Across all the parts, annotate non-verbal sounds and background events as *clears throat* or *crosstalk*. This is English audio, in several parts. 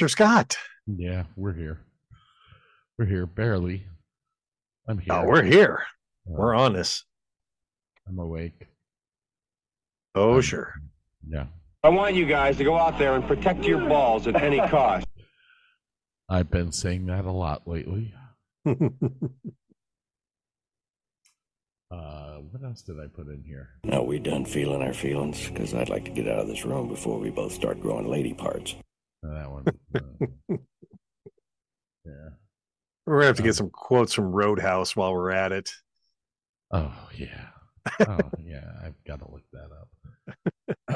Mr. Scott. Yeah, we're here. We're here barely. I'm here. Oh, we're here. Uh, We're on this. I'm awake. Oh, Um, sure. Yeah. I want you guys to go out there and protect your balls at any cost. *laughs* I've been saying that a lot lately. *laughs* Uh, what else did I put in here? Now we done feeling our feelings, because I'd like to get out of this room before we both start growing lady parts. Uh, that one. uh, *laughs* yeah. We're gonna have to Um, get some quotes from Roadhouse while we're at it. Oh yeah. Oh *laughs* yeah. I've got to look that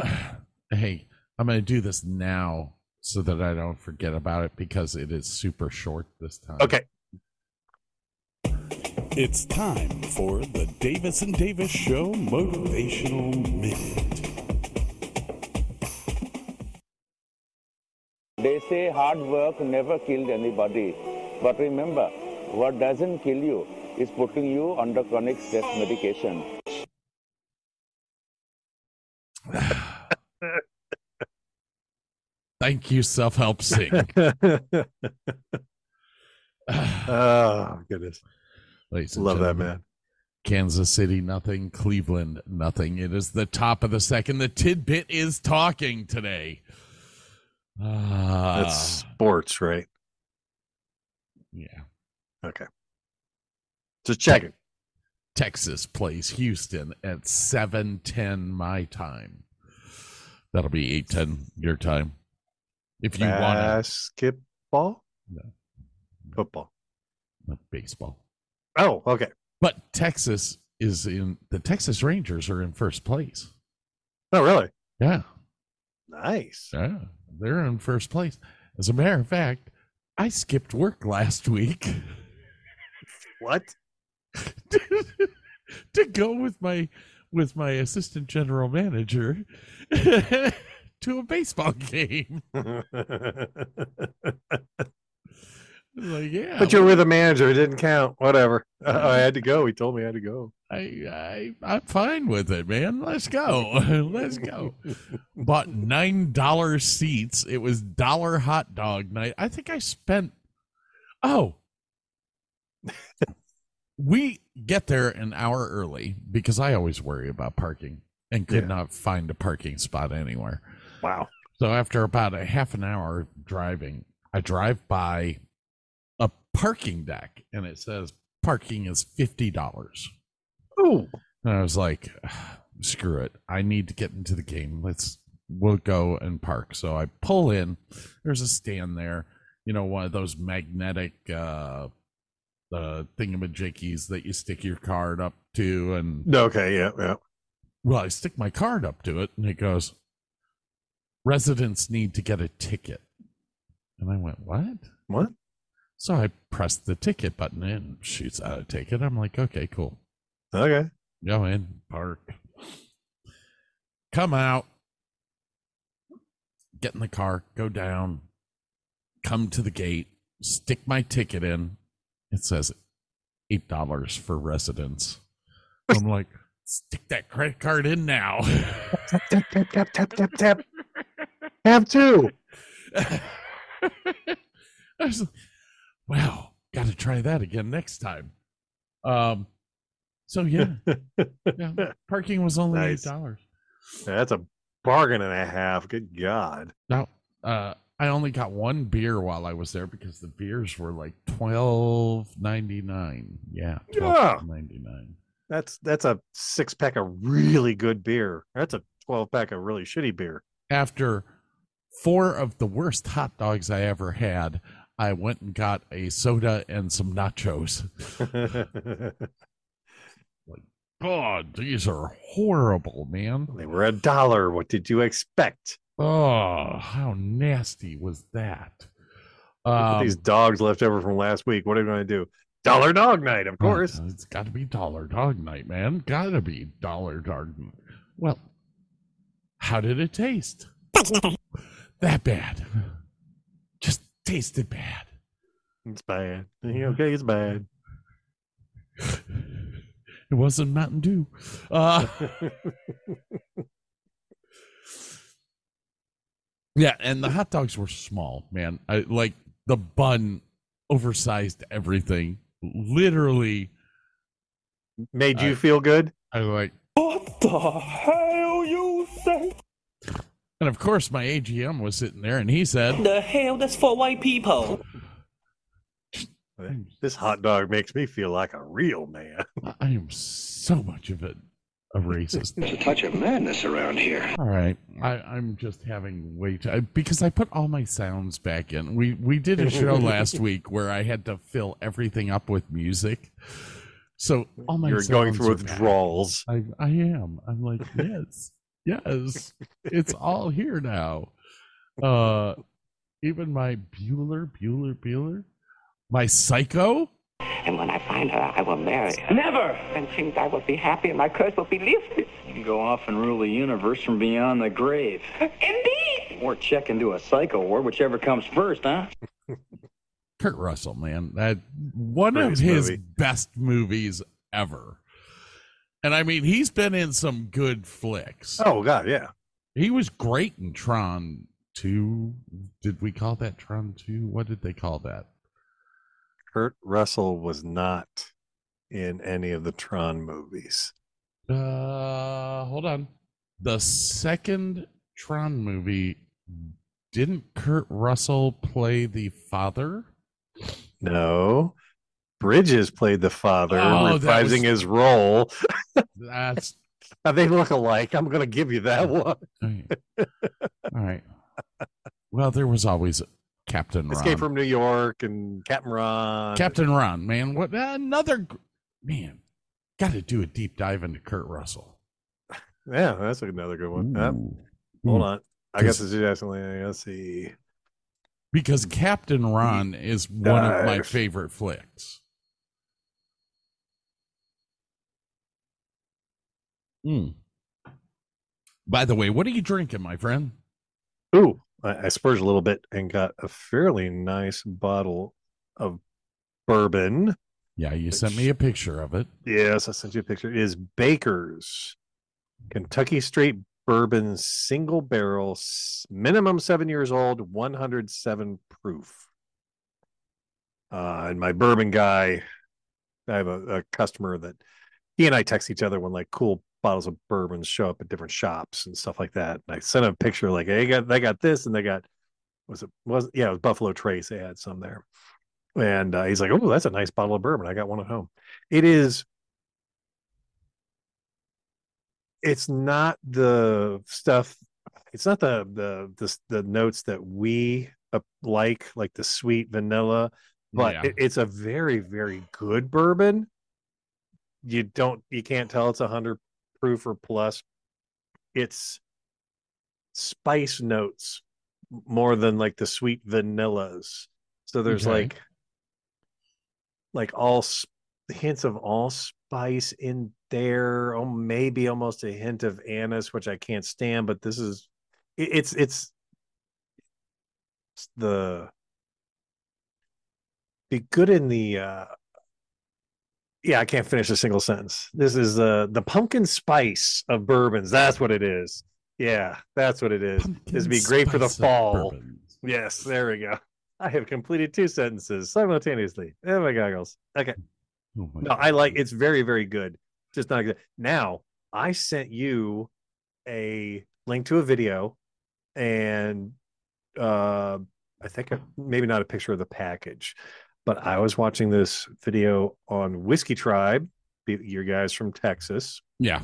up. *clears throat* hey, I'm going to do this now so that I don't forget about it because it is super short this time. Okay. It's time for the Davis and Davis Show Motivational Minute. They say hard work never killed anybody. But remember, what doesn't kill you is putting you under chronic stress medication. *sighs* Thank you, self help sing. *laughs* oh goodness. Ladies and Love that man. Kansas City, nothing. Cleveland, nothing. It is the top of the second. The tidbit is talking today. Ah, That's sports, right? yeah. Okay. Just checking. Texas plays Houston at 7:10 my time. That'll be 8:10 your time. If you want Basketball? No. Football. to baseball. Oh, okay. But Texas is in the Texas Rangers are in first place. Oh, really? Yeah. Nice. Yeah. They're in first place. As a matter of fact, I skipped work last week What? *laughs* to go with my with my assistant general manager *laughs* to a baseball game. *laughs* Like, yeah. but you're with a manager. It didn't count. Whatever. Uh, I had to go. He told me I had to go. I, I I'm fine with it, man. Let's go. *laughs* Let's go. Bought nine dollar seats. It was dollar hot dog night. I think I spent oh *laughs* we get there an hour early because I always worry about parking and could Yeah. not find a parking spot anywhere. Wow. So after about a half an hour driving, I drive by a parking deck and it says parking is fifty dollars. Ooh. And I was like, screw it. I need to get into the game. Let's we'll go and park. So I pull in. There's a stand there. You know, one of those magnetic uh the thingamajiggies that you stick your card up to and Okay. Yeah. Yeah. well, I stick my card up to it and it goes, residents need to get a ticket. And I went, what? What? So I pressed the ticket button and shoots out a ticket. I'm like, okay, cool. Okay. Go in, park. Come out. Get in the car, go down, come to the gate, stick my ticket in. It says $8 for residents. I'm like, stick that credit card in now. Tap tap tap tap tap tap tap. Have two. *laughs* I was like, wow, got to try that again next time. Um, so yeah, *laughs* yeah parking was only eight Nice. dollars. That's a bargain and a half. Good God. Now, uh, I only got one beer while I was there because the beers were like twelve ninety nine. Yeah, Yeah. ninety nine. That's that's a six pack of really good beer. That's a twelve pack of really shitty beer. after four of the worst hot dogs I ever had, I went and got a soda and some nachos. *laughs* God, these are horrible, man. they were a dollar. What did you expect? Oh, how nasty was that? Look at Um, these dogs left over from last week. What are we going to do? Dollar dog night, of course. uh, It's got to be Dollar Dog Night, man. Got to be Dollar Dog. Night. Well, how did it taste? That bad. Just tasted bad. It's bad. Okay, it's bad. *laughs* It wasn't Mountain Dew. Uh, *laughs* yeah, and the hot dogs were small, man. I like the bun oversized everything. Literally, Made you I- feel good? I was like What the hell you say? and of course my AGM was sitting there and he said The hell? That's for white people. This hot dog makes me feel like a real man. *laughs* I am so much of it a racist. There's a touch of madness around here. All right, I, I'm just having way too because I put all my sounds back in. We we did a show *laughs* last week where I had to fill everything up with music, so all my You're going through withdrawals. I I am. I'm like *laughs* yes, yes, it's all here now. Uh, even my Bueller, Bueller, Bueller, my Psycho. And when I find her, I will marry her. Never! And things I will be happy and my curse will be lifted. You can go off and rule the universe from beyond the grave. Indeed! Or check into a psycho ward, whichever comes first, huh? *laughs* Kurt Russell, man, that one Great of his movie. best movies ever. And I mean, he's been in some good flicks. Oh God, yeah. He was great in Tron 2. Did we call that Tron 2? What did they call that? Kurt Russell was not in any of the Tron movies. Uh, hold on. The second Tron movie didn't Kurt Russell play the father? No. Bridges played the father, Oh, reprising was- his role. That's *laughs* they look alike. I'm going to give you that one. all right. All right. Well, there was always Captain Ron. Escape from New York and Captain Ron. Captain Ron, man. What another man? Got to do a deep dive into Kurt Russell. Yeah, that's another good one. Ooh. Hold Ooh. on. I guess it's definitely. Let's see. because Captain Ron is one of my favorite flicks. Mm. By the way, what are you drinking, my friend? Ooh, I, I a little bit and got a fairly nice bottle of bourbon. Yeah, you sent me a picture of it. Yes, I sent you a picture. It is Baker's Kentucky Straight Bourbon Single Barrel, minimum seven years old, 107 proof. Uh, and my bourbon guy, I have a, a customer that he and I text each other when like cool bottles of bourbons show up at different shops and stuff like that. And I sent a picture like, hey, got they got this and they got was it was yeah, it was Buffalo Trace. They had some there. And uh, he's like, Oh, that's a nice bottle of bourbon. I got one at home. It is it's not the stuff it's not the the the, the notes that we uh, like like the sweet vanilla but Yeah. it, it's a very very good bourbon you don't you can't tell it's a hundred proof or plus it's spice notes more than like the sweet vanillas so there's Okay. like like all hints of allspice in there oh maybe almost a hint of anise which i can't stand but this is it- it's it's it's the be good in the uh yeah i can't finish a single sentence. This is the the pumpkin spice of bourbons. That's what it is. Yeah that's what it is. This would be great for the fall. yes there we go. I have completed two sentences simultaneously. Oh my goggles. Okay. Oh my no, I like it's very, very good. Just not good. Now, I sent you a link to a video and uh I think a, maybe not a picture of the package, but I was watching this video on Whiskey Tribe, your guys from Texas, Yeah.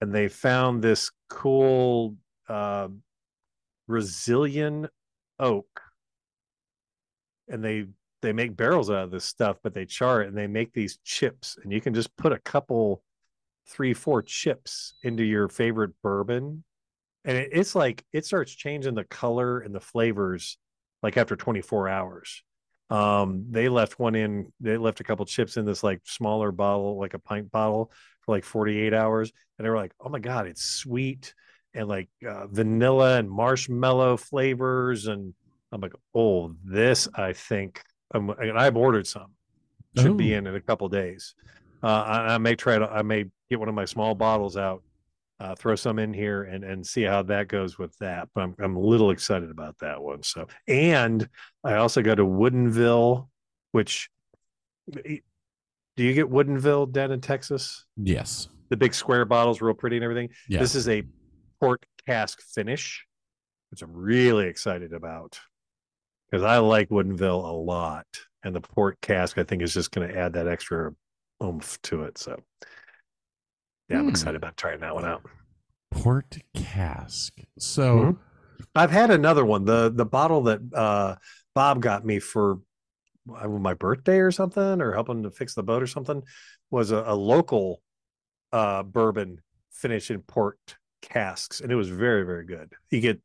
and they found this cool uh, Brazilian oak, and they they make barrels out of this stuff, but they char it and they make these chips, and you can just put a couple, three, four chips into your favorite bourbon, and it, it's like it starts changing the color and the flavors like after 24 hours. Um, they left one in, they left a couple chips in this like smaller bottle, like a pint bottle for like 48 hours. And they were like, oh my God, it's sweet and like uh, vanilla and marshmallow flavors. And I'm like, oh, this I think, um, and I've ordered some, should be in in a couple days. Uh, I, I may try to, I may get one of my small bottles out, uh, throw some in here and and see how that goes with that. But I'm I'm a little excited about that one. So, and I also go to Woodinville, which do you get Woodinville down in Texas? Yes. The big square bottles, real pretty and everything. Yeah. This is a port cask finish, which I'm really excited about because I like Woodinville a lot, and the port cask I think is just going to add that extra oomph to it. So, yeah, I'm Hmm. excited about trying that one out. Port cask. So Mhm. I've had another one. The the bottle that uh Bob got me for uh, my birthday or something, or helping to fix the boat or something, was a, a local uh bourbon finished in port casks, and it was very very good. You get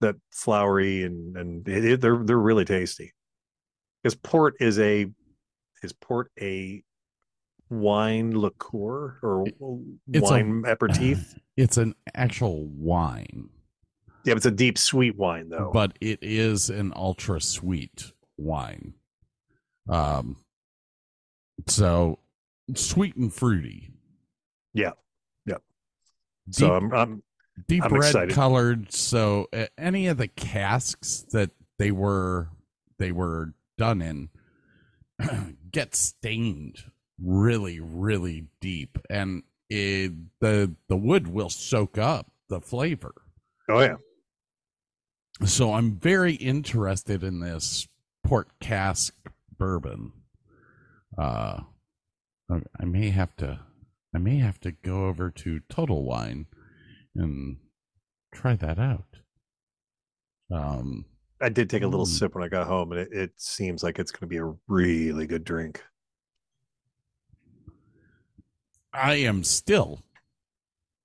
that flowery and and it, it- they're they're really tasty. Because port is a is port a wine liqueur or it's a- wine aperitif? *laughs* it's an actual wine, Yeah, it's a deep sweet wine though. but it is an ultra sweet wine. Um, so sweet and fruity. Yeah. Yeah. Deep, so I'm, I'm deep I'm red excited. colored. So any of the casks that they were they were done in *clears throat* get stained really really deep, and it, the the wood will soak up the flavor. oh yeah. So I'm very interested in this port cask bourbon. Uh, I- may have to, I may have to go over to Total Wine and try that out. Um, I did take a little Mm. sip when I got home, and it, it seems like it's going to be a really good drink. I am still,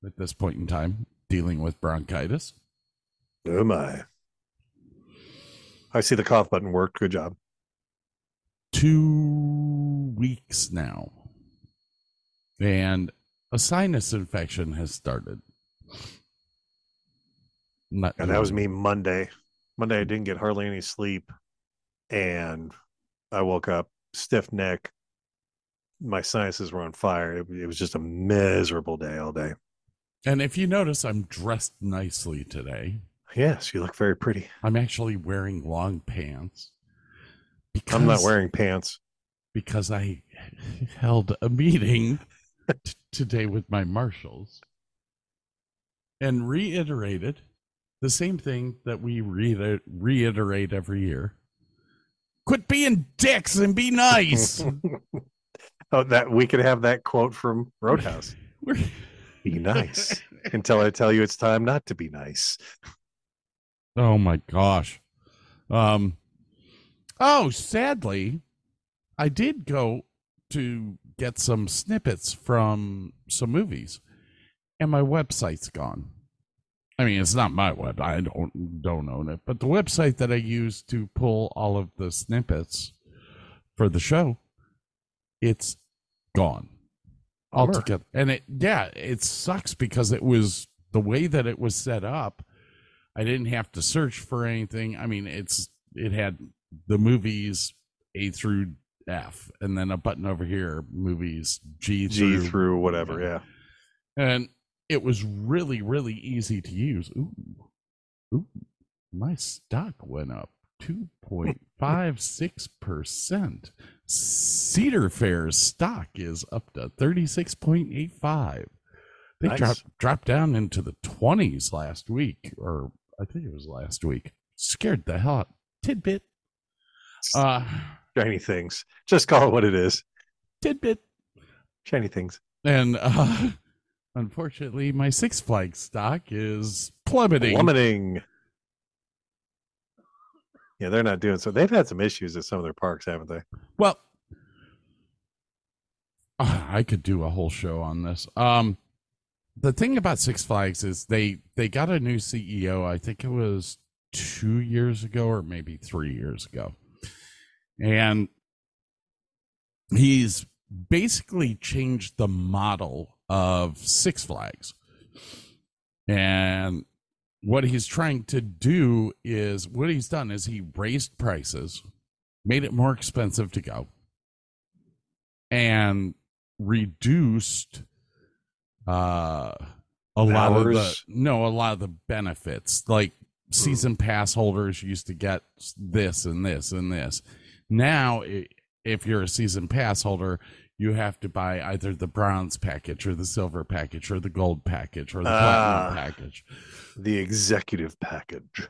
at this point in time, dealing with bronchitis. Oh my! I see the cough button worked. Good job. two weeks now, and a sinus infection has started. Not And that was me Monday. Monday, I didn't get hardly any sleep, and I woke up stiff neck. My sinuses were on fire. It, it was just a miserable day all day. And if you notice, I'm dressed nicely today. Yes, you look very pretty. I'm actually wearing long pants. Because, I'm not wearing pants. because I held a meeting t- today with my marshals and reiterated the same thing that we reiter- reiterate every year. Quit being dicks and be nice. *laughs* oh, that we could have that quote from Roadhouse. *laughs* Be nice *laughs* until I tell you it's time not to be nice. oh my gosh. Um oh, sadly, I did go to get some snippets from some movies and my website's gone. I mean, it's not my web. I don't don't own it, but the website that I use to pull all of the snippets for the show, it's gone altogether. And it, yeah, it sucks because it was the way that it was set up. I didn't have to search for anything. I mean, it's it had the movies A through F, and then a button over here, movies G through, G through whatever, yeah. And it was really, really easy to use. Ooh, ooh, my stock went up 2.56%. Cedar Fair's stock is up to thirty six point eight five. They Nice. dropped dropped down into the twenties last week, or I think it was last week. Scared the hell out. Tidbit. Uh, Shiny things. Just call it what it is. tidbit. Shiny things. and uh *laughs* unfortunately, my Six Flags stock is plummeting. Plummeting. Yeah, they're not doing so. They've had some issues at some of their parks, haven't they? Well, ah, I could do a whole show on this. Um, the thing about Six Flags is they they got a new CEO. I think it was two years ago or maybe three years ago, and he's basically changed the model of Six Flags. And what he's trying to do is what he's done is he raised prices, made it more expensive to go, and reduced uh a lot of the no a lot of the benefits. Like season pass holders used to get this and this and this. Now if you're a season pass holder you have to buy either the bronze package or the silver package or the gold package or the Ah. platinum package The executive package. If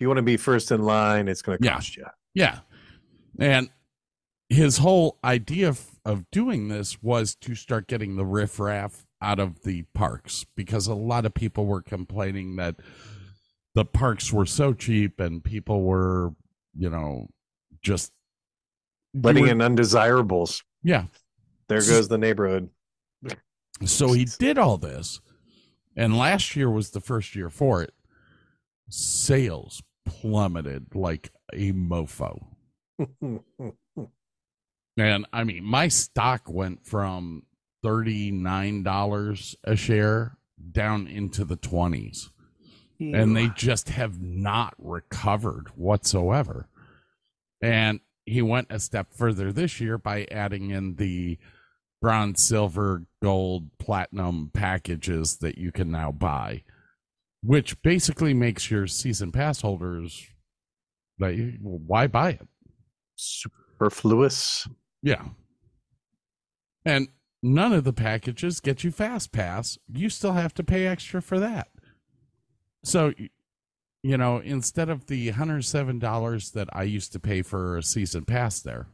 you want to be first in line, it's going to Yeah. cost you. Yeah. And his whole idea of, of doing this was to start getting the riffraff out of the parks because a lot of people were complaining that the parks were so cheap and people were, you know, just Letting were- in undesirables. Yeah. There goes the neighborhood. So he did all this. And last year was the first year for it. Sales plummeted like a mofo. *laughs* And I mean, my stock went from $39 a share down into the 20s. And they just have not recovered whatsoever. And he went a step further this year by adding in the bronze, silver, gold, platinum packages that you can now buy, which basically makes your season pass holders like, why buy it? Superfluous. Yeah. And none of the packages get you fast pass. You still have to pay extra for that. So, you know, instead of the $107 that I used to pay for a season pass there,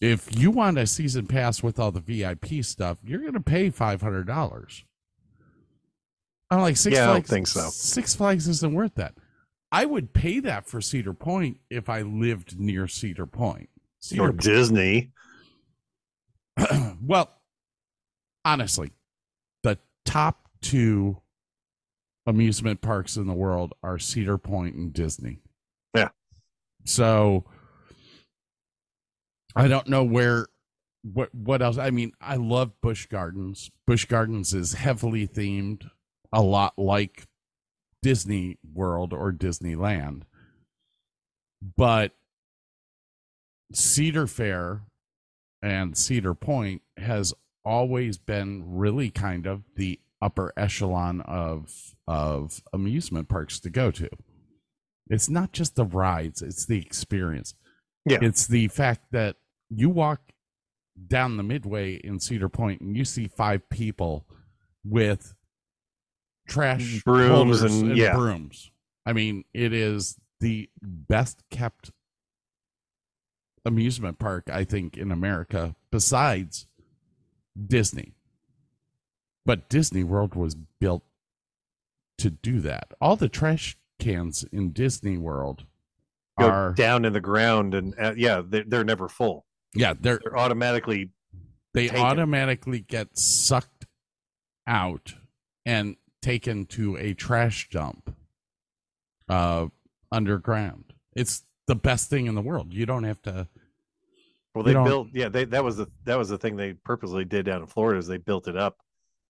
if you want a season pass with all the VIP stuff, you're going to pay $500. I'm like, Six Yeah, I don't think so. Six Flags isn't worth that. I would pay that for Cedar Point if I lived near Cedar Point. Cedar Or Disney. *clears throat* well, honestly, the top two amusement parks in the world are Cedar Point and Disney. Yeah. So I don't know where what what else I mean, I love Busch Gardens. Busch Gardens is heavily themed a lot like Disney World or Disneyland. But Cedar Fair and Cedar Point has always been really kind of the upper echelon of of amusement parks to go to. It's not just the rides, it's the experience. Yeah. It's the fact that you walk down the midway in Cedar Point and you see five people with trash Brooms holders and- yeah. brooms. I mean, it is the best kept amusement park I think in America besides Disney. But Disney World was built to do that. All the trash cans in Disney World Go are down in the ground and uh, yeah, they're, they're never full. yeah, they're They're automatically they taken. automatically get sucked out and taken to a trash dump uh underground. It's the best thing in the world. You don't have to Well, they built. Yeah, they that was the that was the thing they purposely did down in Florida is they built it up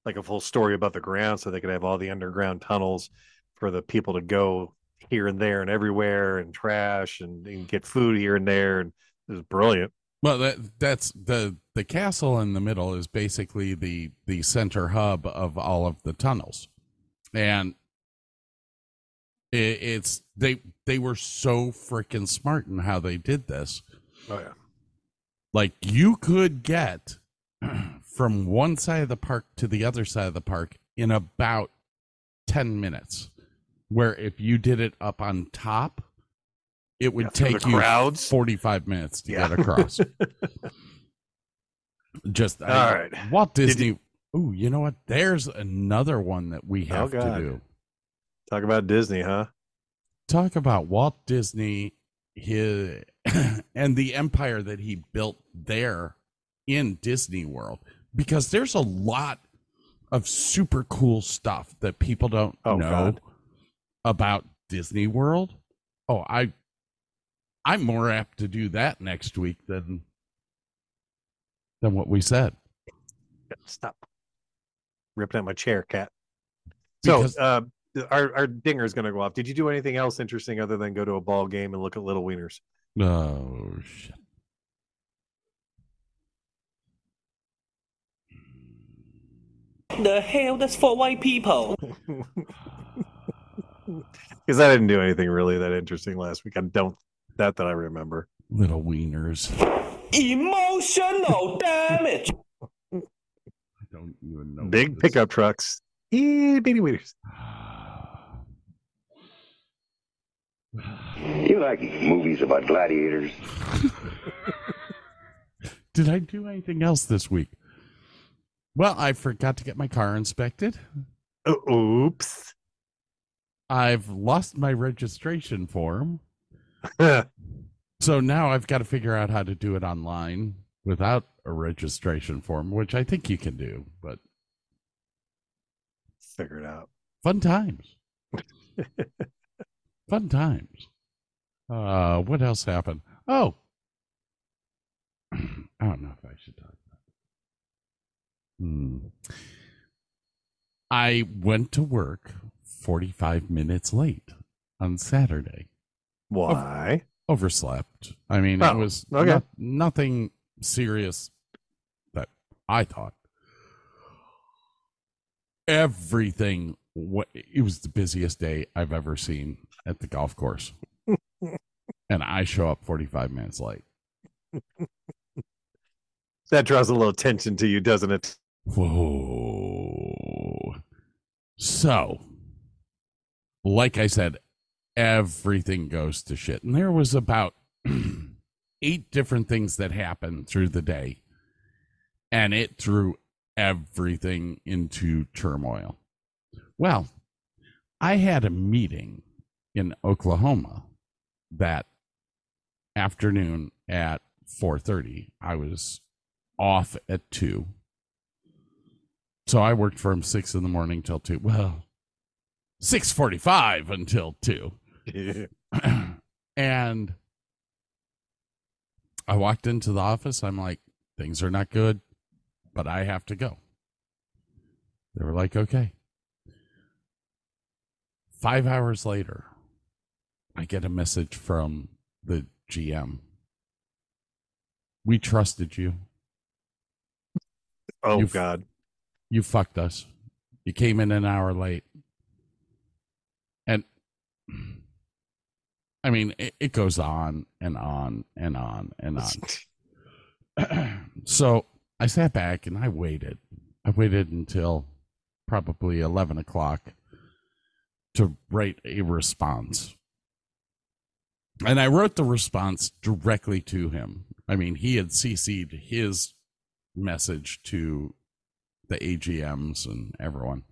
like a full story about the ground so they could have all the underground tunnels for the people to go here and there and everywhere and trash and, and get food here and there and it was brilliant. Well, that that's the the castle in the middle is basically the the center hub of all of the tunnels, and it, it's they they were so freaking smart in how they did this. Oh yeah. Like you could get *clears throat* from one side of the park to the other side of the park in about ten minutes, where if you did it up on top, it would Yeah, take you crowds. forty five minutes to Yeah. get across. *laughs* Just All I- right. Walt Disney. Oh, you know what? There's another one that we Oh, have to do. Talk about Disney, huh? Talk about Walt Disney, his *clears throat* and the empire that he built there in Disney World. Because there's a lot of super cool stuff that people don't Oh, know God. about Disney World. Oh, I I'm more apt to do that next week than than what we said. Stop ripping at my chair, cat. So, Because- uh, our our dinger is going to go off. Did you do anything else interesting other than go to a ball game and look at little wieners? Oh shit. The hell? That's for white people. *laughs* Because I didn't do anything really that interesting last week. I don't that that I remember. Little wieners. Emotional *laughs* damage. I don't even know. Big what this- pickup trucks, itty bitty wieners. *sighs* You like movies about gladiators? *laughs* Did I do anything else this week? Well, I forgot to get my car inspected. Oops. I've lost my registration form. *laughs* So now I've got to figure out how to do it online without a registration form, which I think you can do, but Figure it out. fun times. *laughs* fun times. Uh, what else happened? Oh, *clears throat* I don't know if I should talk. Hmm. I went to work 45 minutes late on Saturday. Why? Overslept. I mean, Oh, it was okay. no- nothing serious that I thought. Everything. What it was the busiest day I've ever seen at the golf course, *laughs* and I show up 45 minutes late. That draws a little attention to you, doesn't it? Whoa. So, like I said, everything goes to shit. And there was about *clears throat* eight different things that happened through the day. And it threw everything into turmoil. Well, I had a meeting in Oklahoma that afternoon at 4:30. I was off at 2. So I worked from 6 in the morning till 2. Well, 6:45 until 2. *laughs* and I walked into the office. I'm like, things are not good, but I have to go. They were like, okay. Five hours later, I get a message from the GM. We trusted you. Oh You've- God. You fucked us. You came in an hour late. And I mean, it, it goes on and on and on and on. *laughs* *clears throat* so I sat back and I waited. I waited until probably 11 o'clock to write a response. And I wrote the response directly to him. I mean, he had CC'd his message to the AGMs and everyone.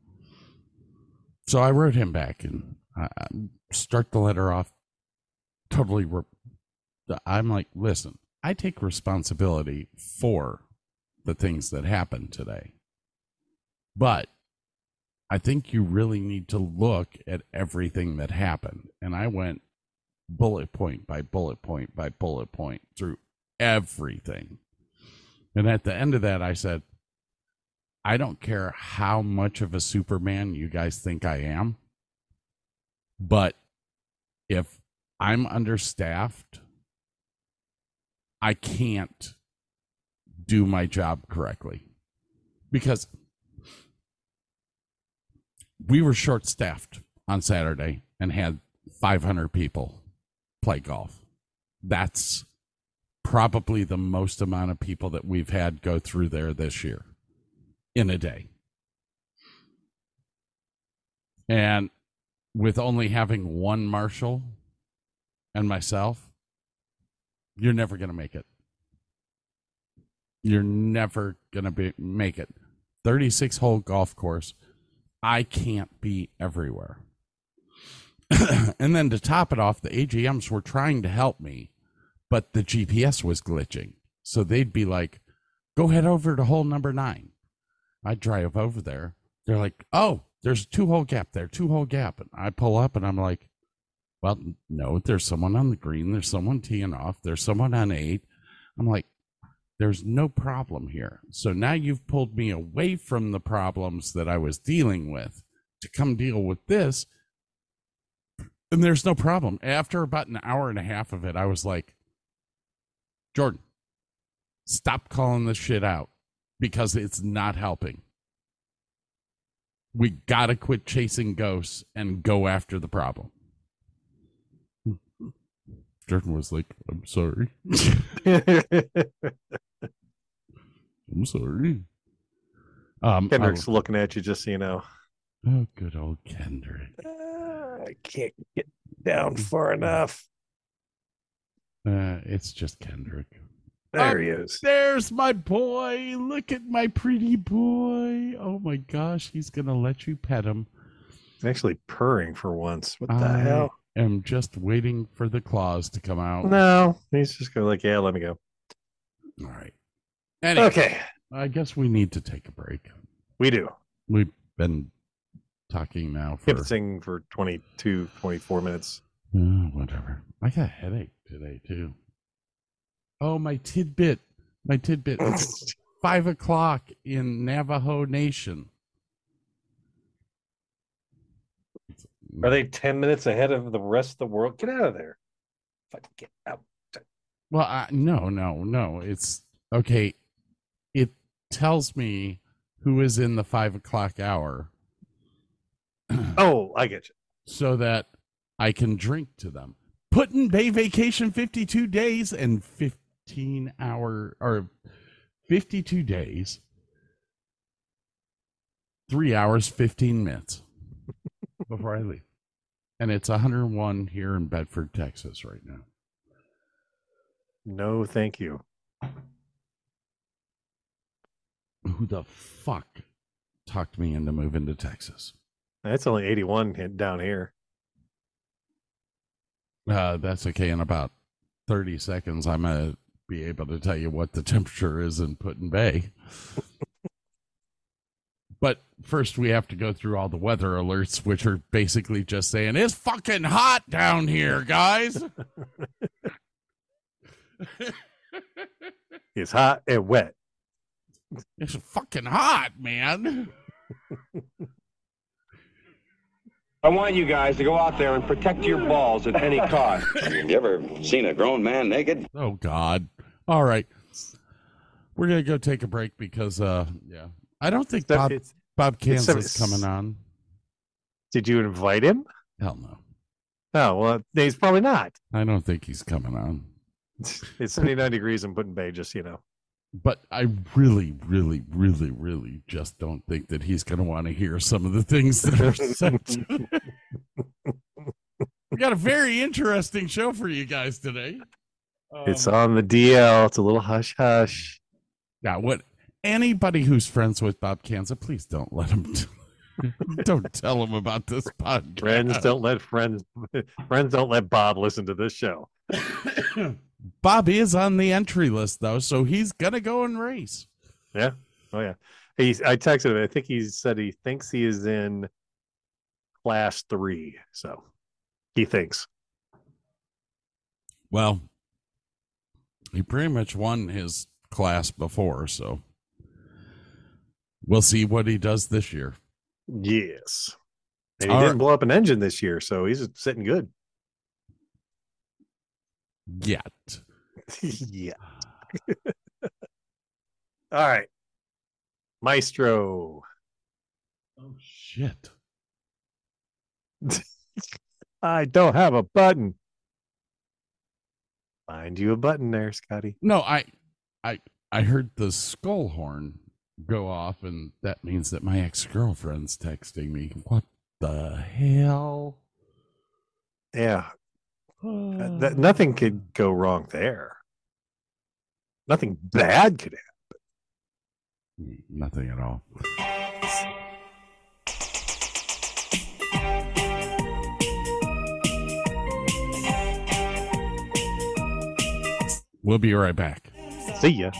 So I wrote him back and I, start the letter off totally. Re- I'm like, listen, I take responsibility for the things that happened today. But I think you really need to look at everything that happened. And I went bullet point by bullet point by bullet point through everything. And at the end of that, I said, I don't care how much of a Superman you guys think I am, but if I'm understaffed, I can't do my job correctly because we were short staffed on Saturday and had 500 people play golf. That's probably the most amount of people that we've had go through there this year in a day. And with only having one marshal and myself, you're never going to make it. You're never going to be make it. 36 hole golf course. I can't be everywhere. *clears throat* and then to top it off, the AGMs were trying to help me, but the GPS was glitching. So they'd be like, go head over to hole number nine. I drive over there. They're like, oh, there's a two hole gap there, two hole gap. And I pull up and I'm like, well, no, there's someone on the green. There's someone teeing off. There's someone on eight. I'm like, there's no problem here. So now you've pulled me away from the problems that I was dealing with to come deal with this. And there's no problem. After about an hour and a half of it, I was like, Jordan, stop calling this shit out because it's not helping. We got to quit chasing ghosts and go after the problem. Jordan was like, I'm sorry. *laughs* I'm sorry. Um, Kendrick's I- looking at you, just so you know. oh, good old Kendrick. I can't get down far enough. Uh, it's just Kendrick. There he is. There's my boy. Look at my pretty boy. Oh my gosh, he's gonna let you pet him. He's actually purring for once. What the hell? I'm just waiting for the claws to come out. No, he's just going to, like, yeah, let me go. All right. Anyway, Okay, I guess we need to take a break. we do. We've been talking now for Kibitzing for 22, 24 minutes. Uh, whatever. I got a headache today too. Oh, my tidbit. My tidbit. It's *laughs* five o'clock in Navajo Nation. Are they 10 minutes ahead of the rest of the world? Get out of there. Fucking get out. Well, I, no, no, no. It's okay. It tells me who is in the five o'clock hour *clears throat* Oh, I get you. so that I can drink to them. Put-in Bay Vacation 52 days and 15 hour or 52 days, three hours, 15 minutes *laughs* before I leave. And it's 101 here in Bedford, Texas right now. No, thank you. Who the fuck talked me into moving to Texas? That's only 81 hit down here. Uh, that's okay. In about 30 seconds, I'm to be able to tell you what the temperature is in Put-in Bay. but first, we have to go through all the weather alerts, which are basically just saying, it's fucking hot down here, guys. *laughs* It's hot and wet. it's fucking hot, man. *laughs* I want you guys to go out there and protect your balls at any cost. *laughs* You ever seen a grown man naked? Oh, God. All right. We're going to go take a break because, uh, yeah, I don't think So Bob, it's- Bob it's seven- Kansas coming on. Did you invite him? Hell no. Oh, well, he's probably not. I don't think he's coming on. *laughs* It's 79 degrees in Put-in Bay, just you know. But I really, really, really, really just don't think that he's going to want to hear some of the things that are said. we got a very interesting show for you guys today. it's Um, on the DL. It's a little hush hush. yeah. What anybody who's friends with Bob Kanza, please don't let him. *laughs* don't tell him about this podcast. Friends don't let friends friends don't let Bob listen to this show. *coughs* Bob is on the entry list though, so he's gonna go and race. Yeah. Oh yeah. He's I texted him. I think he said he thinks he is in class three. So he thinks. Well, he pretty much won his class before, so we'll see what he does this year. Yes. And he All didn't right. blow up an engine this year, so he's sitting good. Yet. *laughs* yeah. All right. Maestro. Oh shit. *laughs* I don't have a button. Find you a button there, Scotty. No, I I I heard the skull horn go off and that means that my ex-girlfriend's texting me. What the hell? Yeah. Uh, that, nothing could go wrong there. Nothing bad could happen. Nothing at all. We'll be right back. See ya.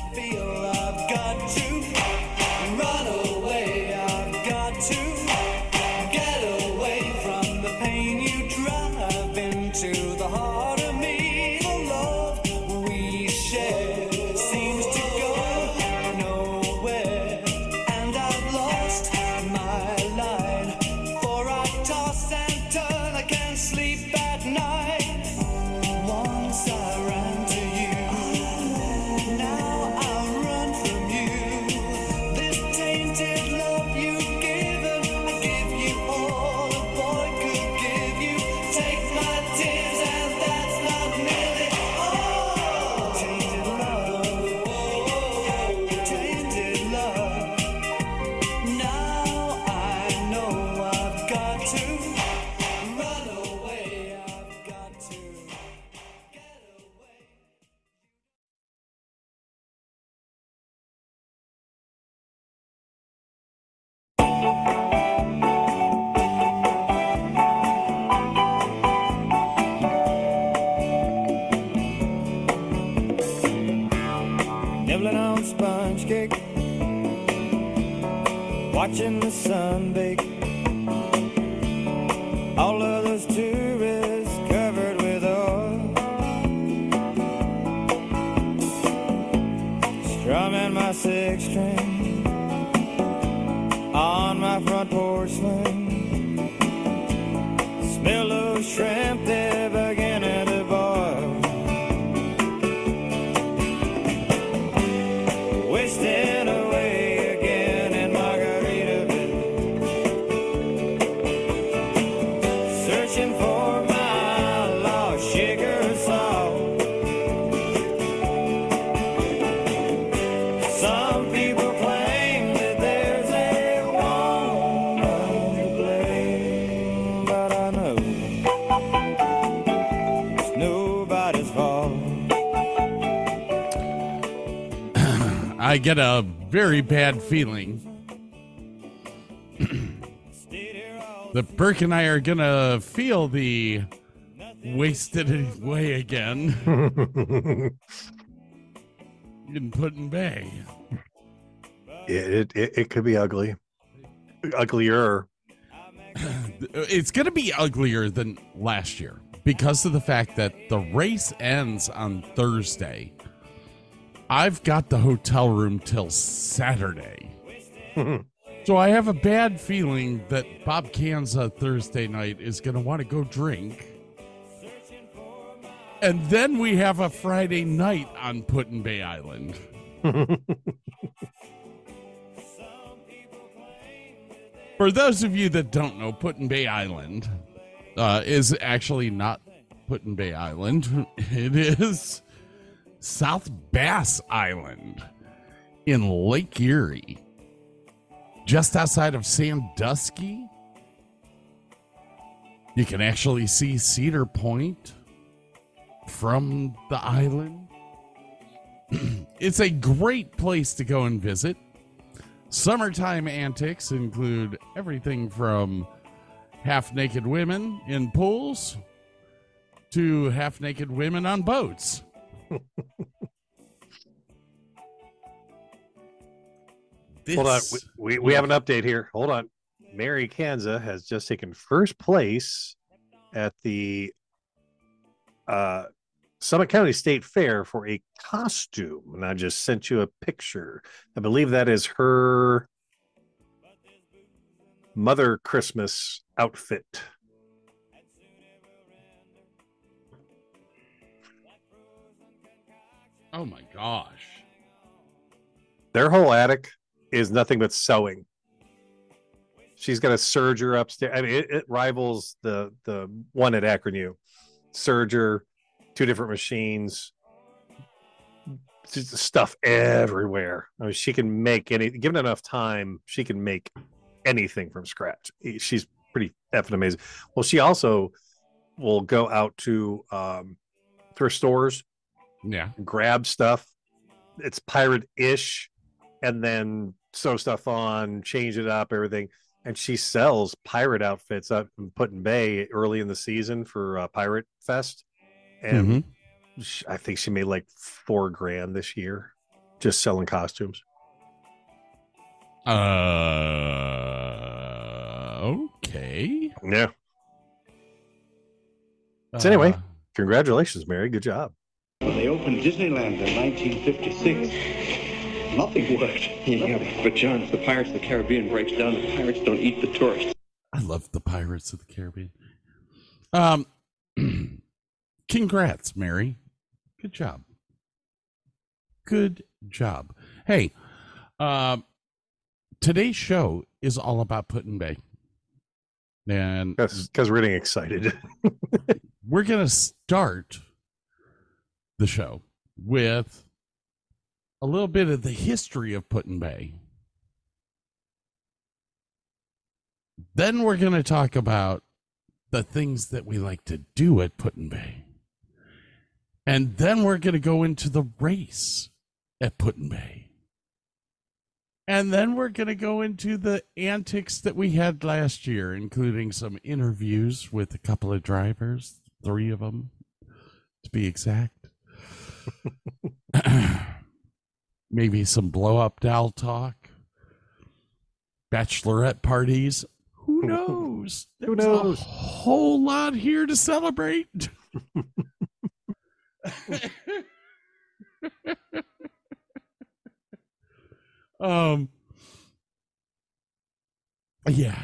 Get a very bad feeling that Burke and I are gonna feel the wasted away again *laughs* in Put-in Bay. It, it it could be ugly, uglier. *clears throat* It's gonna be uglier than last year because of the fact that the race ends on Thursday. I've got the hotel room till Saturday. *laughs* So I have a bad feeling that Bob Kanza Thursday night is going to want to go drink. And then we have a Friday night on Put-in Bay Island. *laughs* For those of you that don't know, Put-in Bay Island uh, is actually not Put-in Bay Island. *laughs* It is South Bass Island in Lake Erie just outside of Sandusky. You can actually see Cedar Point from the island. *clears throat* it's a great place to go and visit. Summertime antics include everything from half naked women in pools to half naked women on boats. Hold on, we, we, we have an update here. Hold on. Mary Kanza has just taken first place at the uh, Summit County State Fair for a costume, and I just sent you a picture. I believe that is her Mother Christmas outfit. Oh my gosh. Their whole attic is nothing but sewing. She's got a serger upstairs. I mean, it, it rivals the the one at Akron U. Serger, two different machines, stuff everywhere. I mean, she can make any given enough time, she can make anything from scratch. She's pretty effing amazing. Well, she also will go out to um, thrift stores, Yeah. grab stuff. It's pirate ish, and then sew stuff on, change it up, everything. And she sells pirate outfits up in Put in Bay early in the season for uh, Pirate Fest. And sh I think she made like four grand this year just selling costumes. Uh, okay. Yeah. So anyway, Uh, congratulations, Mary. Good job. When they opened Disneyland in 1956, nothing worked. Yeah, but John, if the Pirates of the Caribbean breaks down, the pirates don't eat the tourists. I love the Pirates of the Caribbean. Um, *clears throat* congrats, Mary. Good job. Good job. Hey, um, today's show is all about Put in Bay, and because we're getting excited. *laughs* we're gonna start the show with a little bit of the history of Put in Bay. Then we're going to talk about the things that we like to do at Put in Bay. And then we're going to go into the race at Put in Bay. And then we're going to go into the antics that we had last year, including some interviews with a couple of drivers, three of them to be exact. *clears throat* Maybe some blow up doll talk, bachelorette parties. Who *laughs* knows? Who There's knows? A whole lot here to celebrate. *laughs* um. Yeah.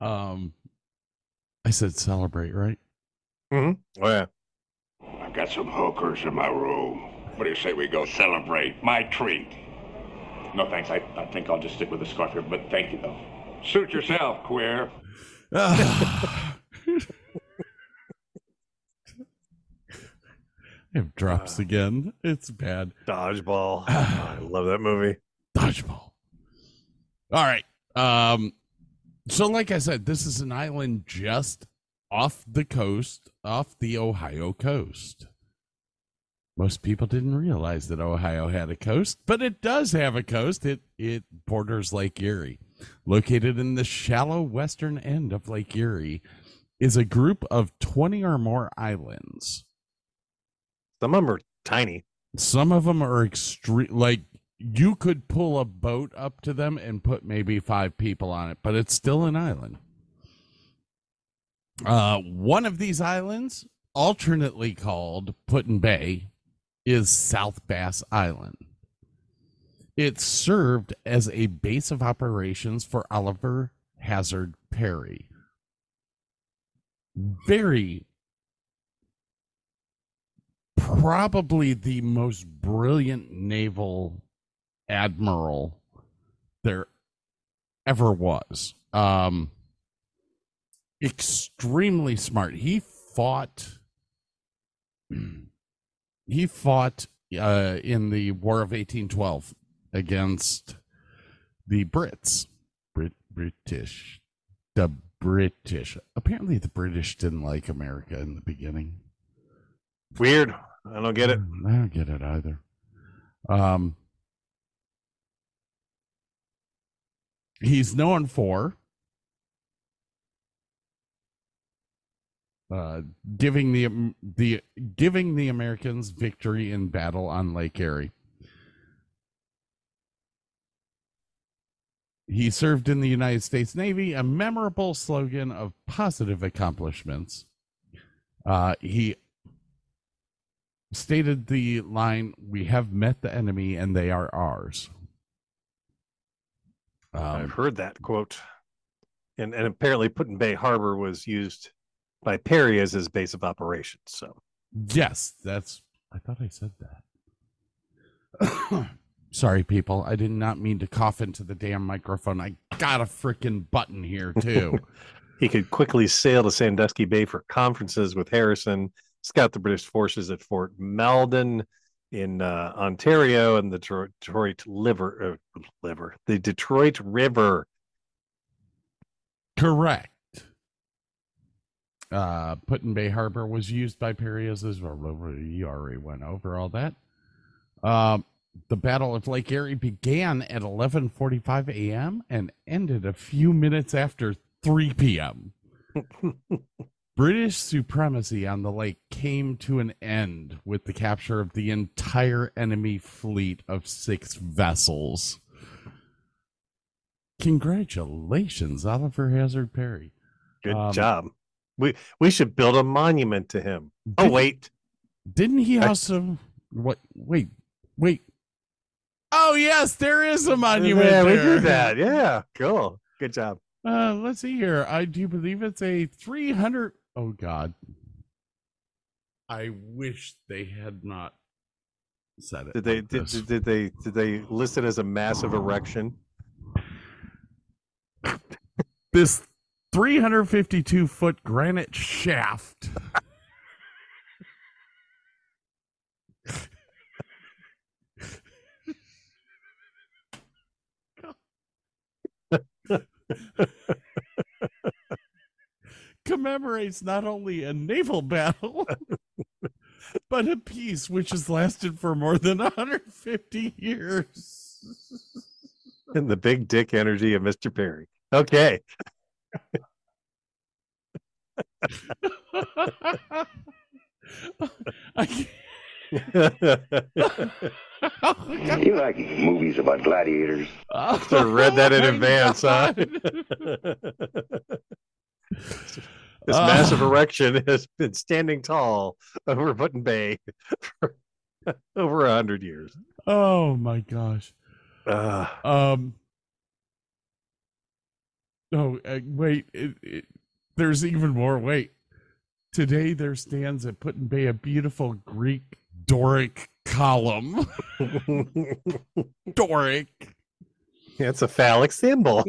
Um. I said celebrate, right? Mm-hmm. Oh yeah. I've got some hookers in my room. What do you say we go celebrate? My treat. No, thanks. I, I think I'll just stick with the scarf here, but thank you, though. Suit yourself, queer. *laughs* I have drops again. It's bad. Dodgeball. *sighs* I love that movie. Dodgeball. All right. Um so like I said, this is an island just off the coast, off the Ohio coast. Most people didn't realize that Ohio had a coast, but it does have a coast. It it borders Lake Erie. Located in the shallow western end of Lake Erie is a group of 20 or more islands. Some of them are tiny. Some of them are extreme like you could pull a boat up to them and put maybe 5 people on it, but it's still an island. Uh, one of these islands, alternately called Put-in Bay, is South Bass Island. It served as a base of operations for Oliver Hazard Perry. Very, probably the most brilliant naval admiral there ever was. Um, extremely smart. He fought. He fought uh, in the War of 1812 against the Brits, Brit British, the British. Apparently, the British didn't like America in the beginning. Weird. I don't get it. I don't get it either. Um, he's known for uh, giving the the giving the Americans victory in battle on Lake Erie. He served in the United States Navy, a memorable slogan of positive accomplishments. Uh, he stated the line, "We have met the enemy, and they are ours." Um, I've heard that quote. And and apparently Put-in Bay Harbor was used by Perry as his base of operations. So Yes, that's. I thought I said that. *coughs* Sorry, people. I did not mean to cough into the damn microphone. I got a freaking button here too. *laughs* he could quickly sail to Sandusky Bay for conferences with Harrison, scout the British forces at Fort Malden in uh, Ontario and the Detroit, liver, uh, liver, the Detroit River. Correct. Uh, Put-in Bay Harbor was used by Perry as his. You already went over all that. Um, the Battle of Lake Erie began at 11:45 a.m. and ended a few minutes after 3 p.m. *laughs* British supremacy on the lake came to an end with the capture of the entire enemy fleet of six vessels. Congratulations, Oliver Hazard Perry. Good Um, job. We we should build a monument to him. Oh wait, Didn't he I- also what wait, wait. Oh yes, there is a monument. yeah, we did that. Yeah, cool. Good job. Uh, let's see here. I do believe it's a 300. Oh, God. I wish they had not said it. Did they like did, did, did they did they list it as a massive erection? this 352 foot granite shaft? commemorates not only a naval battle *laughs* but a peace which has lasted for more than 150 years. *laughs* And the big dick energy of Mr. Perry. Okay. *laughs* I *laughs* You like movies about gladiators? So read that in Oh my advance, huh? *laughs* This Ah. massive erection has been standing tall over Put-in Bay for over a hundred years. Oh my gosh. Uh, Um. Oh, uh, wait. It, it, there's even more. Wait. Today there stands at Put in Bay a beautiful Greek Doric column. *laughs* Doric. yeah, it's a phallic symbol.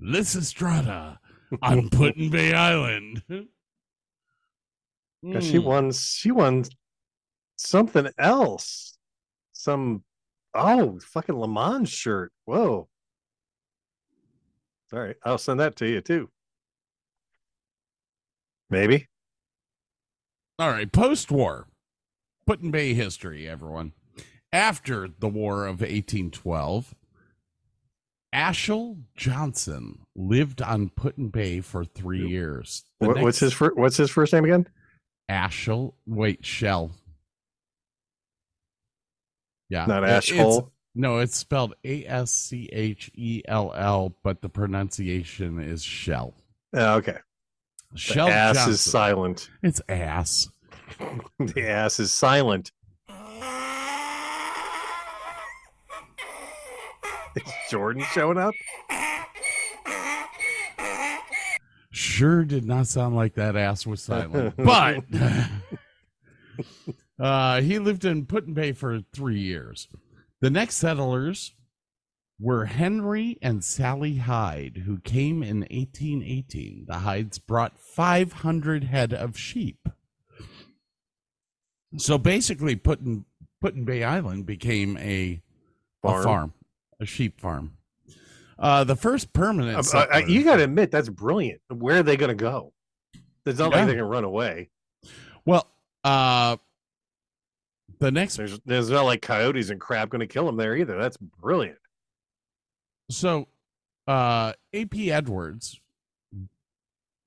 Lysistrata *laughs* on Put in Bay Island. 'Cause she Mm. won she won something else. Some oh fucking Le Mans shirt. Whoa. All right, I'll send that to you too. Maybe. All right, post war. Put in Bay history, everyone. After the War of 1812, Ashel Johnson lived on Put in Bay for three years. What, what's his fir- what's his first name again? Ashel? Wait, Shell. Yeah. Not it- it's- No, it's spelled A S C H E L L, but the pronunciation is Shell. Oh, okay. The Shell ass Johnson. is silent. It's ass. *laughs* the ass is silent. Is Jordan showing up? Sure did not sound like that ass was silent. *laughs* but *laughs* uh, he lived in Put Bay for three years. The next settlers were Henry and Sally Hyde, who came in 1818. The Hydes brought 500 head of sheep. So basically, Put in, Put in Bay Island became a Farm. a farm, a sheep farm. Uh, the first permanent. Uh, uh, you got to admit that's brilliant. Where are they going to go? It's not Yeah. like they can run away. Well, uh, the next There's there's not like coyotes and crap going to kill them there either. That's brilliant. so uh ap edwards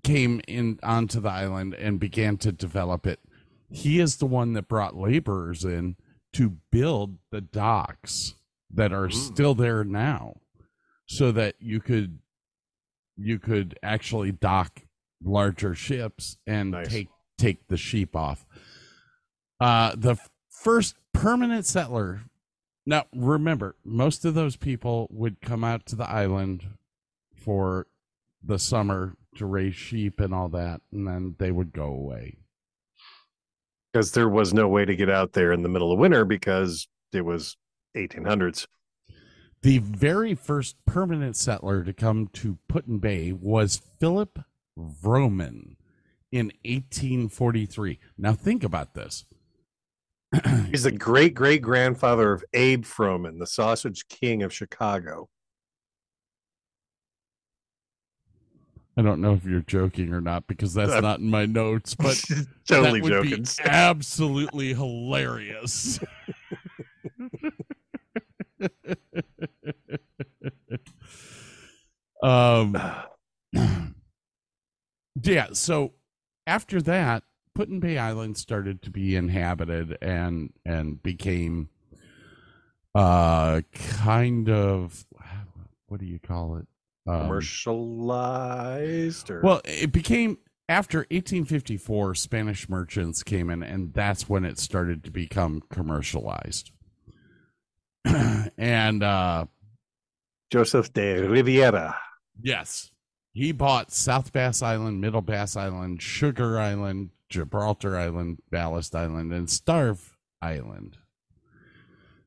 came in onto the island and began to develop it he is the one that brought laborers in to build the docks that are still there now so that you could you could actually dock larger ships and take take the sheep off uh the first permanent settler now remember most of those people would come out to the island for the summer to raise sheep and all that and then they would go away Because there was no way to get out there in the middle of winter because it was 1800s. the very first permanent settler to come to Put-in Bay was Philip Vroman in 1843. Now think about this. He's the great great grandfather of Abe Froman, the sausage king of Chicago. I don't know if you're joking or not because that's I'm not in my notes, but *laughs* totally that would joking. be *laughs* absolutely hilarious. *laughs* um, *sighs* *clears throat* yeah. So after that, Put in Bay Island started to be inhabited and and became uh kind of what do you call it? Um, Commercialized or well, it became after 1854, Spanish merchants came in, and that's when it started to become commercialized. *clears throat* and uh, Joseph de Riviera. yes, he bought South Bass Island, Middle Bass Island, Sugar Island, Gibraltar Island, Ballast Island, and Starve Island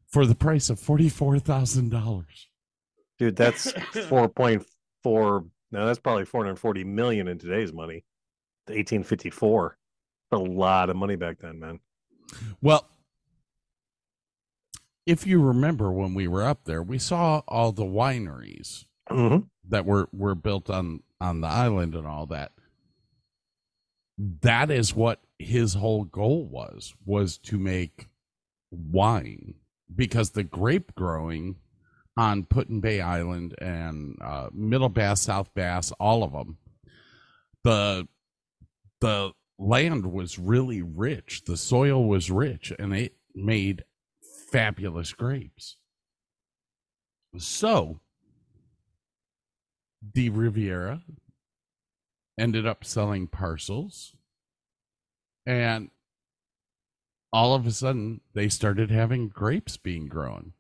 for the price of forty-four thousand dollars. Dude, that's *laughs* 4.4. Now that's probably 440 million in today's money. 1854. A lot of money back then, man. Well, if you remember when we were up there, we saw all the wineries Mhm. that were were built on on the island and all that. That is what his whole goal was was to make wine because the grape growing on Put-in Bay Island and uh, Middle Bass, South Bass, all of them, the the land was really rich. The soil was rich, and it made fabulous grapes. So, the Riviera ended up selling parcels, and all of a sudden, they started having grapes being grown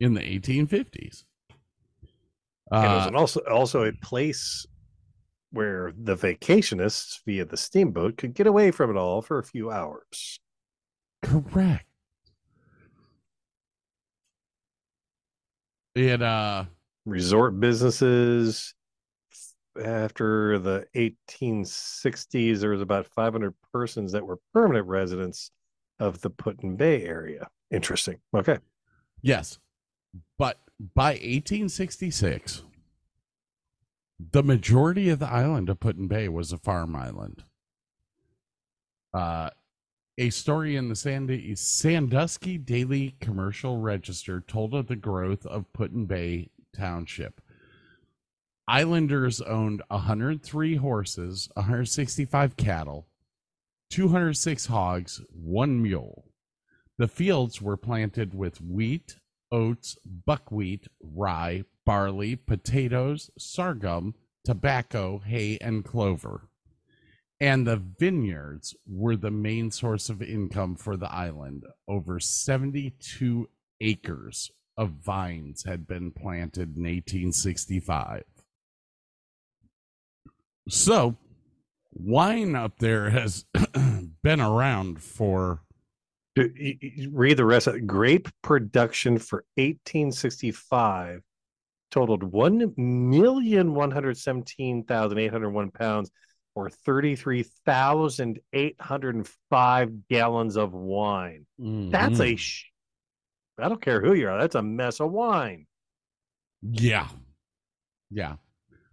in the 1850s. and it was Uh, an also also a place where the vacationists via the steamboat could get away from it all for a few hours. Correct. It uh Resort businesses after the 1860s there was about 500 persons that were permanent residents of the Put-in Bay area. Interesting. Okay. yes. But by 1866 the majority of the island of Put-in Bay was a farm island. Uh a story in the Sand- Sandusky Daily Commercial Register told of the growth of Put-in Bay Township. Islanders owned 103 horses, 165 cattle, 206 hogs, one mule. The fields were planted with wheat, oats, buckwheat, rye, barley, potatoes, sorghum, tobacco, hay, and clover. And the vineyards were the main source of income for the island. Over 72 acres of vines had been planted in 1865. So, wine up there has *clears throat* been around for Do- y- y- Read the rest of it. Grape production for 1865 totaled 1,117,801 pounds or 33,805 gallons of wine. Mm-hmm. That's a sh- I don't care who you are. That's a mess of wine. Yeah. Yeah.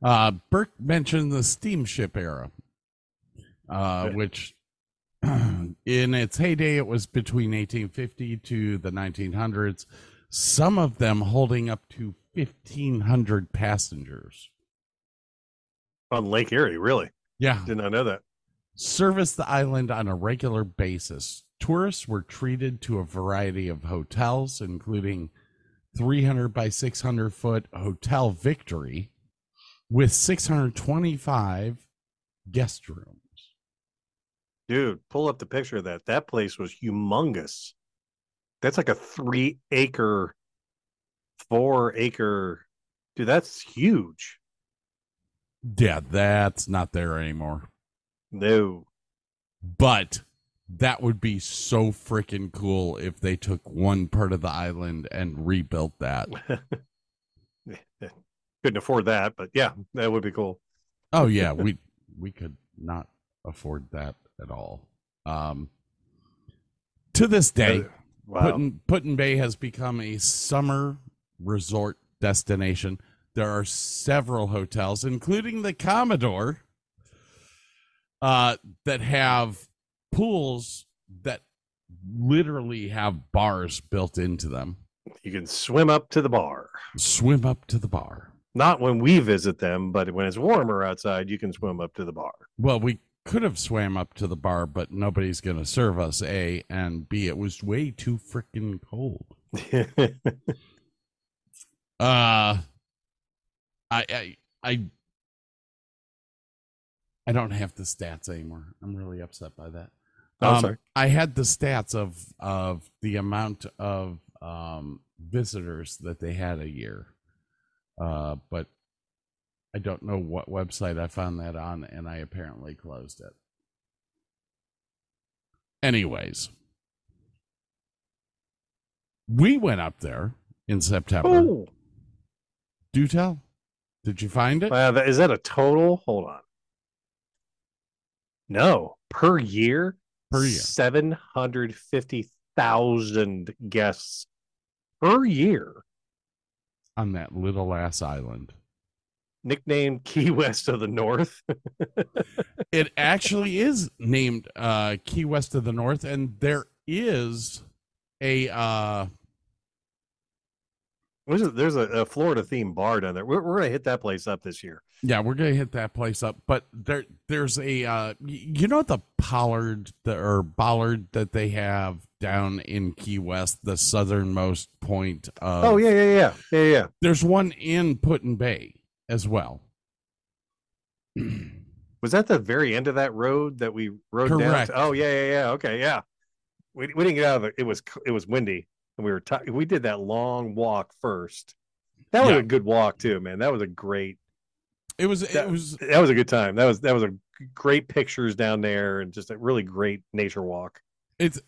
Uh Burke mentioned the steamship era. Uh which *clears throat* in its heyday it was between 1850 to the 1900s, some of them holding up to 1500 passengers. On Lake Erie, really? Yeah. Did not know that. service the island on a regular basis. Tourists were treated to a variety of hotels, including 300 by 600 foot Hotel Victory with 625 guest rooms. Dude, pull up the picture of that. That place was humongous. That's like a three acre, four acre. Dude, that's huge. Yeah, that's not there anymore. No. But that would be so freaking cool if they took one part of the island and rebuilt that. *laughs* Couldn't afford that, but yeah, that would be cool. Oh yeah, we we could not afford that at all. Um, to this day, wow. Bay has become a summer resort destination. there are several hotels, including the Commodore, uh, that have pools that literally have bars built into them. You can swim up to the bar. Swim up to the bar. Not when we visit them, but when it's warmer outside, you can swim up to the bar. Well, we could have swam up to the bar, but nobody's going to serve us. A and B, it was way too freaking cold. *laughs* Uh, I, I, I, I don't have the stats anymore. I'm really upset by that. Oh, Um, sorry. I had the stats of of the amount of um, visitors that they had a year, uh, but I don't know what website I found that on, and I apparently closed it. Anyways, we went up there in September. Oh, Do tell. Did you find it? that, is that a total? Hold on. No, per year, Per year. seven hundred fifty thousand guests per year. On that little ass island. Nicknamed Key West of the North. *laughs* It actually is named uh, Key West of the North, and there is a uh, There's a, there's a, a Florida themed bar down there. We're, we're gonna hit that place up this year. Yeah, we're gonna hit that place up. But there there's a uh, you know the Pollard the, or Bollard that they have down in Key West, the southernmost point of. oh yeah, yeah, yeah, yeah, yeah. There's one in Put-in Bay as well. Was that the very end of that road that we rode down? To? Oh yeah, yeah, yeah. Okay, yeah. We, we didn't get out of it. It was it was windy, and we were ti we did that long walk first. That was Yeah. a good walk too, man. That was a great. It was That it was that was a good time. That was that was a great pictures down there, and just a really great nature walk. it's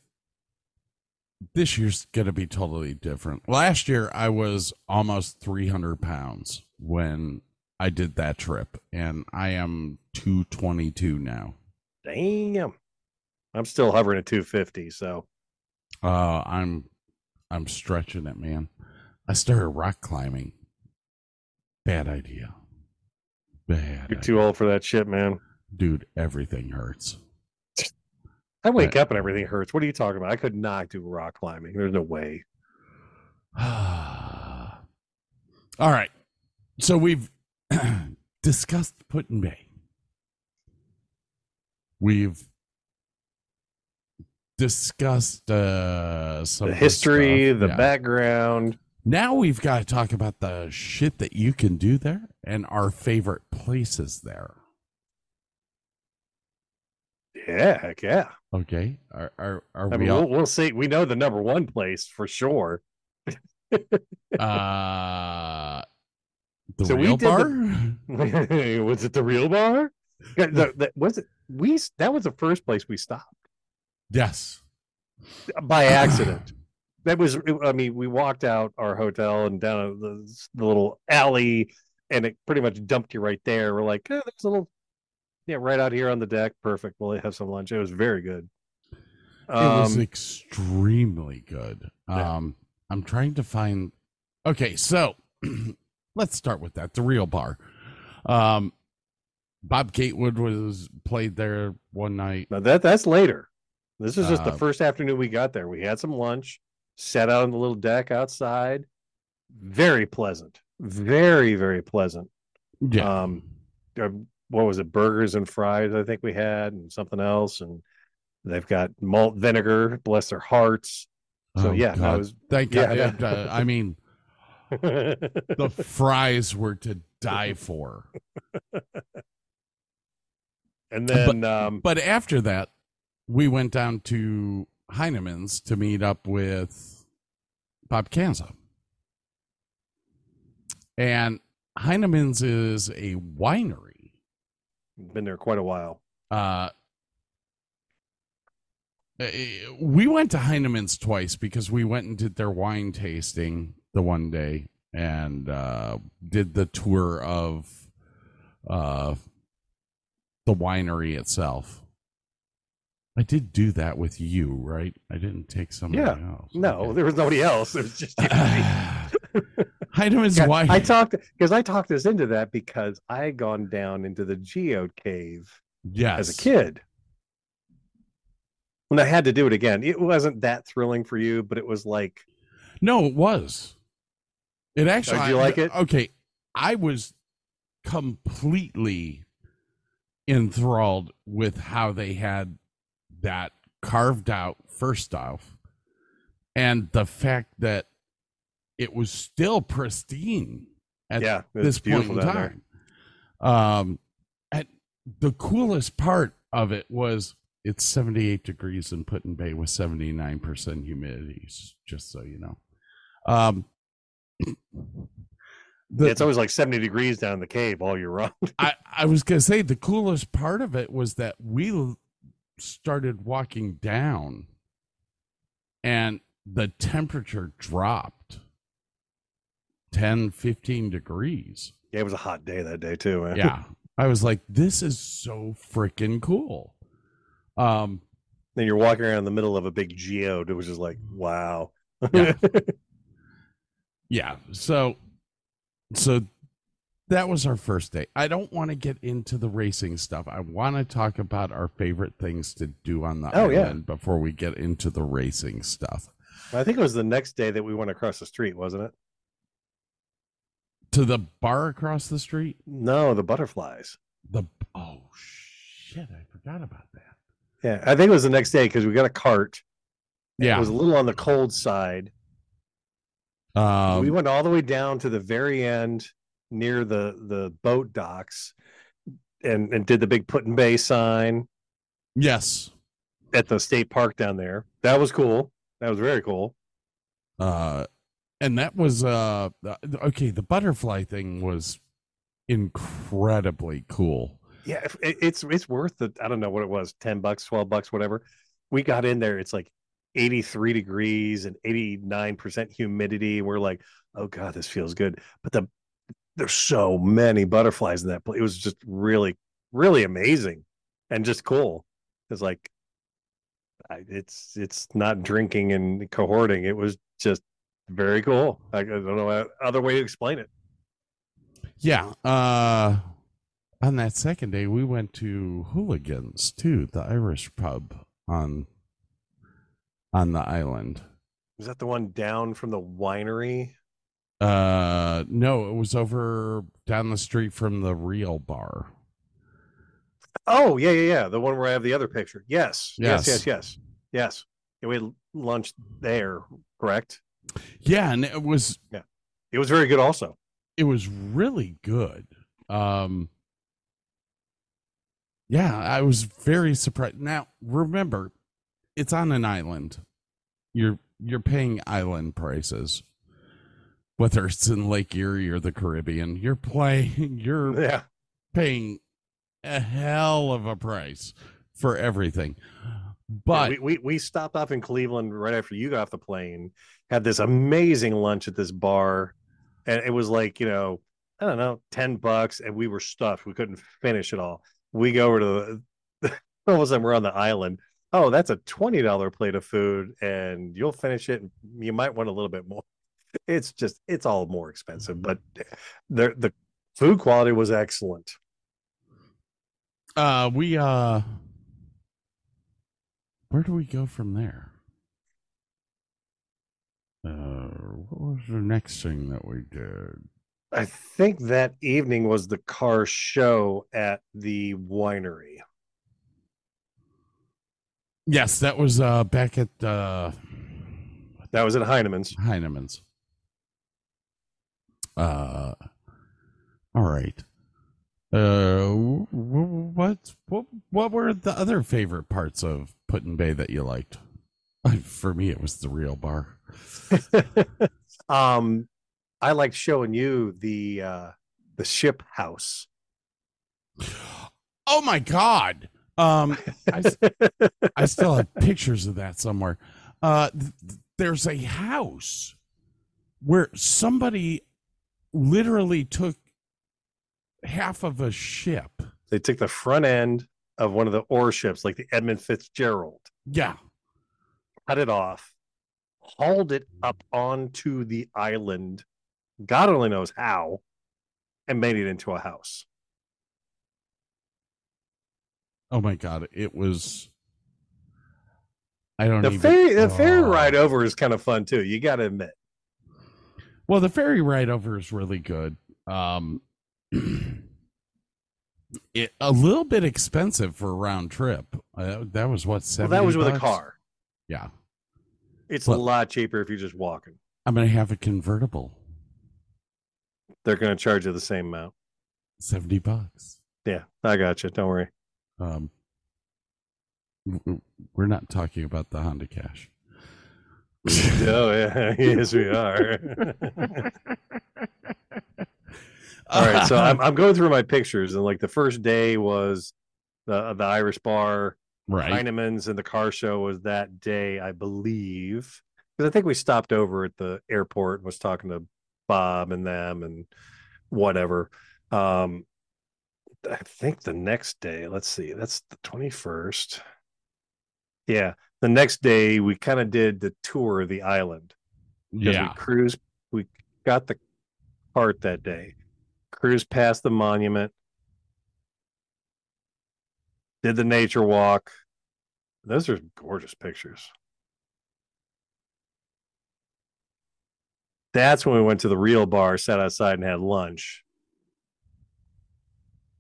this year's gonna be totally different. Last year I was almost 300 pounds when I did that trip, and I am 222 now. Damn, I'm still hovering at 250. So Uh, I'm I'm stretching it, man. I started rock climbing. Bad idea. Bad, you're too old for that shit, man. dude. Everything hurts. I wake Right. up and everything hurts. What are you talking about? I could not do rock climbing. There's no way. *sighs* All right. So we've *clears throat* discussed Put-in Bay. We've discussed uh, some The history, stuff. the Yeah. background. Now we've got to talk about the shit that you can do there and our favorite places there. Yeah, heck yeah. Okay. Are are, are I we mean, all, we'll, we'll see. We know the number one place for sure. *laughs* uh the So real bar? the- *laughs* was it the real bar? Yeah, the- the- was it? We that was the first place we stopped yes. by *coughs* accident. that was. I mean, we walked out our hotel and down the, the little alley, and it pretty much dumped you right there. We're like, oh, there's a little, yeah, right out here on the deck. Perfect. We'll have some lunch. It was very good. it was Um, extremely good. Yeah. Um, I'm trying to find. Okay, so *clears throat* let's start with that. The real bar. Um, Bob Gatewood was played there one night. Now that that's later. This is just the Uh, first afternoon we got there. We had some lunch, sat out on the little deck outside. Very pleasant. Very, very pleasant. Yeah. Um uh, what was it? Burgers and fries, I think we had, and something else. And they've got malt vinegar, bless their hearts. So Oh, yeah, God. was Thank yeah, God. that- Uh, I mean, *laughs* the fries were to die for. and then um But after that, we went down to Heineman's to meet up with Bob Kanza. And Heineman's is a winery. been there quite a while. Uh, eh, we went to Heineman's twice because we went and did their wine tasting the one day and uh, did the tour of uh, the winery itself. I did do that with you, right? I didn't take somebody Yeah. else. No, Okay. there was nobody else. It was just *sighs* *laughs* Heineman's Yeah, wife. I talked because I talked us into that because I had gone down into the geode cave yes. as a kid. And I had to do it again. It wasn't that thrilling for you, but it was like No, it was. It actually. Did you like it? Okay, I was completely enthralled with how they had that carved out first off, and the fact that it was still pristine at Yeah, this point in beautiful down there. time. Um, and the coolest part of it was it's 78 degrees in Put-in Bay with 79% humidity, just so you know. Um, *clears throat* the- it's always like 70 degrees down in the cave all year round. *laughs* I, I was going to say the coolest part of it was that we started walking down and the temperature dropped 10, 15 degrees. Yeah, it was a hot day that day too, man. Yeah. I was like, this is so freaking cool. Um, then you're walking around in the middle of a big geode. It was just like, wow. Yeah. *laughs* yeah. So, so that was our first day. I don't want to get into the racing stuff. I want to talk about our favorite things to do on the Oh, yeah. island before we get into the racing stuff. I think it was the next day that we went across the street, wasn't it? To the bar across the street? No, the butterflies. The oh shit, I forgot about that. Yeah, I think it was the next day because we got a cart. Yeah. It was a little on the cold side. Um, we went all the way down to the very end near the the boat docks and and did the big put in bay sign yes. at the state park down there. That was cool. That was very cool. Uh, and that was uh okay. The butterfly thing was incredibly cool. Yeah, it, it's it's worth it. I don't know what it was, ten bucks, twelve bucks, whatever. We got in there. It's like eighty three degrees and eighty nine percent humidity. We're like, oh god, this feels good. But the there's so many butterflies in that place. It was just really, really amazing and just cool. It's like it's it's not drinking and cohorting. It was just very cool. I, I don't know other way to explain it. Yeah. Uh, on that second day, we went to Hooligans too, the Irish pub on on the island. Was that the one down from the winery? Uh, no, it was over down the street from the real bar. Oh yeah, yeah, yeah. The one where I have the other picture. Yes, yes, Yes. yes, yes, yes. Yeah, we had lunch there, correct? Yeah, and it was Yeah, it was very good. Also, it was really good. Um Yeah, I was very surprised. Now, remember, it's on an island. You're you're paying island prices. Whether it's in Lake Erie or the Caribbean, you're playing *laughs* you're yeah, paying a hell of a price for everything. Yeah, But we, we we stopped off in Cleveland right after you got off the plane. Had this amazing lunch at this bar, and it was like you know I don't know ten bucks, and we were stuffed. We couldn't finish it all. We go over to the *laughs* all of a sudden we're on the island. Oh, that's a twenty dollar plate of food, and you'll finish it. You might want a little bit more. *laughs* It's just it's all more expensive, but the the food quality was excellent. uh we uh where do we go from there? Uh what was the next thing that we did? I think that evening was the car show at the winery. Yes, that was uh back at uh That was at Heineman's. Heineman's. Uh all right. Uh wh- wh- what what what were the other favorite parts of Put-in Bay that you liked? *laughs* For me it was the real bar. *laughs* um, I liked showing you the uh the ship house. *gasps* Oh my god. Um I, I still have pictures of that somewhere. Uh th- there's a house where somebody literally took half of a ship. They took the front end of one of the ore ships, like the Edmund Fitzgerald, Yeah. Cut it off, hauled it up onto the island God only knows how, and made it into a house. Oh my god, it was. I don't The even. ferry, the ferry Oh. ride over is kind of fun too. You got to admit. Well, the ferry ride over is really good. Um, *clears throat* it a little bit expensive for a round trip. Uh, that was what Well, that was with a car. Yeah, It's a lot cheaper if you're just walking. I'm gonna have a convertible. They're going to charge you the same amount. Seventy bucks. Yeah, I got you. Don't worry. Um, we're not talking about the Honda Cash. *laughs* oh yeah, *laughs* yes we are. *laughs* All right, so I'm I'm going through my pictures, and like the first day was the the Irish bar, Right. Heineman's, and the car show was that day, I believe. Because I think we stopped over at the airport and was talking to Bob and them and whatever. Um, I think the next day, let's see, that's the 21st. Yeah, the next day we kind of did the tour of the island. Yeah. we cruised. We got the cart that day. Cruised past the monument. Did the nature walk. Those are gorgeous pictures. That's when we went to the real bar, sat outside and had lunch.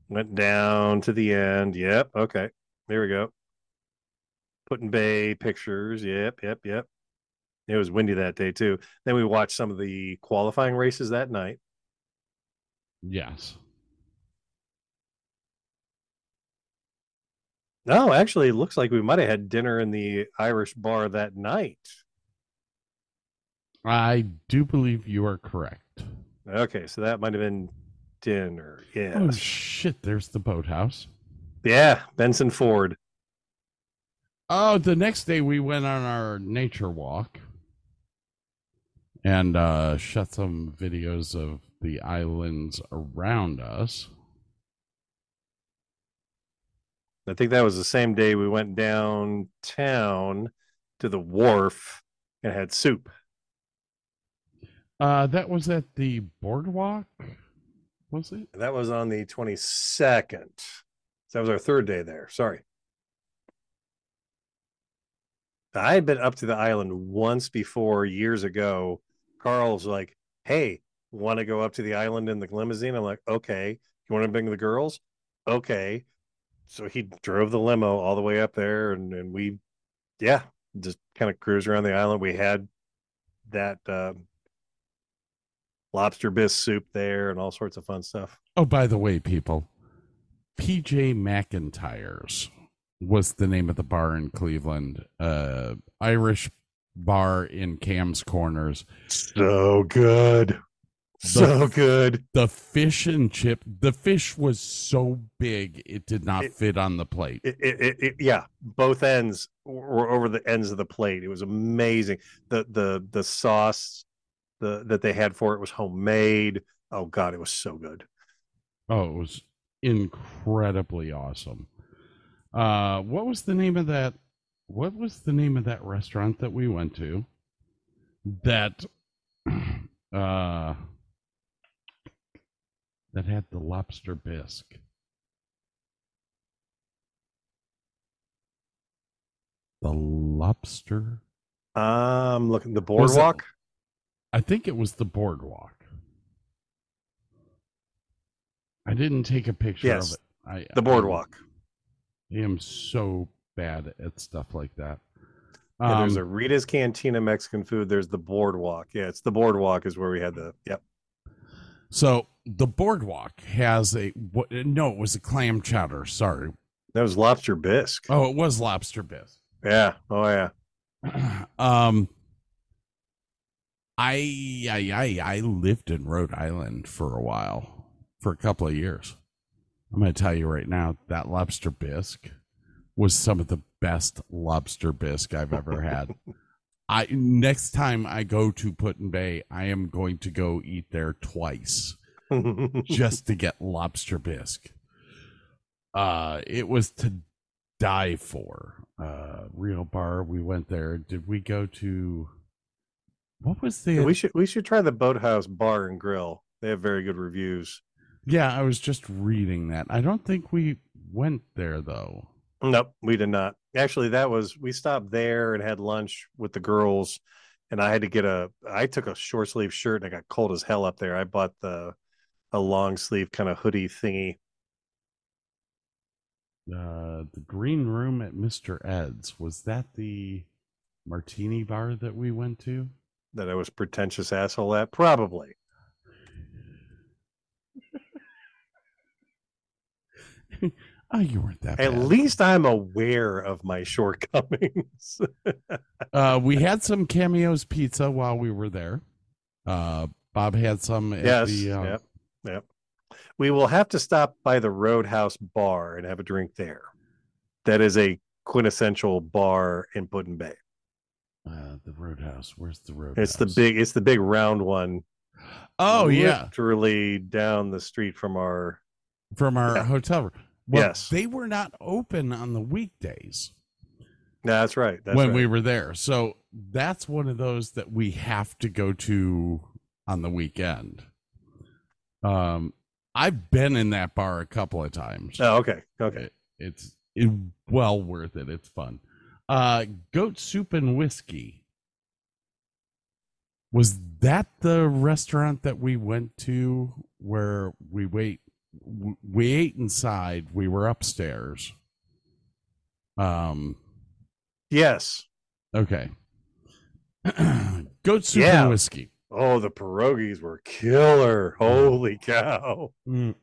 Went down to the end. Yep. Okay. There we go. Put-in Bay pictures. Yep. Yep. Yep. It was windy that day too. Then we watched some of the qualifying races that night. Yes. No, actually, it looks like we might have had dinner in the Irish bar that night. I do believe you are correct. Okay, so that might have been dinner. Yeah. Oh shit! There's the boathouse. Yeah, Benson Ford. Oh, the next day we went on our nature walk and uh, shot some videos of the islands around us. I think that was the same day we went downtown to the wharf and had soup. Uh, that was at the boardwalk, was it? That was on the 22nd. So that was our third day there. Sorry. I had been up to the island once before years ago. Carl's like, Hey, want to go up to the island in the limousine? I'm like, Okay. You want to bring the girls? Okay. So he drove the limo all the way up there and, and we, yeah, just kind of cruised around the island. We had that uh, lobster bisque soup there and all sorts of fun stuff. Oh, by the way, people, PJ McIntyre's was the name of the bar in Cleveland. Uh, Irish bar in Kamm's Corners. So good. So good. The fish and chip. The fish was so big it did not fit on the plate. It, it, it, it- yeah, both ends were over the ends of the plate. It was amazing. The the the sauce the that they had for it was homemade. Oh god, it was so good. Oh, it was incredibly awesome. Uh, what was the name of that? What was the name of that restaurant that we went to? That, *clears throat* uh, that had the lobster bisque. The lobster. Um, looking the boardwalk. I think it was the boardwalk. I didn't take a picture Yes, of it. I, the boardwalk. I am so bad at stuff like that. Yeah, there's Um, a Rita's Cantina Mexican food. There's the boardwalk. Yeah, it's the boardwalk is where we had the yep. So the boardwalk has a what? No, it was a clam chowder. Sorry, that was lobster bisque. Oh, it was lobster bisque. Yeah. Oh yeah. *clears throat* Um, I I I I lived in Rhode Island for a while, for a couple of years. I'm going to tell you right now that lobster bisque was some of the best lobster bisque I've ever had. *laughs* I next time I go to Put-in Bay, I am going to go eat there twice just to get lobster bisque. Uh, it was to die for. Uh, real bar. We went there. Did we go to? what was the we should we should try the Boathouse Bar and Grill. They have very good reviews. Yeah, I was just reading that. I don't think we went there though. Nope, we did not. Actually, that was we stopped there and had lunch with the girls, and I had to get a. I took a short sleeve shirt and I got cold as hell up there. I bought the a long sleeve kind of hoodie thingy. Uh, the green room at Mr. Ed's was that the martini bar that we went to? That I was pretentious asshole at probably. *laughs* Oh, you weren't that At bad. least I'm aware of my shortcomings. *laughs* uh, we had some cameos pizza while we were there. Uh, Bob had some at yes. the uh, yep. Yep. We will have to stop by the Roadhouse Bar and have a drink there. That is a quintessential bar in Put-in Bay. uh, the Roadhouse. Where's the Roadhouse? It's the big. It's the big round one. Oh yeah, literally down the street from our. from our Yeah. hotel room. Well, Yes. they were not open on the weekdays No, that's right. That's when right. we were there. So that's one of those that we have to go to on the weekend. Um, I've been in that bar a couple of times. Oh, okay. Okay. It- it's it, well worth it. It's fun. Uh, goat soup and whiskey. Was that the restaurant that we went to where we wait? We ate inside. We were upstairs. Um. Yes. Okay. *clears throat* goat soup Yeah. and whiskey. Oh, the pierogies were killer. Holy cow. Mm,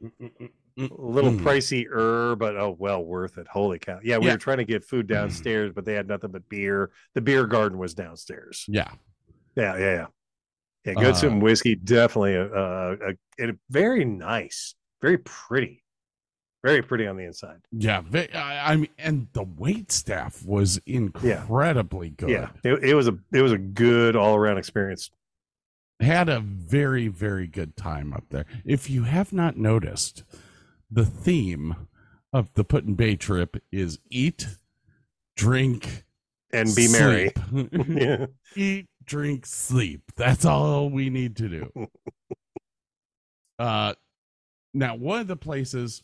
A little mm. pricey er, but oh well worth it. Holy cow. Yeah, we Yeah. were trying to get food downstairs, but they had nothing but beer. The beer garden was downstairs. Yeah. Yeah, yeah, yeah. Yeah, good Uh, and whiskey, definitely a, a, a, and very nice, very pretty, very pretty on the inside. Yeah. I, I mean, and the wait staff was incredibly good. Yeah, it, it was a it was a good all around experience. Had a very very good time up there if you have not noticed the theme of the put in bay trip is eat drink And be merry. Yeah. *laughs* *laughs* eat drink sleep that's all we need to do *laughs* uh now one of the places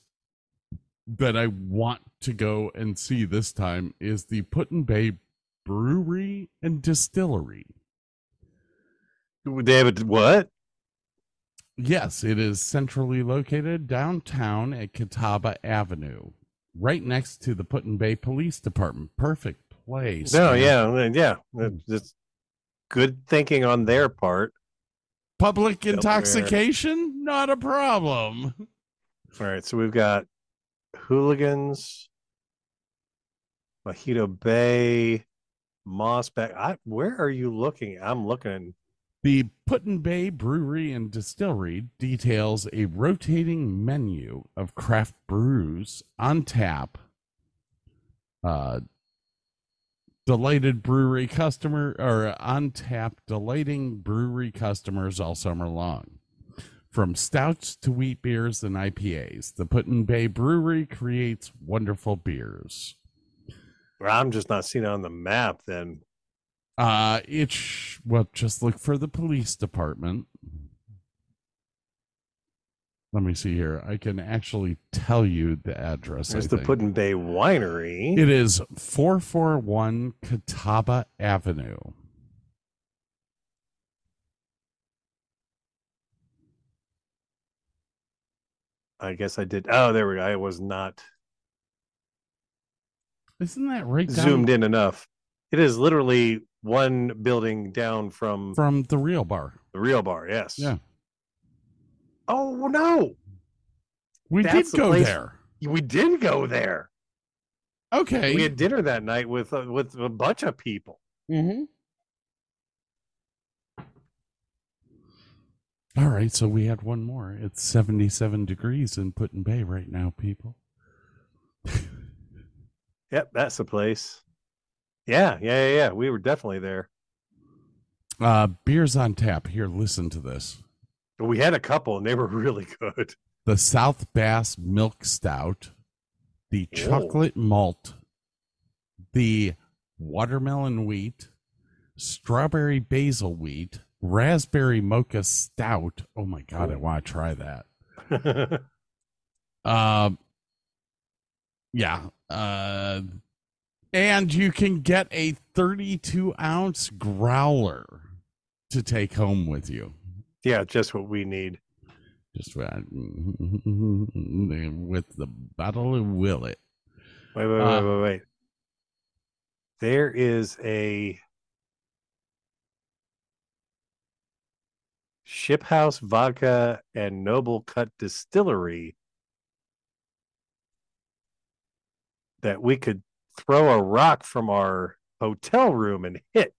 that i want to go and see this time is the put in bay brewery and distillery David, what? Yes, it is centrally located downtown at Catawba Avenue, right next to the Put in Bay Police Department. Perfect place. No, man. yeah, yeah. It's good thinking on their part. Public Yep, intoxication? Not a problem. All right, so we've got hooligans, Mojito Bay, Mossback. I where are you looking? I'm looking. The Put in Bay Brewery and Distillery details a rotating menu of craft brews on tap. Uh, delighted brewery customer or on tap delighting brewery customers all summer long. From stouts to wheat beers and IPAs, the Put in Bay Brewery creates wonderful beers. I'm just not seeing it on the map. Then Uh, it's well, just look for the police department. Let me see here. I can actually tell you the address. there's I the. Put-in Bay Winery. It is 441 Catawba Avenue. I guess I did. Oh, there we go. I was not Isn't that right down zoomed in enough. It is literally one building down from from the real bar? the real bar. Yes. Yeah. Oh no, We That's did go there. we did go there. Okay. We had dinner that night with uh, with a bunch of people. Mm-hmm. All right, so we had one more. It's 77 degrees in Put in Bay right now, people. *laughs* Yep, that's the place. Yeah, yeah, yeah, yeah. We were definitely there. Uh, beers on tap. Here, listen to this. We had a couple, and they were *laughs* really good. The South Bass Milk Stout, the Whoa. chocolate malt, the watermelon wheat, strawberry basil wheat, raspberry mocha stout. Oh my god, I want to try that. Um, *laughs* yeah. Uh, and you can get a 32 ounce growler to take home with you. yeah, just what we need. Just with *laughs* with the bottle of Willet. Wait, wait, wait, Uh, wait, wait. There is a Ship House Vodka and Noble Cut Distillery that we could throw a rock from our hotel room and hit.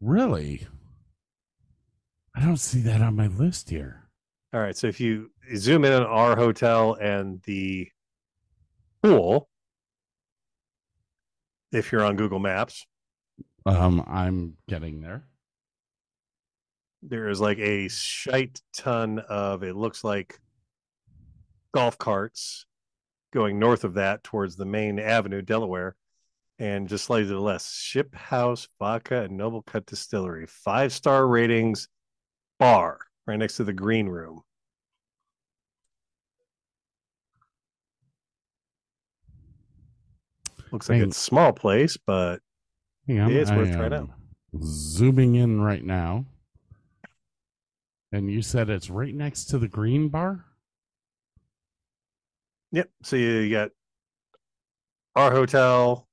Really? I don't see that on my list here. All right, so if you zoom in on our hotel and the pool, if you're on Google Maps, Um, I'm getting there. there is like a shite ton of it looks like golf carts going north of that towards the main avenue delaware and just slightly to the left ship house vodka and noble cut distillery five star ratings bar right next to the green room looks like Hang- it's a small place but on, it's worth trying out Zooming in right now. And you said it's right next to the green bar? Yep. So you got our hotel,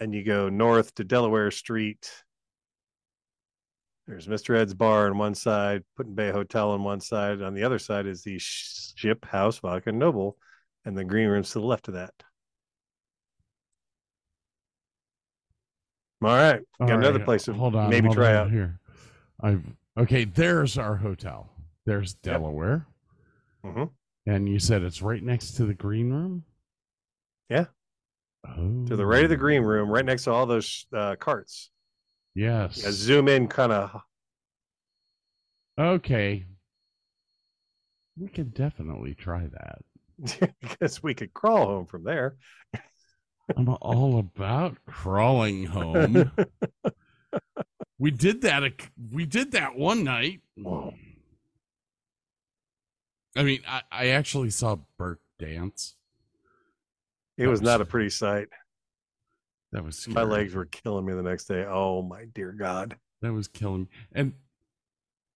and you go north to Delaware Street. There's Mr. Ed's bar on one side, Put-in Bay Hotel on one side. On the other side is the Ship House Vodka Noble, and the green room's to the left of that. All right, got All another place to hold on, maybe hold try on out. here. I've okay. There's our hotel. There's Delaware, Mhm. And you said it's right next to the green room. Yeah. Oh, To the right of the green room, right next to all those uh, carts. yes. Yeah, zoom in, kind of. Okay, we can definitely try that. *laughs* because we could crawl home from there. I'm all about crawling home. *laughs* we did that. a- We did that one night. *laughs* I mean, I, I actually saw Burke dance. It was was- not a pretty sight. That was My legs were killing me the next day. Oh my dear God. That was killing me. And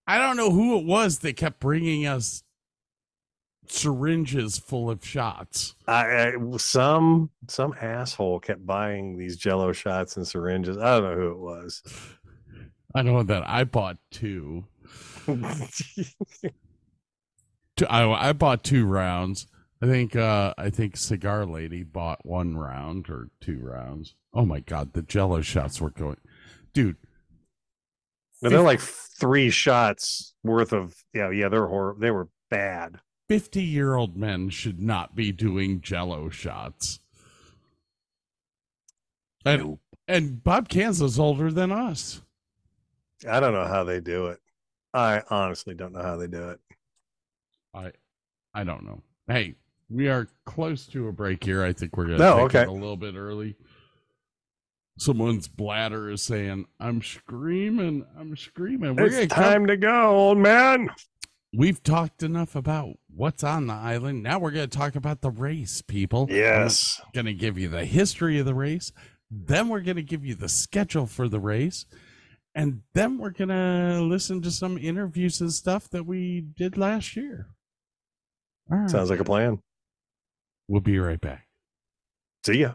I don't know who it was that kept bringing us syringes full of shots. I, I some some asshole kept buying these jello shots and syringes. I don't know who it was. *sighs* I know that I bought two. *laughs* Two- I, I bought two rounds. I think uh I think Cigar Lady bought one round or two rounds. Oh my god, the jello shots were going dude. But they're like three shots worth of yeah, yeah, they're horrible. They were bad. 50 year old men should not be doing jello shots. And and Bob Kansas is older than us. I don't know how they do it. I honestly don't know how they do it. I I don't know. Hey, we are close to a break here. I think we're gonna No, take it a little bit early. Someone's bladder is saying, I'm screaming, I'm screaming. We're It's gonna come- time to go, old man. We've talked enough about what's on the island. Now we're going to talk about the race, people. Yes. Going to give you the history of the race. Then we're going to give you the schedule for the race. And then we're going to listen to some interviews and stuff that we did last year. All right. Sounds like a plan. We'll be right back. See ya.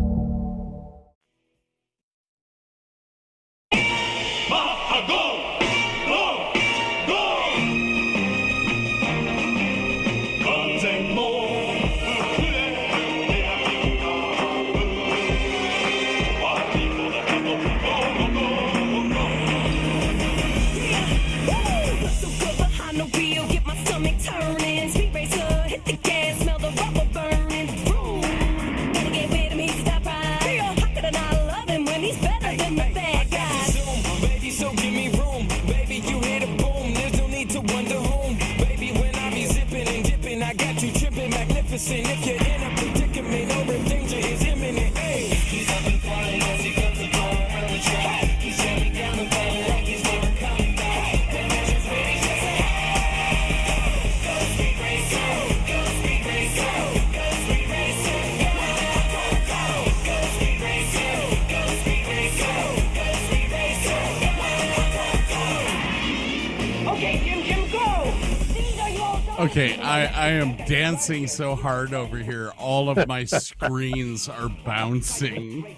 Dancing so hard over here. All of my screens are bouncing.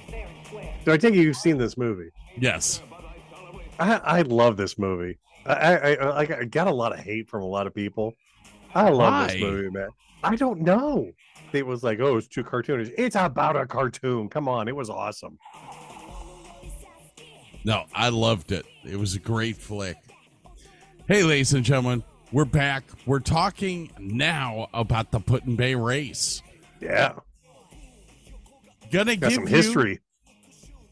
Do I take it you've seen this movie? Yes. I, I love this movie. I, I, I, I got a lot of hate from a lot of people. I love this movie, man. I don't know. It was like, oh, it's too cartoonish. It's about a cartoon. Come on, it was awesome. No, I loved it. It was a great flick. Hey, ladies and gentlemen, we're back. We're talking now about the Put in Bay race. Yeah. Gonna Got give some you- history.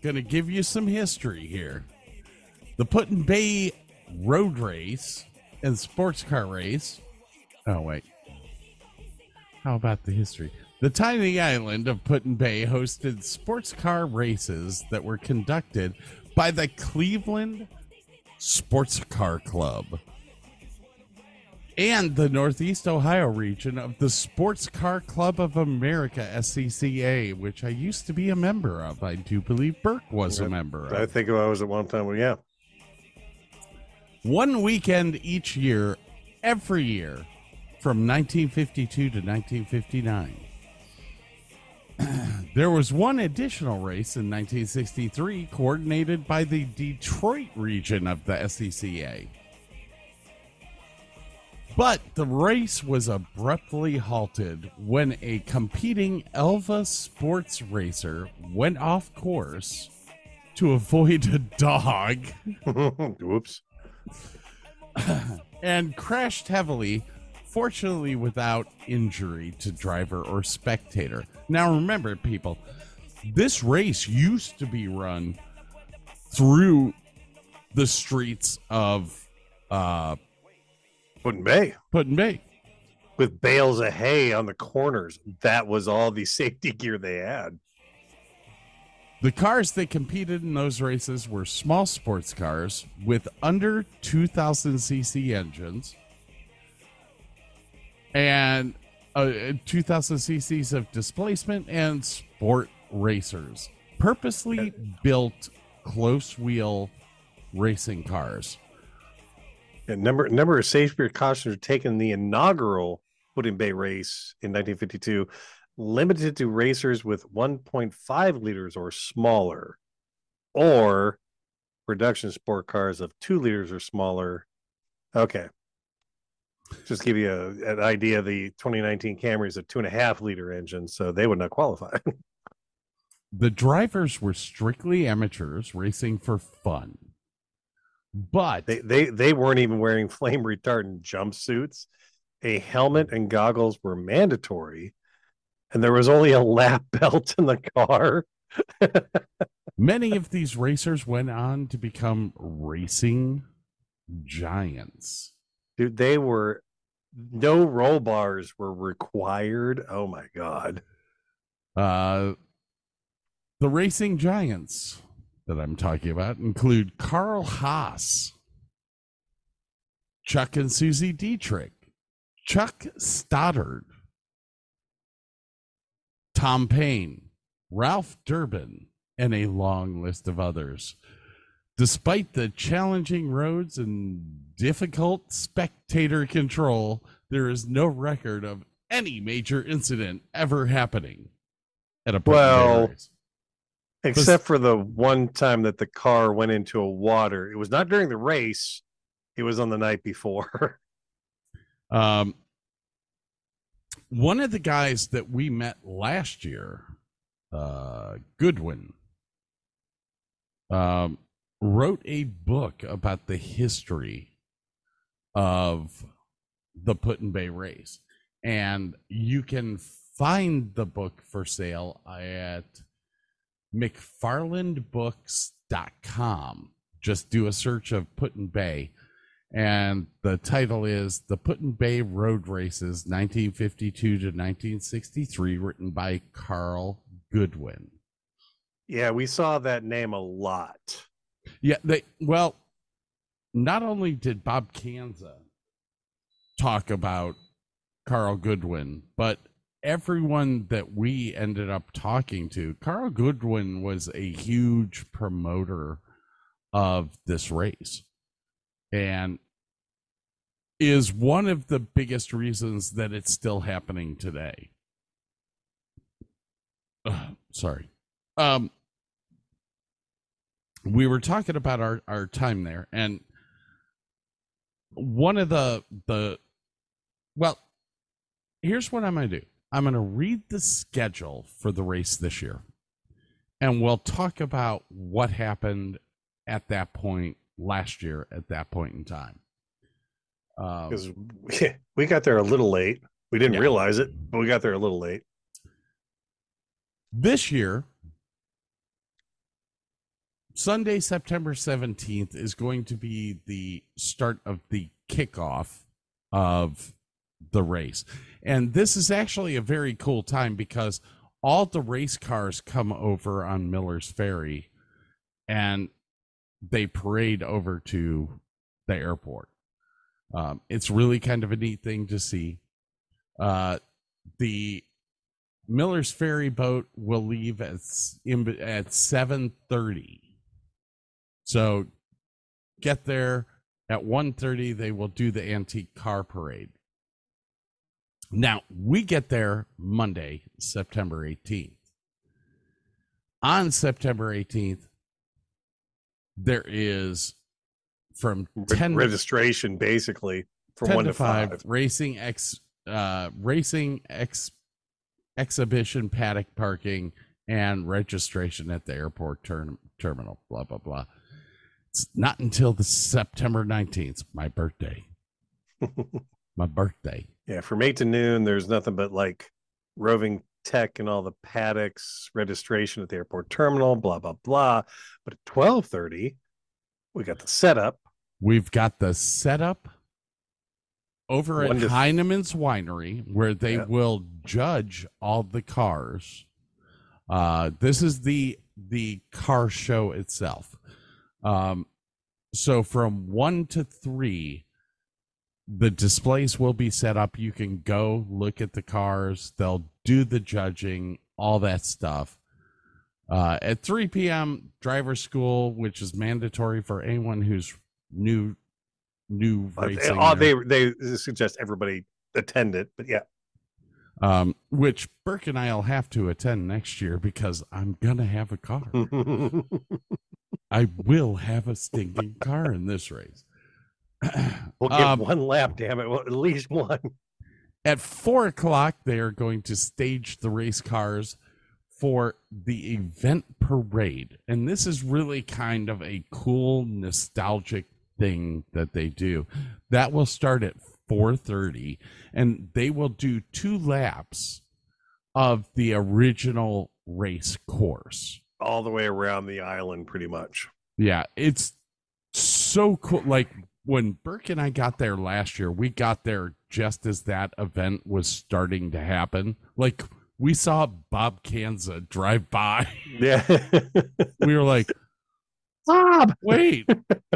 Gonna give you some history here. The Put in Bay road race and sports car race. Oh wait. How about the history? The tiny island of Put in Bay hosted sports car races that were conducted by the Cleveland Sports Car Club and the Northeast Ohio region of the Sports Car Club of America, SCCA, which I used to be a member of. I do believe Burke was a member of. I think I was at one time. Well, yeah. One weekend each year, every year, from 1952 to 1959. *clears throat* there was one additional race in 1963 coordinated by the Detroit region of the SCCA. But the race was abruptly halted when a competing Elva sports racer went off course to avoid a dog. *laughs* Whoops. *laughs* and crashed heavily, fortunately without injury to driver or spectator. Now remember, people, this race used to be run through the streets of uh Put-in Bay. Put-in Bay. With bales of hay on the corners. That was all the *laughs* safety gear they had. The cars that competed in those races were small sports cars with under 2000 cc engines and uh, 2000 cc's of displacement and sport racers. Purposely built close wheel racing cars. And number number of safety precautions are taken in the inaugural Put-in Bay race in 1952, limited to racers with 1.5 liters or smaller, or production sport cars of two liters or smaller. Okay. Just give you a, an idea. The 2019 Camry is a two and a half liter engine, so they would not qualify. *laughs* The drivers were strictly amateurs racing for fun. But they, they they weren't even wearing *laughs* flame retardant jumpsuits. A helmet and goggles were mandatory, and there was only a lap *laughs* belt in the car. *laughs* Many of these racers went on to become racing giants. Dude, they were no roll bars were required. Oh my god. Uh, the racing giants that I'm talking about include Carl Haas, Chuck and Susie Dietrich, Chuck Stoddard, Tom Payne, Ralph Durbin, and a long list of others. Despite the challenging roads and difficult spectator control, there is no record of any major incident ever happening at a Well, race. Except for the one time that the car went into a water. It was not during the race. It was on the night before. *laughs* Um, one of the guys that we met last year, uh, Goodwin, um, wrote a book about the history of the Put-in Bay race. And you can find the book for sale at McFarlandBooks.com. Just do a search of Put-in Bay and the title is The Put-in Bay Road Races 1952 to 1963 written by Carl Goodwin. yeah, we saw that name a lot. Yeah, they well not only did Bob Kanza talk about Carl Goodwin, but everyone that we ended up talking to, Carl Goodwin was a huge promoter of this race and is one of the biggest reasons that it's still happening today. Sorry. Um we were talking about our our time there and one of the the well here's what i'm to do i'm going to read the schedule for the race this year and we'll talk about what happened at that point last year at that point in time um, Because we, *laughs* we got there a little late. We didn't Yeah. realize it, but we got there a little late. this year sunday september 17th is going to be the start of the kickoff of the race and this is actually a very cool time because all the race cars come over on miller's ferry and they parade over to the airport um, it's really kind of a neat thing to see uh, the Miller's ferry boat will leave at at seven thirty. So get there at 1.30 They will do the antique car parade. Now we get there Monday, September eighteenth. On September eighteenth, there is from ten registration basically from 10 one to to five. racing ex uh racing ex exhibition paddock parking and registration at the airport term, terminal blah blah blah it's not until the september 19th my birthday *laughs* my birthday Yeah, from eight to noon, there's nothing but like roving tech and all the paddocks, registration at the airport terminal, blah blah blah. But at twelve thirty, we got the setup. we've got the setup over at One to- Heineman's Winery where they Yeah. will judge all the cars. Uh, this is the the car show itself. Um, so from one to three, the displays will be set up. You can go look at the cars. They'll do the judging, all that stuff. Uh, at 3 p.m., driver school, which is mandatory for anyone who's new, new Uh, racing. or- they they suggest everybody attend it, but yeah, um, which Burke and I'll have to attend next year because I'm gonna have a car. *laughs* I will have a stinking car in this race. *clears throat* we'll get Um, one lap. Damn it, well, at least one. At four o'clock, they are going to stage the race cars for the event parade. And this is really kind of a cool, nostalgic thing that they do. That will start at 4:30 and they will do two laps of the original race course. All the way around the island, pretty much. Yeah, it's so cool. Like when Burke and I got there last year, we got there just as that event was starting to happen. Like we saw Bob Kanza drive by. *laughs* Yeah. *laughs* we were like, Bob, wait.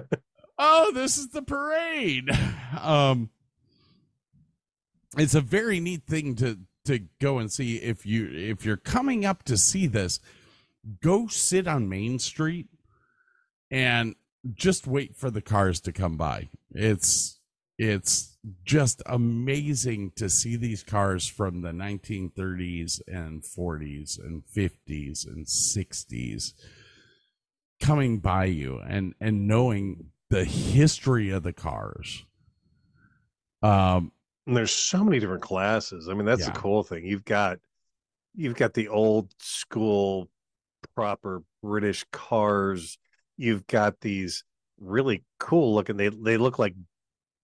*laughs* oh, this is the parade. Um it's a very neat thing to to go and see if you if you're coming up to see this, go sit on Main Street and just wait for the cars to come by. It's it's just amazing to see these cars from the 1930s and 40s and 50s and 60s coming by you and and knowing the history of the cars. Um And there's so many different classes. I mean, that's Yeah. the cool thing. You've got you've got the old school proper British cars. You've got these really cool looking they they look like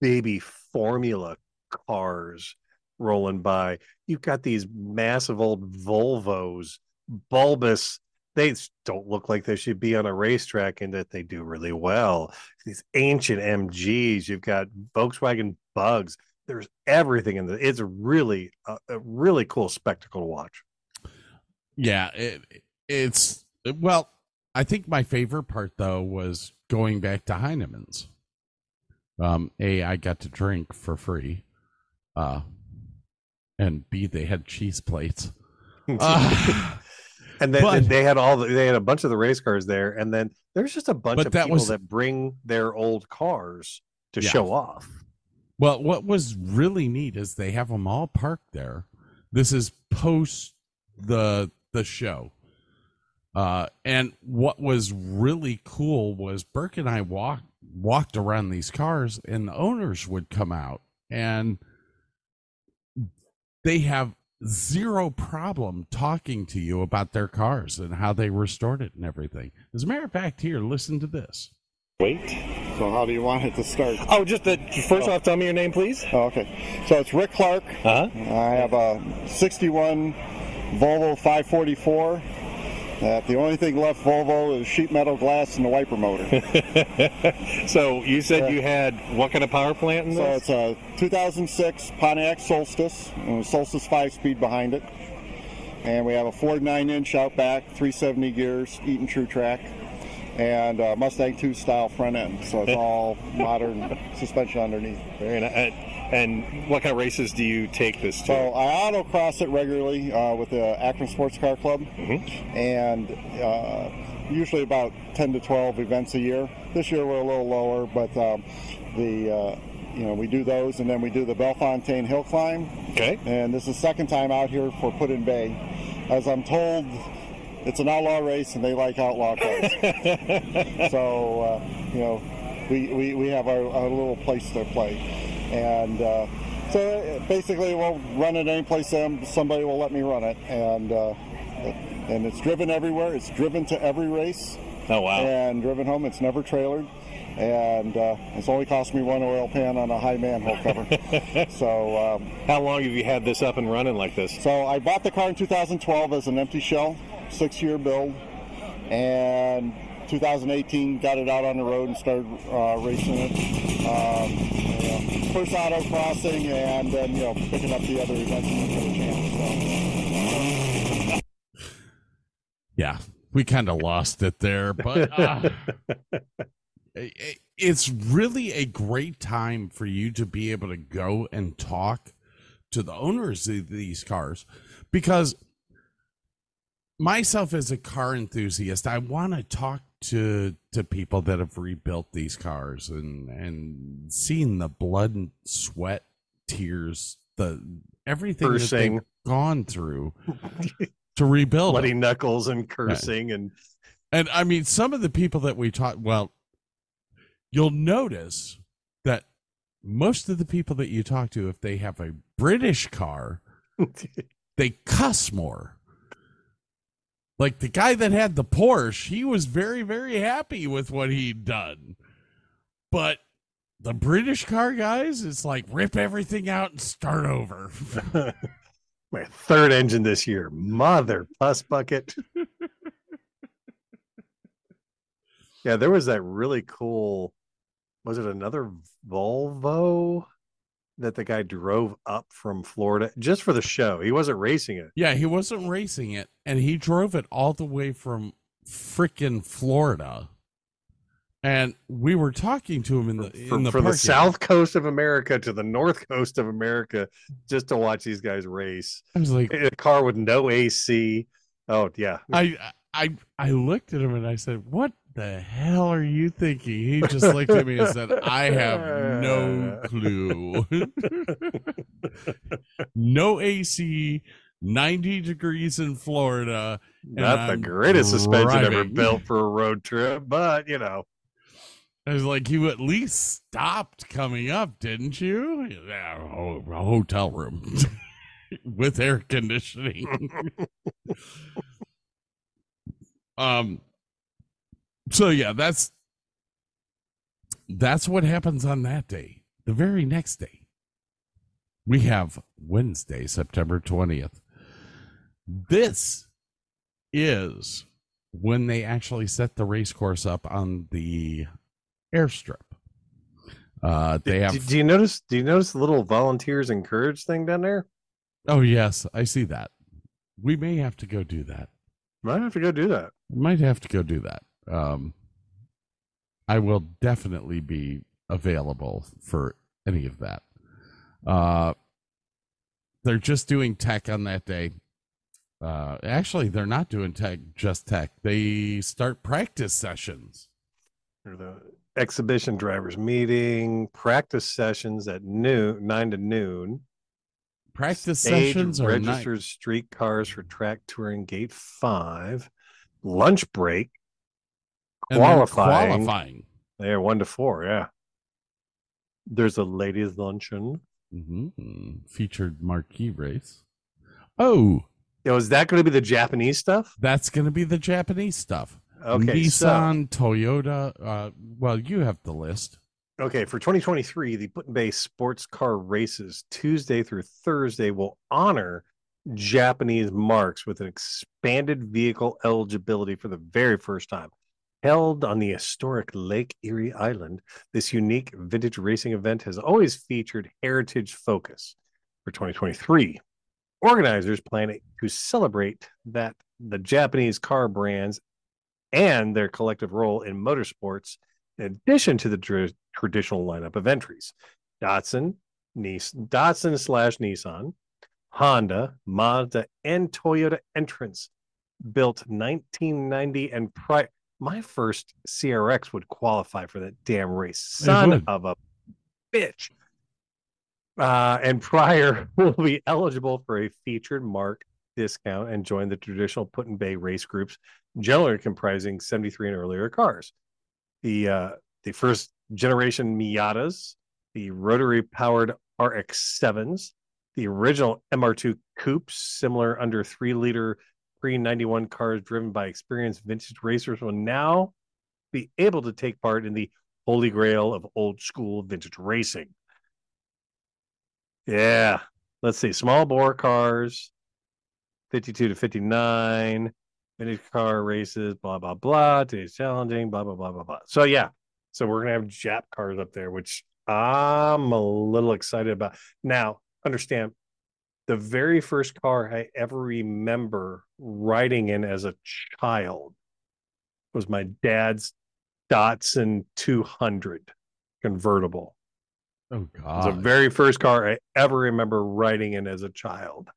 baby formula cars rolling by. You've got these massive old Volvos, bulbous. They don't look like they should be on a racetrack, and that they do really well. These ancient MGs. You've got Volkswagen Bugs. There's everything in the. It's really a, a really cool spectacle to watch. Yeah, it, it's well. I think my favorite part though was going back to Heineman's. Um, a I got to drink for free, uh, and b they had cheese plates. *laughs* Uh, and then but- they had all the, they had a bunch of the race cars there, and then there's just a bunch of that people was- that bring their old cars to Yeah. show off. Well, what was really neat is they have them all parked there. This is post the the show. Uh, and what was really cool was Burke and I walked walked around these cars, and the owners would come out, and they have zero problem talking to you about their cars and how they restored it and everything. As a matter of fact, here, listen to this. Wait. So how do you want it to start? Oh, just the first off, tell me your name, please. Oh, okay. So it's Rick Clark. Uh-huh. I have a 61 Volvo 544. Uh, the only thing left Volvo is sheet metal glass and the wiper motor. *laughs* So you said you had what kind of power plant in this? so it's a 2006 Pontiac Solstice, Solstice 5-speed behind it. And we have a Ford nine-inch out back, 370 gears, Eaton Truetrac, and a Mustang 2 style front end. So it's *laughs* all modern suspension underneath. Very nice. And what kind of races do you take this to? So I autocross it regularly uh, with the Akron Sports Car Club, Mm-hmm. and uh, usually about 10 to 12 events a year. This year we're a little lower, but um, the uh, you know we do those, and then we do the Bellefontaine Hill Climb. Okay. And this is the second time out here for Put in Bay. As I'm told, it's an outlaw race, and they like outlaw cars. *laughs* so uh, you know, we, we, we have our, our little place to play, and uh, so basically we'll run it any place somebody will let me run it, and uh, and it's driven everywhere. It's driven to every race. Oh wow! And driven home. It's never trailered. And uh, it's only cost me one oil pan on a high manhole cover. *laughs* so, um, how long have you had this up and running like this? So I bought the car in 2012 as an empty shell, six-year build, and 2018 got it out on the road and started uh, racing it. Um, you know, first auto crossing, and then you know picking up the other events for the channel. yeah we kind of lost it there but uh, *laughs* it's really a great time for you to be able to go and talk to the owners of these cars because myself as a car enthusiast i want to talk to to people that have rebuilt these cars and and seeing the blood and sweat tears the everything that they've gone through to rebuild bloody it. knuckles and cursing and And I mean, some of the people that we talk, well, you'll notice that most of the people that you talk to, if they have a British car, *laughs* they cuss more. Like the guy that had the Porsche, he was very, very happy with what he'd done. But the British car guys, it's like rip everything out and start over. *laughs* my third engine this year. Mother pus bucket. *laughs* yeah, there was that really cool. Was it another Volvo that the guy drove up from Florida just for the show? He wasn't racing it. Yeah, he wasn't racing it, and he drove it all the way from frickin' Florida. And we were talking to him in the For, in the, for the south coast of America to the north coast of America just to watch these guys race. I was like, a car with no AC. Oh yeah. I I I looked at him and I said, "What the hell are you thinking?" He just looked at me and said, "I have no *laughs* clue. no AC, ninety degrees in Florida. Not the I'm greatest suspension ever built for a road trip, but you know. I was like, "You at least stopped coming up, didn't you?" Yeah, a hotel room *laughs* with air conditioning. *laughs* um. So yeah, that's that's what happens on that day. The very next day, we have Wednesday, September twentieth. This is when they actually set the race course up on the airstrip. Uh, they Do- have. do you notice do you notice the little volunteers encourage thing down there? Oh yes, I see that. We may have to go do that. Might have to go do that. Might have to go do that. Um, I will definitely be available for any of that. Uh, they're just doing tech on that day. Uh, actually, they're not doing tech, just tech. They start practice sessions. Or the exhibition drivers meeting, practice sessions at noon, nine to noon. Practice Stage sessions are registered street cars for track touring gate five. Lunch break. And then Qualifying. qualifying. There, one to four. Yeah. There's a ladies' luncheon. hmm Featured marquee race. Oh, Yo, is that going to be the Japanese stuff? That's going to be the Japanese stuff. Okay, so- Nissan, Toyota. Uh, well, you have the list. Okay, for 2023, the Put in Bay Sports Car Races Tuesday through Thursday will honor Japanese marques with an expanded vehicle eligibility for the very first time. Held on the historic Lake Erie Island, this unique vintage racing event has always featured heritage focus. For 2023, organizers plan to celebrate that the Japanese car brands and their collective role in motorsports in addition to the tr- traditional lineup of entries Datsun, Nissan, Datsun slash Nissan, Honda, Mazda, and Toyota entrants built 1990 and prior. My first CRX would qualify for that damn race. Son of a bitch. Uh, and prior *laughs* will be eligible for a featured marque discount and join the traditional Put in Bay race groups, generally comprising 73 and earlier cars. The uh, the first generation Miatas, the rotary powered RX 7s, the original MR2 coupes, similar under three liter pre 91 cars driven by experienced vintage racers, will now be able to take part in the holy grail of old school vintage racing. Yeah. Let's see. Small bore cars, 52 to 59, vintage car races, blah, blah, blah. Today's challenging, blah, blah, blah, blah, blah. So, yeah. So, we're going to have Jap cars up there, which I'm a little excited about. Now, understand the very first car I ever remember riding in as a child was my dad's Datsun 200 convertible. Oh It was the very first car I ever remember riding in as a child.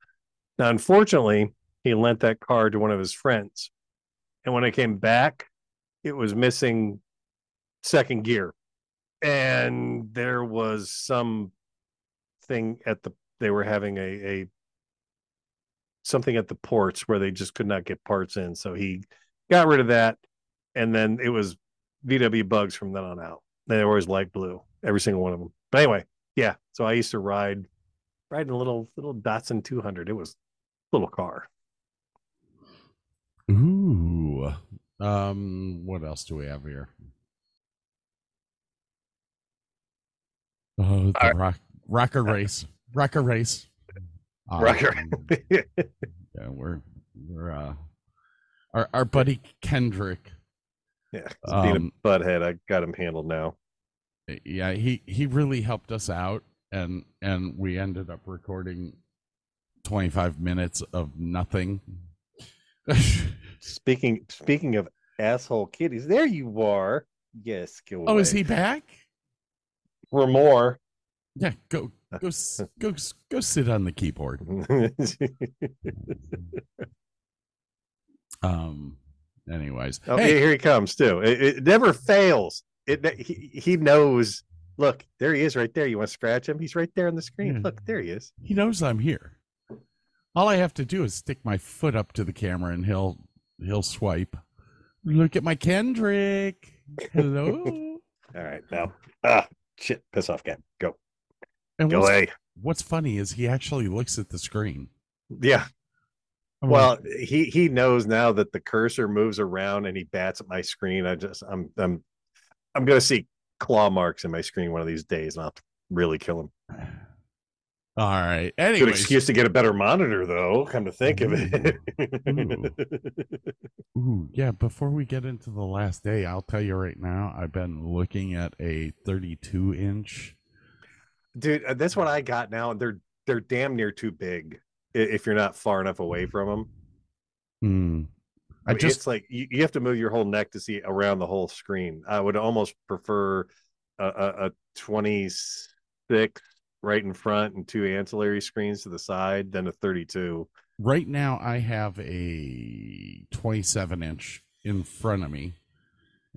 Now, unfortunately, he lent that car to one of his friends. And when I came back, it was missing second gear. And there was some thing at the they were having a, a something at the ports where they just could not get parts in. So he got rid of that. And then it was VW bugs from then on out. They were always light blue, every single one of them. But anyway, yeah. So I used to ride riding a little little Datsun 200. It was a little car. Ooh. Um. What else do we have here? Oh, the rock, rocker race, rocker race, Uh, Rocker. yeah, we're we're uh, our our buddy Kendrick. Yeah, being Um, a butthead, I got him handled now. yeah he he really helped us out and and we ended up recording 25 minutes of nothing. *laughs* Speaking speaking of asshole kitties, there you are. Yes, go oh, is he back? For more. Yeah, go go go go sit on the keyboard. *laughs* Um. Anyways, Oh, hey, here he comes too. It, it never fails. It he, he knows. Look, there he is, right there. You want to scratch him? He's right there on the screen. Yeah. Look, there he is. he knows I'm here. All I have to do is stick my foot up to the camera, and he'll he'll swipe. Look at my Kendrick. Hello. *laughs* All right, now, ah, shit, piss off, cat. And go what's, away. what's funny is he actually looks at the screen. Yeah. I'm Well, he he knows now that the cursor moves around and he bats at my screen. I just I'm I'm I'm gonna see claw marks in my screen one of these days, and I'll have to really kill him. *sighs* all right. Good excuse to get a better monitor, though. Come to think of it. Ooh, yeah. Before we get into the last day, I'll tell you right now, I've been looking at a 32 inch. Dude, uh, that's what I got now. They're they're damn near too big if you're not far enough away from them. Hmm. I, I just it's like you, you have to move your whole neck to see around the whole screen. I would almost prefer a, a, a 26 right in front and two ancillary screens to the side than a 32. right now I have a 27 inch in front of me,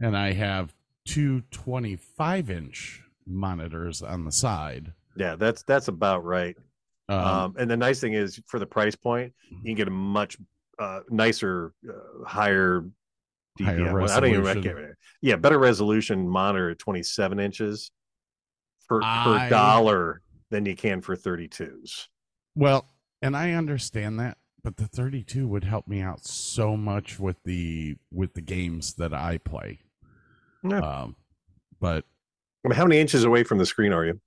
and I have two 25 inch monitors on the side. Yeah, that's that's about right. Um, Um, and the nice thing is for the price point, you can get a much uh, nicer, uh, higher Higher DPI. I don't even recognize- Yeah, better resolution monitor at 27 inches per I- per dollar than you can for 32s. Well, and I understand that, but the 32 would help me out so much with the with the games that I play. Yeah. Um, but I mean, how many inches away from the screen are you?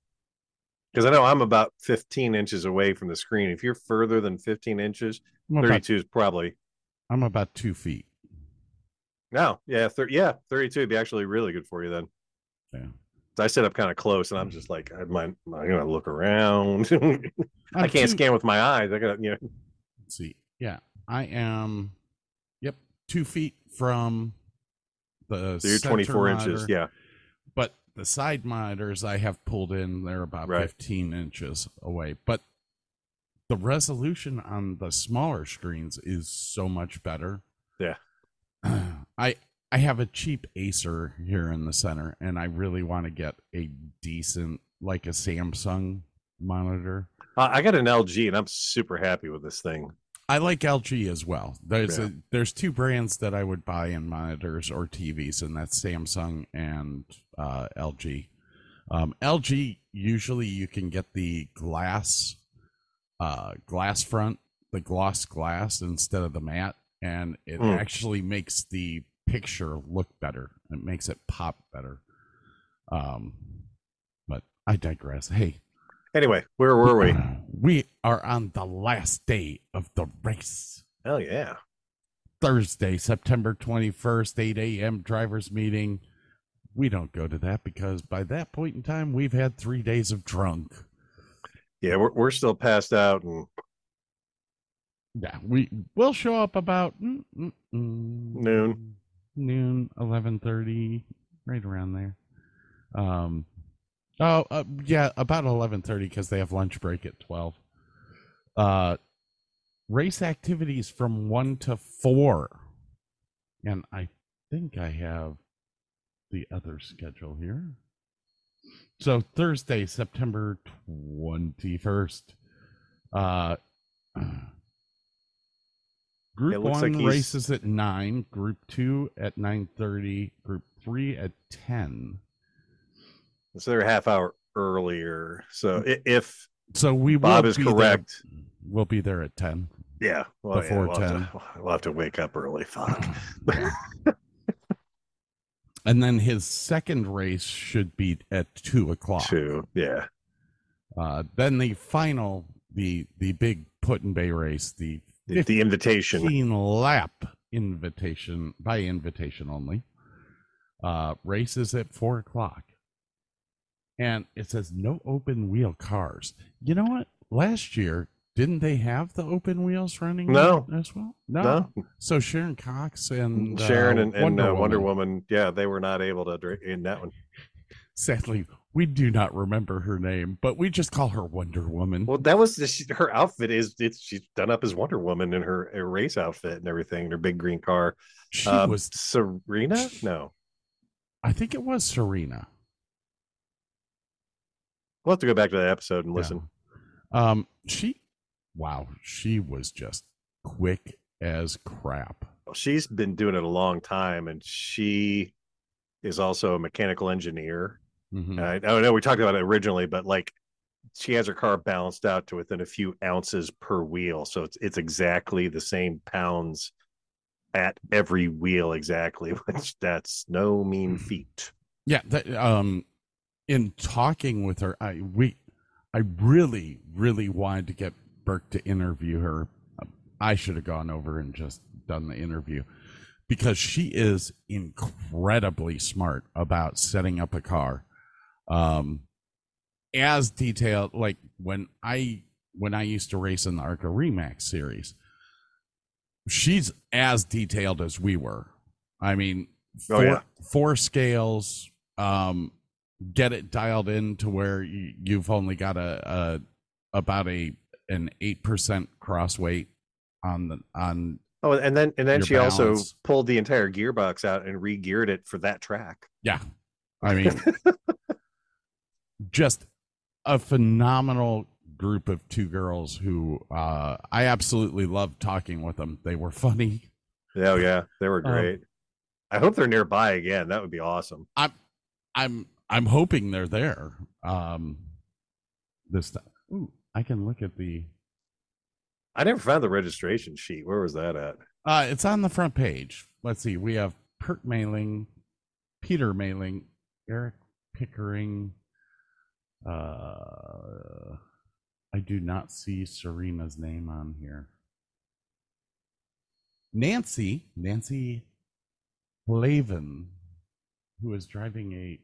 Because I know I'm about 15 inches away from the screen. If you're further than 15 inches, about, 32 is probably I'm about two feet. no, yeah, thir- yeah, 32 would be actually really good for you then. Yeah. So I sit up kind of close, and I'm just like, I'm, I'm gonna look around. *laughs* I can't two- scan with my eyes. I gotta, you know, Let's see. Yeah, I am. Yep, two feet from the. so you're center 24 inches. Yeah, the side monitors I have pulled in, they're about Right. 15 inches away. But the resolution on the smaller screens is so much better. yeah. *clears throat* I I have a cheap Acer here in the center, and I really want to get a decent, like a Samsung monitor. Uh, I got an LG, and I'm super happy with this thing. I like LG as well. There's Yeah. a, there's two brands that I would buy in monitors or TVs, and that's Samsung and uh, LG. Um, LG usually you can get the glass, uh, glass front, the gloss glass instead of the matte, and it Hmm. actually makes the picture look better. It makes it pop better. Um, but I digress. Hey, Anyway, where were we? *clears throat* we are on the last day of the race. Hell yeah! Thursday, September 21st, 8 a.m. drivers meeting. We don't go to that because by that point in time, we've had three days of drunk. Yeah, we're we're still passed out, and Yeah, we will show up about mm, mm, mm, Noon. noon, 11:30, right around there. Um, oh uh, yeah, about 11:30 because they have lunch break at 12. Uh, race activities from one to four, and I think I have the other schedule here. So Thursday, September 21st. Uh, *clears throat* Group one like races at nine. Group two at nine thirty. Group three at ten. So they're a half hour earlier. So if So we Bob will is be there- correct, we'll be there at ten. yeah, well, yeah, Before we'll, have 10. to, we'll have to wake up early. Fuck. *laughs* *laughs* And then his second race should be at two o'clock. Two, yeah. Uh, then the final, the the big put in bay race, the The, the invitation. 15 lap invitation by invitation only. Uh, races at four o'clock. And it says no open wheel cars. You know what? Last year, didn't they have the open wheels running No. as well? No. So Sharon Cox and Sharon uh, and, and Wonder, uh, Wonder Woman, yeah, they were not able to in that one. Sadly, we do not remember her name, but we just call her Wonder Woman. Well, that was she, her outfit is it's she's done up as Wonder Woman in her, her race outfit and everything, in her big green car. She Um, was Serena. No, I think it was Serena. We'll have to go back to that episode and listen. Um, she, wow, she was just quick as crap. She's been doing it a long time, and she is also a mechanical engineer. Mhm. I, I know we talked about it originally, but like she has her car balanced out to within a few ounces per wheel, so it's it's exactly the same pounds at every wheel exactly, *laughs* which that's no mean feat. Yeah, that, um, in talking with her, I we, I really, really wanted to get Burke to interview her. I should have gone over and just done the interview because she is incredibly smart about setting up a car. Um, as detailed, like when I when I used to race in the ARCA Re/Max series, she's as detailed as we were. I mean, Oh, four, yeah. four scales, um, get it dialed in to where you, you've only got a, a about a an eight percent cross weight on the on. Oh, and then and then she also pulled the entire gearbox out and re-geared it for that track. Yeah, I mean, just a phenomenal group of two girls who uh, I absolutely loved talking with them. They were funny. Oh yeah, they were *laughs* Um, great. I hope they're nearby again. That would be awesome. I'm I'm I'm hoping they're there. Um this time. Ooh, I can look at the I never found the registration sheet. Where was that at? uh it's on the front page. Let's see. We have Pert Mailing, Peter Mailing, Eric Pickering. Uh I do not see Serena's name on here. Nancy, Nancy Flavin, who is driving a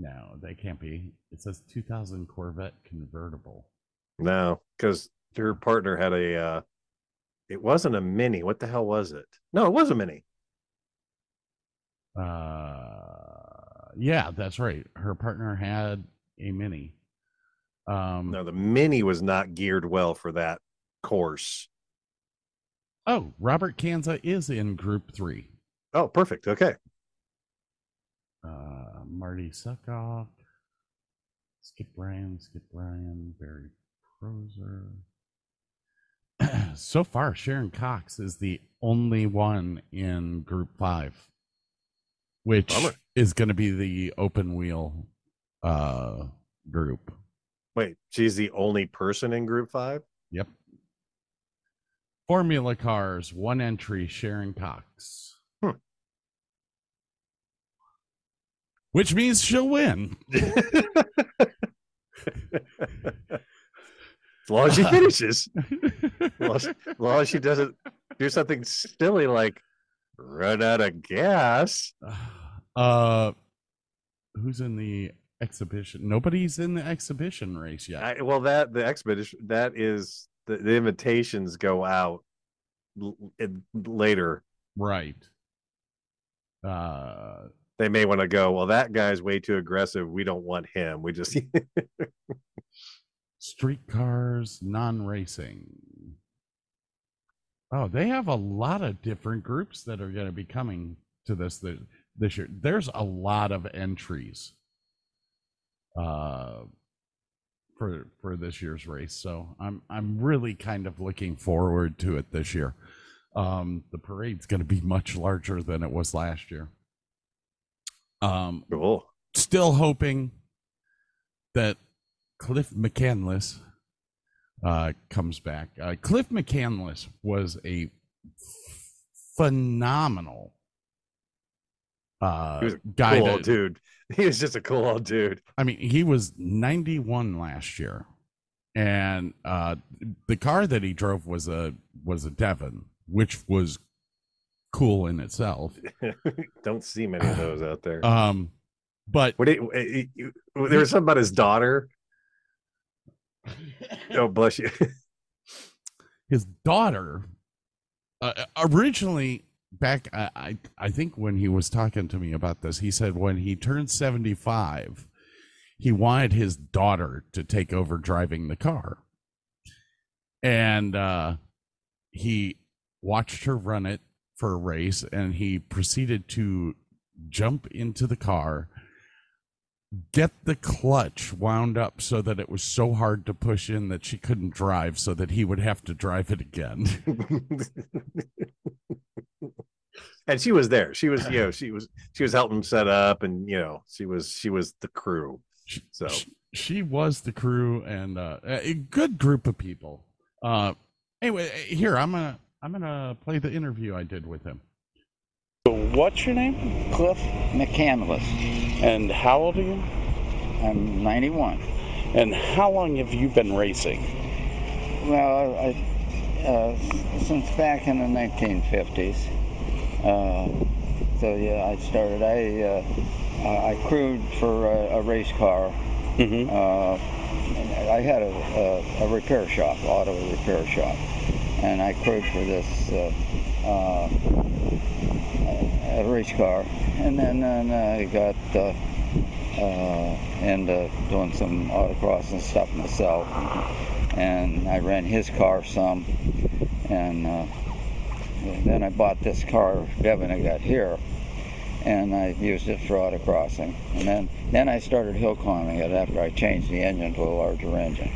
no, they can't be. It says 2000 Corvette convertible. No, because her partner had a. uh It wasn't a mini. What the hell was it? No, it was a mini. Uh, yeah, that's right. Her partner had a mini. Um, No, the mini was not geared well for that course. Oh, Robert Kanza is in Group Three. Oh, perfect. Okay. Uh, Marty Suckoff, Skip Bryan, Skip Bryan, Barry Proser. *clears throat* so far, Sharon Cox is the only one in Group Five, which Bummer. is going to be the open wheel uh, group. Wait, she's the only person in Group Five. Yep. Formula cars, one entry, Sharon Cox. Which means she'll win. As long as she *laughs* finishes. as, long as, as long as she doesn't do something silly like run out of gas. *sighs* Uh, who's in the exhibition? Nobody's in the exhibition race yet. I, well, that the expedition that is the, the invitations go out l- later. Right. Uh, They may want to go. Well, that guy's way too aggressive. We don't want him. We just *laughs* streetcars, non-racing. Oh, they have a lot of different groups that are going to be coming to this this year. There's a lot of entries uh for for this year's race. So I'm I'm really kind of looking forward to it this year. Um the parade's going to be much larger than it was last year. Um cool. Still hoping that Cliff McCandless uh, comes back. Uh, Cliff McCandless was a phenomenal uh, he was a guy. cool that- old dude. *laughs* He was just a cool old dude. I mean, he was 91 last year, and uh, the car that he drove was a was a Devin, which was cool in itself. *laughs* Don't see many of those out there. Um, But what it, it- it- there was something about his daughter. Oh, bless you. *laughs* his daughter uh, originally back I, I i think when he was talking to me about this he said when he turned 75 he wanted his daughter to take over driving the car and uh he watched her run it for a race and he proceeded to jump into the car get the clutch wound up so that it was so hard to push in that she couldn't drive so that he would have to drive it again *laughs* and she was there. She was, you know, she was she was helping set up, and you know, she was she was the crew. So she was the crew and uh, a good group of people uh anyway here i'm gonna i'm gonna play the interview i did with him What's your name? Cliff McCandless. And how old are you? I'm 91. And how long have you been racing? Well, I, uh, since back in the 1950s. Uh, so yeah, I started. I uh, I I crewed for a, a race car. Uh, I had a, a, a repair shop, auto repair shop, and I crewed for this uh, uh, race car, and then, then I got uh, uh, into doing some autocross and stuff myself, and I ran his car some, and uh, then I bought this car Devin I got here, and I used it for autocrossing, and then then I started hill climbing it after I changed the engine to a larger engine.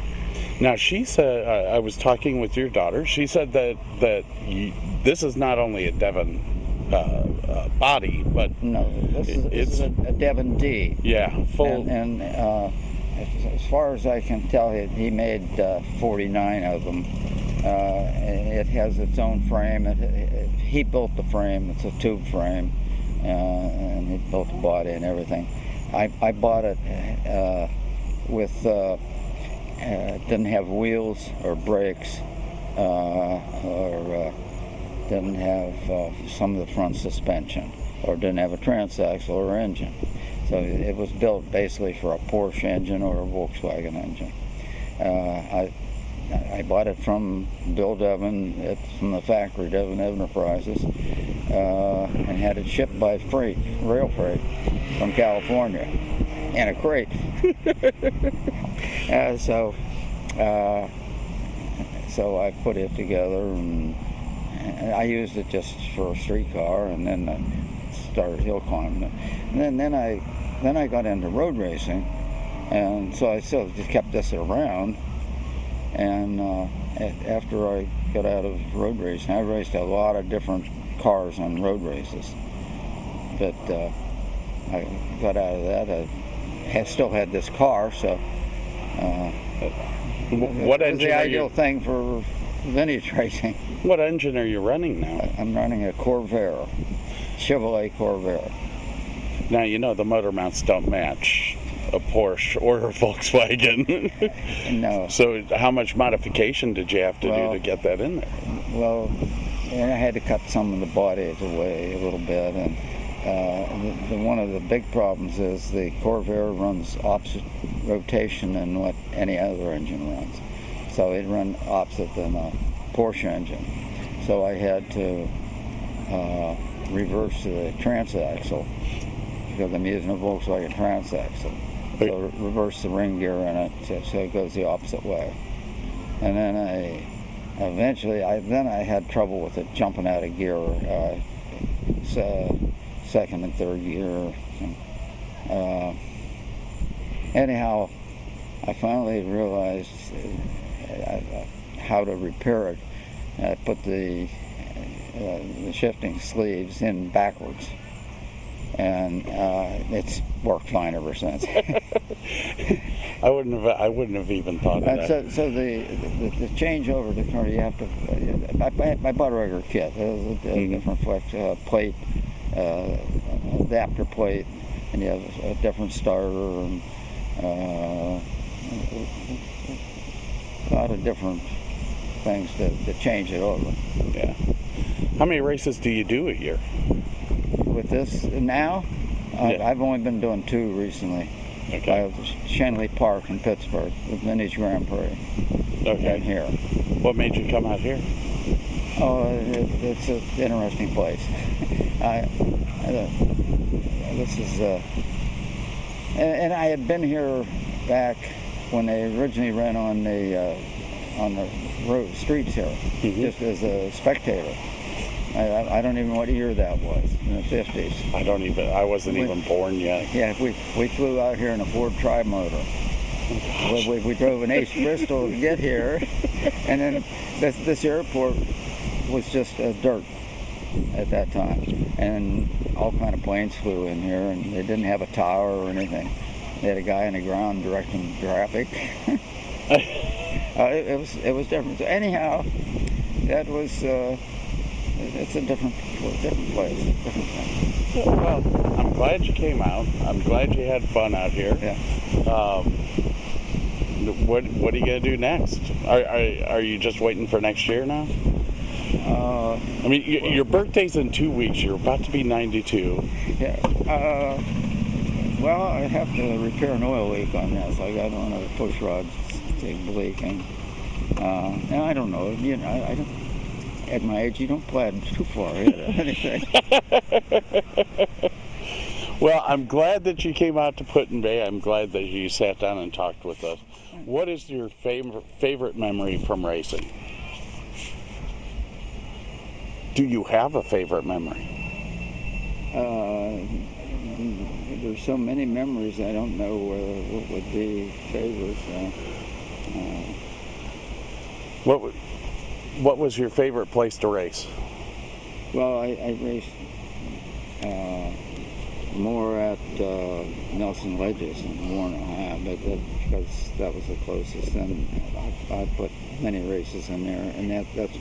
Now she said uh, I was talking with your daughter. She said that that you, this is not only a Devin uh, uh, body, but no, this is, this is a, a Devin D. Yeah, full. And, and uh, as, far as I can tell, he, he made uh, 49 of them. Uh, it has its own frame. It, it, he built the frame. It's a tube frame, uh, and he built the body and everything. I, I bought it uh, with uh, didn't have wheels or brakes uh, or uh, didn't have uh, some of the front suspension or didn't have a transaxle or engine. So it was built basically for a Porsche engine or a Volkswagen engine. I I bought it from Bill Devin from the factory, Devin Enterprises, uh, and had it shipped by freight, rail freight, from California, in a crate. *laughs* uh, so, uh, so I put it together, and, I used it just for a street car, and then I started hill climbing. And then, then I, then I got into road racing, and so I still just kept this around. And uh, after I got out of road racing, I raced a lot of different cars on road races. But uh, I got out of that. I still had this car, so. Uh, what it was engine the are you- ideal thing for vintage racing. What engine are you running now? I'm running a Corvair, Chevrolet Corvair. Now you know the motor mounts don't match a Porsche or a *laughs* Volkswagen. no. So how much modification did you have to Well- do to get that in there? Well, I had to cut some of the bodies away a little bit, and uh, the, the, one of the big problems is the Corvair runs opposite rotation than what any other engine runs. So it run opposite than a Porsche engine. So I had to uh, reverse the transaxle because I'm using a Volkswagen transaxle. So reverse the ring gear in it so, so it goes the opposite way. And then I eventually I then I had trouble with it jumping out of gear uh, so second and third gear. Uh, anyhow, I finally realized uh, how to repair it. I put the uh, the shifting sleeves in backwards, and uh, it's worked fine ever since. *laughs* I wouldn't have. I wouldn't have even thought of that. so, so the, the the changeover to car, you have to. I, I, bought a regular kit. It was a, a Mm-hmm. different flex uh, plate, uh, adapter plate, and you have a different starter and uh, a lot of different things to, to change it over. Yeah. How many races do you do a year? With this now, I've, I've only been doing two recently. Okay. Uh, Schenley Park in Pittsburgh, the Vintage Grand Prix. Okay. And here. What made you come out here? Oh, it, it's an interesting place. I, I this is, uh, and, and I had been here back when they originally ran on the uh, on the road streets here, just as a spectator. I, I don't even know what year that was in the 50s. I don't even. I wasn't We- even born yet. Yeah, we we flew out here in a Ford Tri-Motor. We, we, we drove an Ace Bristol to get here, and then this this airport was just uh, dirt at that time, and all kind of planes flew in here, and they didn't have a tower or anything. They had a guy on the ground directing traffic. *laughs* uh, it, it was it was different. So anyhow, that was uh, it's a different different place, different thing. Well, I'm glad you came out. I'm glad you had fun out here. Yeah. Um, what What are you gonna do next? Are Are, are you just waiting for next year now? Uh, I mean, y your birthday's in two weeks. You're about to be 92. Yeah. Uh, well, I have to repair an oil leak on this. I got of the push rods take leaking. Uh, and I don't know. You know, I, I don't. At my age, you don't plan too far *laughs* anything. Well, I'm glad that you came out to Put in Bay. I'm glad that you sat down and talked with us. What is your favorite favorite memory from racing? Do you have a favorite memory? Uh, there's so many memories. I don't know uh, what would be favorite. Uh, uh, What What was your favorite place to race? Well, I, I raced uh, more at uh, Nelson Ledges in Warren, Ohio, but that, because that was the closest. And I, I put many races in there, and that that's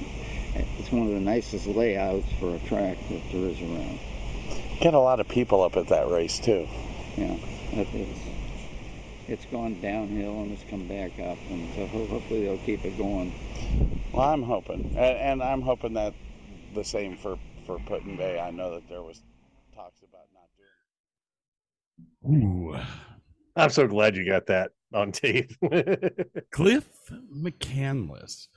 it's one of the nicest layouts for a track that there is around. Get a lot of people up at that race too. Yeah, it, it's it's gone downhill and it's come back up, and so hopefully they'll keep it going. Well, I'm hoping, and, and I'm hoping that the same for for Put in Bay. I know that there was talks about not doing. Ooh. I'm so glad you got that on tape. *laughs* Cliff McCandless.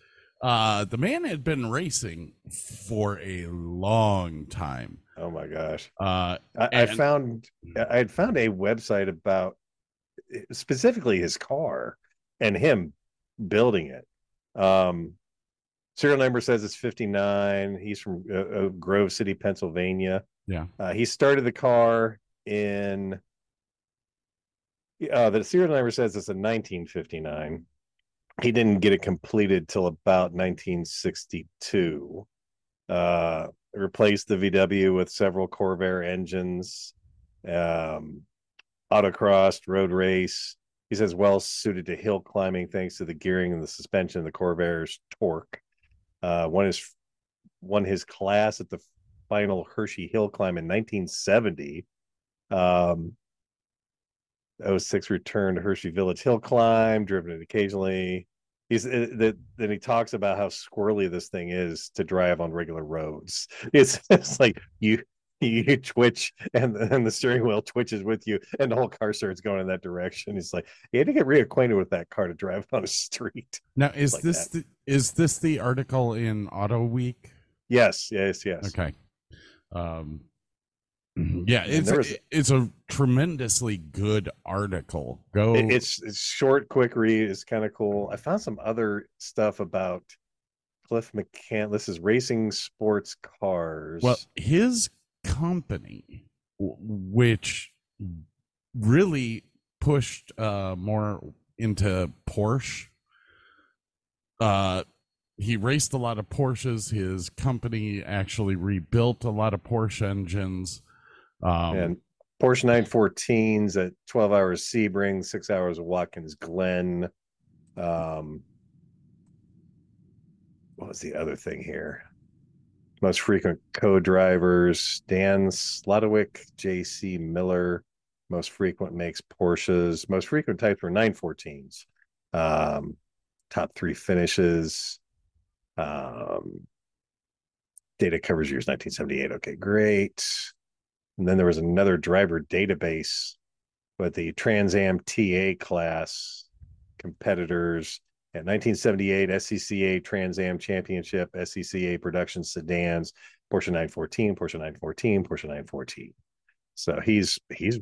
Uh, the man had been racing for a long time. Oh my gosh. Uh, I, I found I had found a website about specifically his car and him building it. Um, serial number says it's 59. He's from uh, uh, Grove City, Pennsylvania. Yeah. Uh, he started the car in. Uh, the serial number says it's a 1959. He didn't get it completed till about 1962. Uh, replaced the VW with several Corvair engines, um, autocross, road race. He says well suited to hill climbing thanks to the gearing and the suspension of the Corvair's torque. Uh, won his won his class at the final Hershey Hill climb in 1970. Um, 06 return to Hershey Village Hill climb, driven it occasionally. He's that then he talks about how squirrely this thing is to drive on regular roads. *laughs* It's it's like you you twitch and and the steering wheel twitches with you and the whole car starts going in that direction. He's like, you had to get reacquainted with that car to drive *laughs* on a street. Now, is like this the, is this the article in Auto Week? Yes, yes, yes. Okay. Um, yeah, it's was- it's a tremendously good article. Go. It's it's short, quick read. It's kind of cool. I found some other stuff about Cliff McCann. This is racing sports cars. Well, his company, which really pushed uh, more into Porsche, uh, he raced a lot of Porsches. His company actually rebuilt a lot of Porsche engines. Um, and Porsche 914s at 12 hours Sebring, six hours of Watkins Glen. Um, what was the other thing here? Most frequent co-drivers: Dan Slotowicz, J.C. Miller. Most frequent makes Porsches. Most frequent types were 914s. Um, top three finishes. Um, data covers years 1978. Okay, great. And then there was another driver database with the Trans Am TA class competitors at 1978 SCCA Trans Am Championship, SCCA Production Sedans, Porsche 914, Porsche 914, Porsche 914. So he's he's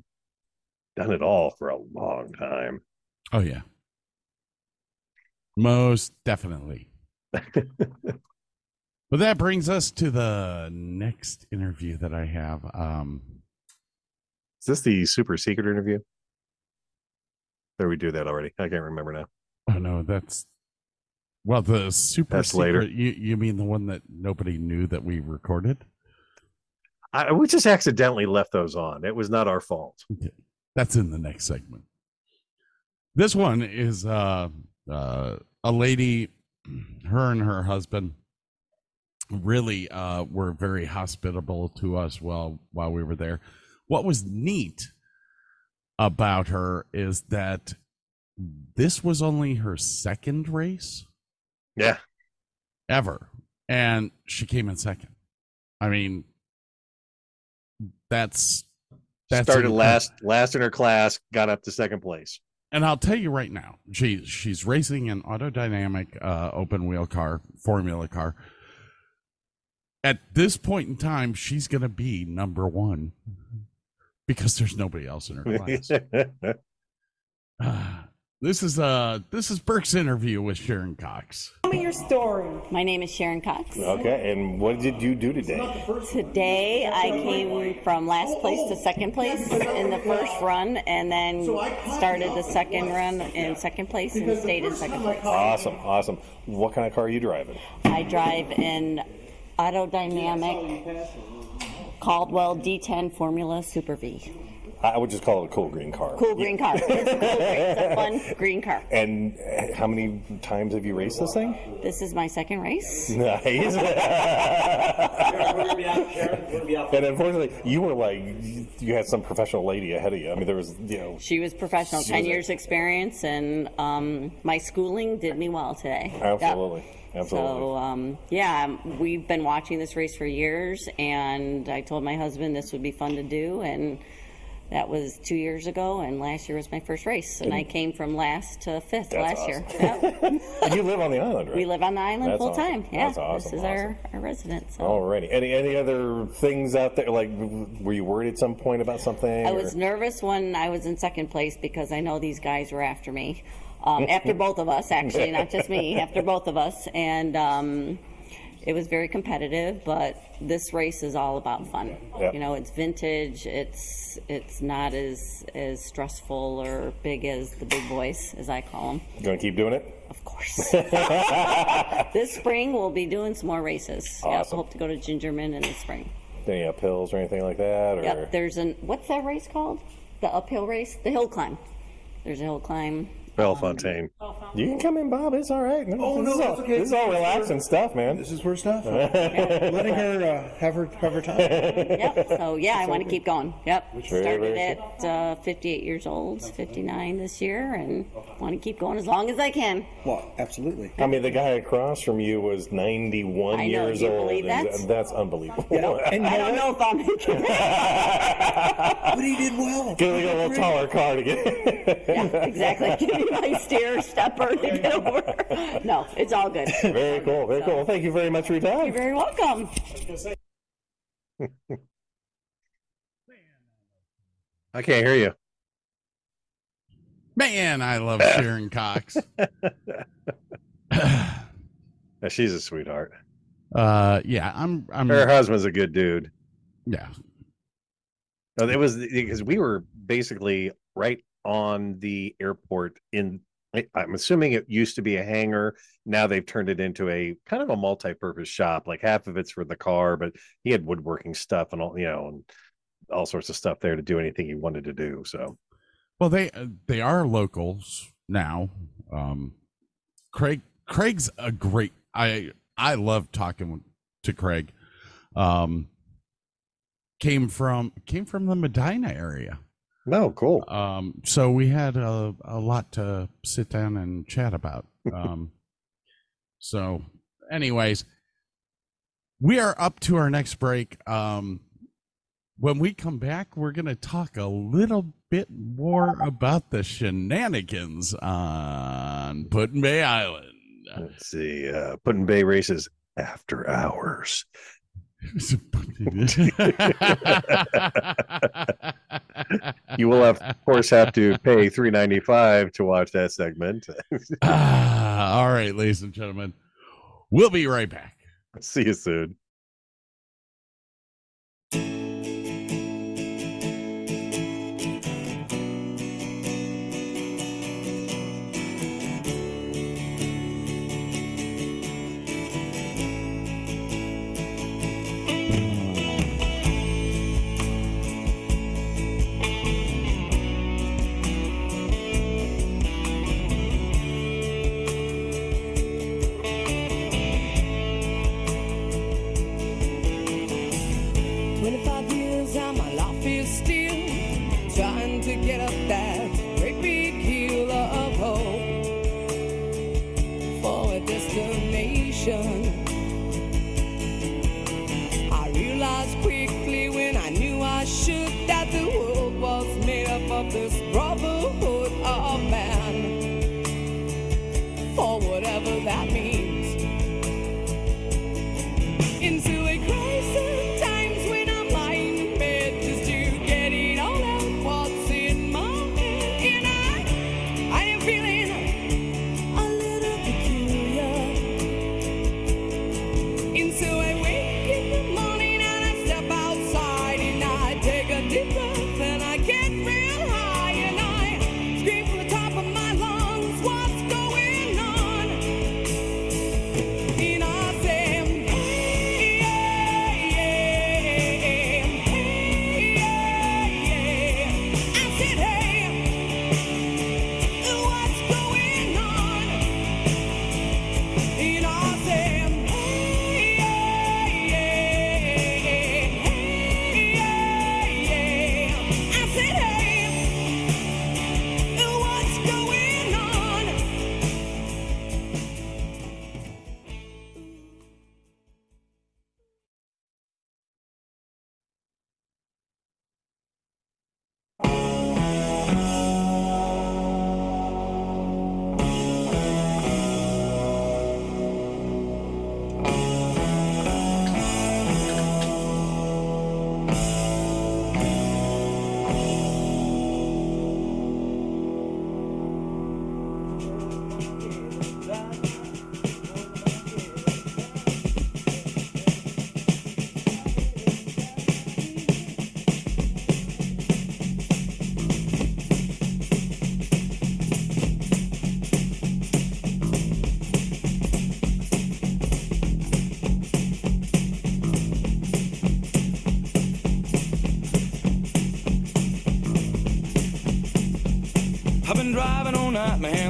done it all for a long time. Oh yeah. Most definitely. *laughs* but that brings us to the next interview that I have. Um Is this the super secret interview? Or we do that already? I can't remember now. oh no, that's well the super That's secret, later. You you mean the one that nobody knew that we recorded? I, we just accidentally left those on. It was not our fault. That's in the next segment. This one is uh, uh, a lady, *clears throat* her and her husband really uh, were very hospitable to us while while we were there. What was neat about her is that this was only her second race Yeah. ever, and she came in second. I mean, that's that's Started incredible. last last in her class, got up to second place. And I'll tell you right now, she she's racing an autodynamic uh, open wheel car, formula car. At this point in time, she's going to be number one because there's nobody else in her class. *laughs* *sighs* this is uh this is Burke's interview with Sharon Cox. Tell me your story. My name is Sharon Cox. Okay, and what did you do today? Today I came from last place to second place in the first run and then started the second run in second place and stayed in second place. Awesome, awesome. What kind of car are you driving? I drive an autodynamic Caldwell D10 Formula Super V. I would just call it a cool green car. Cool green car. It's a cool green. It's a fun *laughs* green car. And uh, how many times have you raced this thing? This is my second race. Nice. *laughs* and unfortunately, you were like, you had some professional lady ahead of you. I mean, there was, you know, She was professional, She 10 was a- years experience, and um, my schooling did me well today. Yep. absolutely, absolutely. So, um, yeah, we've been watching this race for years, and I told my husband this would be fun to do, and that was two years ago, and last year was my first race, and I came from last to fifth last year. awesome. *laughs* and you live on the island, right? We live on the island That's full awesome. time. Yeah, That's awesome, this is our, our residence. So. Alrighty. Any any other things out there? Like, were you worried at some point about something? I or- was nervous when I was in second place because I know these guys were after me. Um, after both of us, actually, not just me, *laughs* after both of us. And um, it was very competitive, but this race is all about fun. Yeah. You know, it's vintage. It's it's not as as stressful or big as the big boys, as I call them. You gonna keep doing it? Of course. *laughs* *laughs* this spring we'll be doing some more races. Yep, Awesome. hope to go to Gingerman in the spring. Any uphills or anything like that? Or Yep, there's an what's that race called? The uphill race, the hill climb. There's a hill climb. Bellefontaine. You can come in, Bob. It's all right. Oh, this no, is all, that's okay. This is all relaxing stuff, man. This is her stuff. *laughs* Letting her uh, have her have her time. Yep. So yeah, I want to keep going. Yep. Very, Started very at uh, 58 years old, 59 this year, and want to keep going as long as I can. Well, absolutely. I mean, the guy across from you was 91 I know, years do you old. believe and that? th- That's unbelievable. *laughs* And I don't know if I'm *laughs* making but he did well. Get a little taller car to get. Yeah, exactly. Give me my steer stepper to get over. No, it's all good. very cool. Very cool. Well, thank you very much for your time. You're very welcome. *laughs* I can't hear you. Man, I love *laughs* Sharon Cox. *laughs* Yeah, she's a sweetheart. Uh, yeah, I'm. I'm. Her husband's a good dude. Yeah. No, it was because we were basically right on the airport in I'm assuming it used to be a hangar. Now they've turned it into a kind of a multi-purpose shop. Like half of it's for the car, but he had woodworking stuff and all, you know, and all sorts of stuff there to do anything he wanted to do. So Well, they uh, they are locals now. Um, Craig Craig's a great. I I love talking to Craig. Um, came from came from the Medina area. No, cool. Um, so we had a, a lot to sit down and chat about. Um, *laughs* so, anyways, we are up to our next break. Um, when we come back, we're going to talk a little bit more about the shenanigans on Put-in Bay Island. Let's see. Uh, Put-in Bay races after hours. *laughs* you will have, of course have to pay 395 to watch that segment. *laughs* Ah, all right ladies and gentlemen. We'll be right back. See you soon.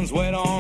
hands wet on.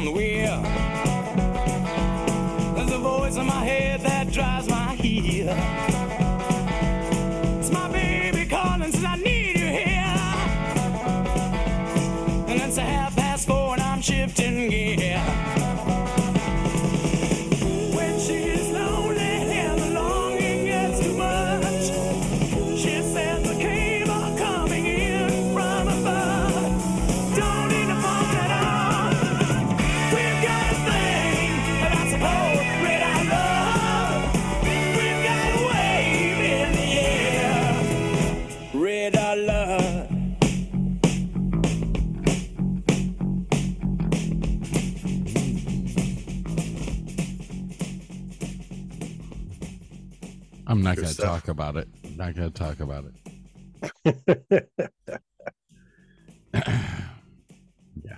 talk about it. *laughs* yeah.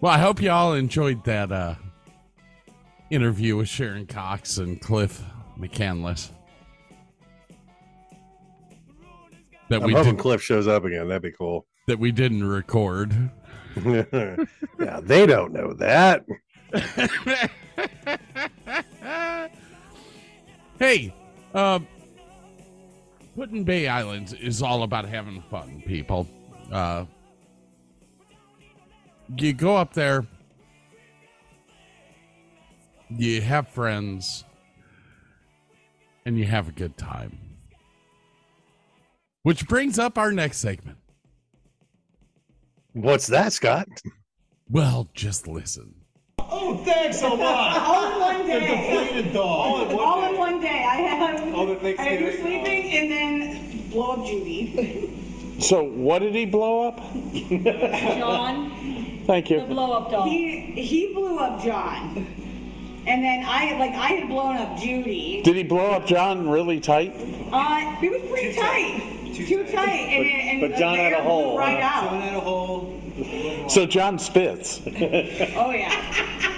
Well, I hope y'all enjoyed that uh, interview with Sharon Cox and Cliff McCandless. That I'm we hoping Cliff shows up again. That'd be cool. That we didn't record. *laughs* yeah, they don't know that. *laughs* hey, um, Put-in Bay Islands is all about having fun, people. Uh, you go up there, you have friends, and you have a good time. Which brings up our next segment. What's that, Scott? Well, just listen. Oh, thanks a lot. *laughs* All in one The day. deflated dog. All in one day. I have, All the I have you Thanksgiving. sleeping and then blow up Judy. So what did he blow up? John, Thank you. the blow up dog. He, he blew up John. And then I, like, I had blown up Judy. Did he blow up John really tight? Uh, it was pretty tight. Too tight. And, and but John the had a air blew hole, Right huh? out. John had a hole. So John spits. *laughs* Oh, yeah. *laughs*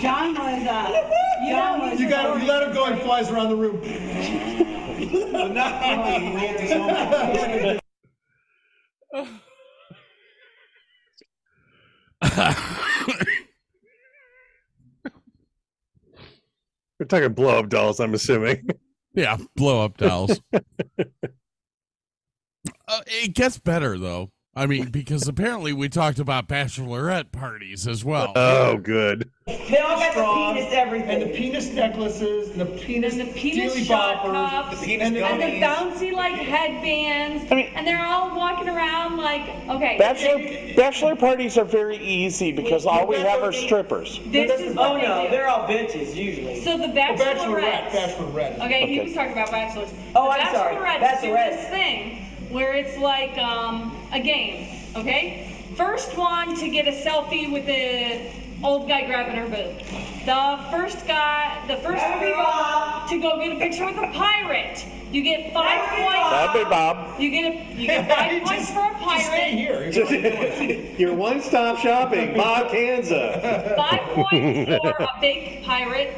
John was, uh, *laughs* John was. You got you let him go, he flies around the room. but not. He rolled his *laughs* own. We're talking blow up dolls, I'm assuming. Yeah, blow up dolls. *laughs* uh, it gets better though. I mean, because apparently we talked about bachelorette parties as well. Oh, good. They all got Strong, the penis everything. And the penis necklaces, and the penis, the penis shot boppers, cups, the penis and the gummies. bouncy like headbands, I mean, and they're all walking around like okay. Bachelor bachelor parties are very easy because all we have are strippers. This is what Oh no, they're all bitches usually. So the Bachelorette, bachelorettes. bachelorette. Okay, he was talking about bachelors. Oh, the I'm sorry. bachelorettes do this thing where it's like um, a game. Okay, first one to get a selfie with the old guy grabbing her boob. The first guy, the first girl to go get a picture with a pirate. You get five points. That'd be Bob. You get a, you get *laughs* five points for a Just stay pirate. here. Your *laughs* one stop shopping, Bob Kanza. Five *laughs* points for a fake pirate.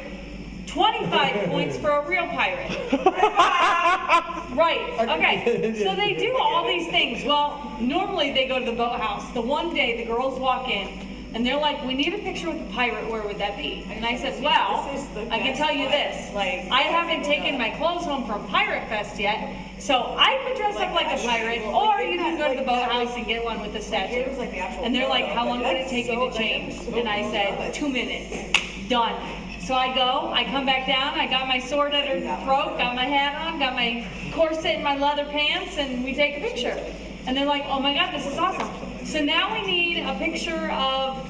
25 points for a real pirate. *laughs* Right, okay. So they do all these things. Well, normally they go to the boathouse. The one day the girls walk in and they're like, we need a picture with a pirate. Where would that be? And I said, well, I can tell you this. Like, I haven't taken my clothes home from Pirate Fest yet. So I could dress up like a pirate or you can go to the boathouse and get one with the statue. And they're like, how long would it take you to change? And I said, two minutes. Done. So I go, I come back down, I got my sword at her throat, got my hat on, got my corset and my leather pants, and we take a picture. And they're like, oh my god, this is awesome. So now we need a picture of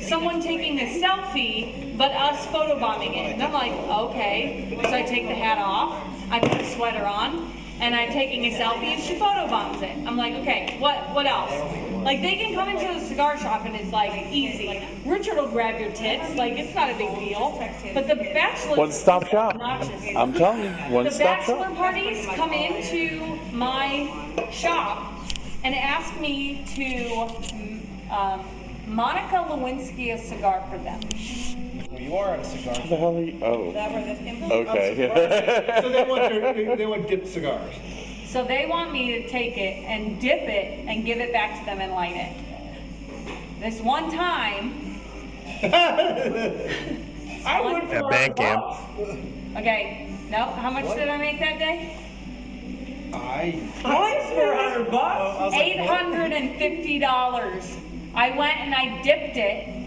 someone taking a selfie, but us photobombing it. And I'm like, okay. So I take the hat off, I put a sweater on, and I'm taking a selfie, and she photobombs it. I'm like, okay, what what else? Like they can come into the cigar shop and it's like easy. Richard will grab your tits, like it's not a big deal. But the bachelor One stop shop. obnoxious. I'm telling you, one The stop bachelor parties come into my shop and ask me to um, Monica Lewinsky a cigar for them. Well, you are on a cigar. The hell are you? Oh. That were the- Okay. Oh, *laughs* so they want their, they, they want dipped cigars. So they want me to take it and dip it and give it back to them and light it. This one time, *laughs* I would At band camp. okay, no, how much did I make that day? I. Points for hundred bucks. Eight hundred and fifty dollars. I went and I dipped it.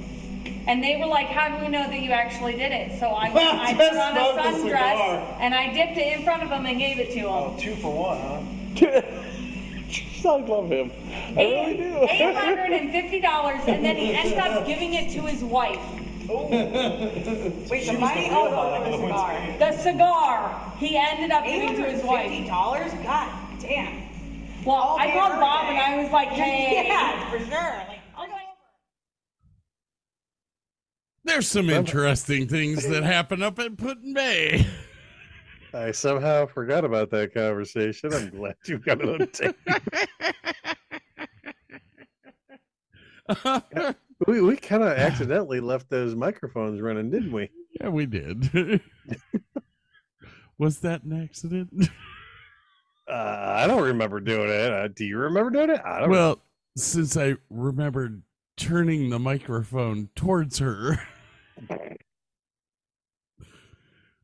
And they were like, "How do we know that you actually did it?" So I, *laughs* Well, I just put on a smoke the sundress cigar. and I dipped it in front of them and gave it to them. Oh, two for one, huh? *laughs* I love him. I really do. Eight hundred and fifty dollars, and then he *laughs* ended up giving it to his wife. Oh, wait, the money? Oh, no, the cigar. The cigar. He ended up giving it to his wife. Fifty dollars? God damn. Well, All I called every Bob day. and I was like, "Hey, Yeah, for sure. Like, I'll go There's some interesting things that happen up at Put-in Bay. I somehow forgot about that conversation. I'm glad you got it on tape. *laughs* we we kind of accidentally left those microphones running, didn't we? Yeah, we did. *laughs* Was that an accident? Uh, I don't remember doing it. Uh, do you remember doing it? I don't. Well, since I remembered turning the microphone towards her.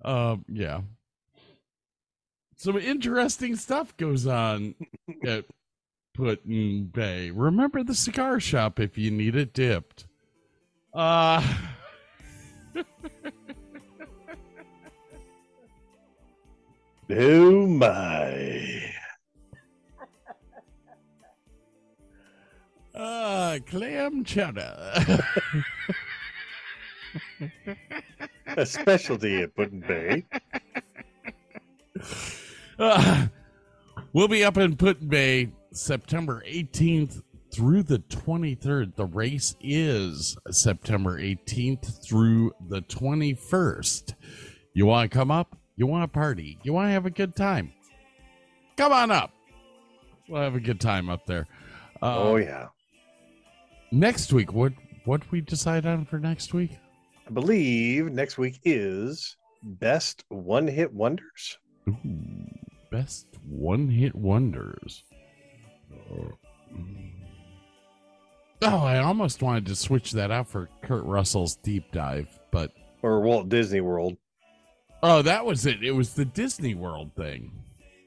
Um, yeah. Some interesting stuff goes on *laughs* at Put-in Bay. Remember the cigar shop if you need it dipped. Uh *laughs* Oh my. Uh, clam chowder. *laughs* A specialty at Put-in Bay. Uh, *laughs* we'll be up in Put Bay September 18th through the 23rd. The race is September 18th through the 21st. You want to come up? You want to party? You want to have a good time? Come on up. We'll have a good time up there. Uh, oh yeah. Next week, what what we decide on for next week? I believe next week is best one hit wonders. Best one hit wonders. Uh, oh, I almost wanted to switch that out for Kurt Russell's deep dive, but Or Walt Disney World. oh, that was it. It was the Disney World thing.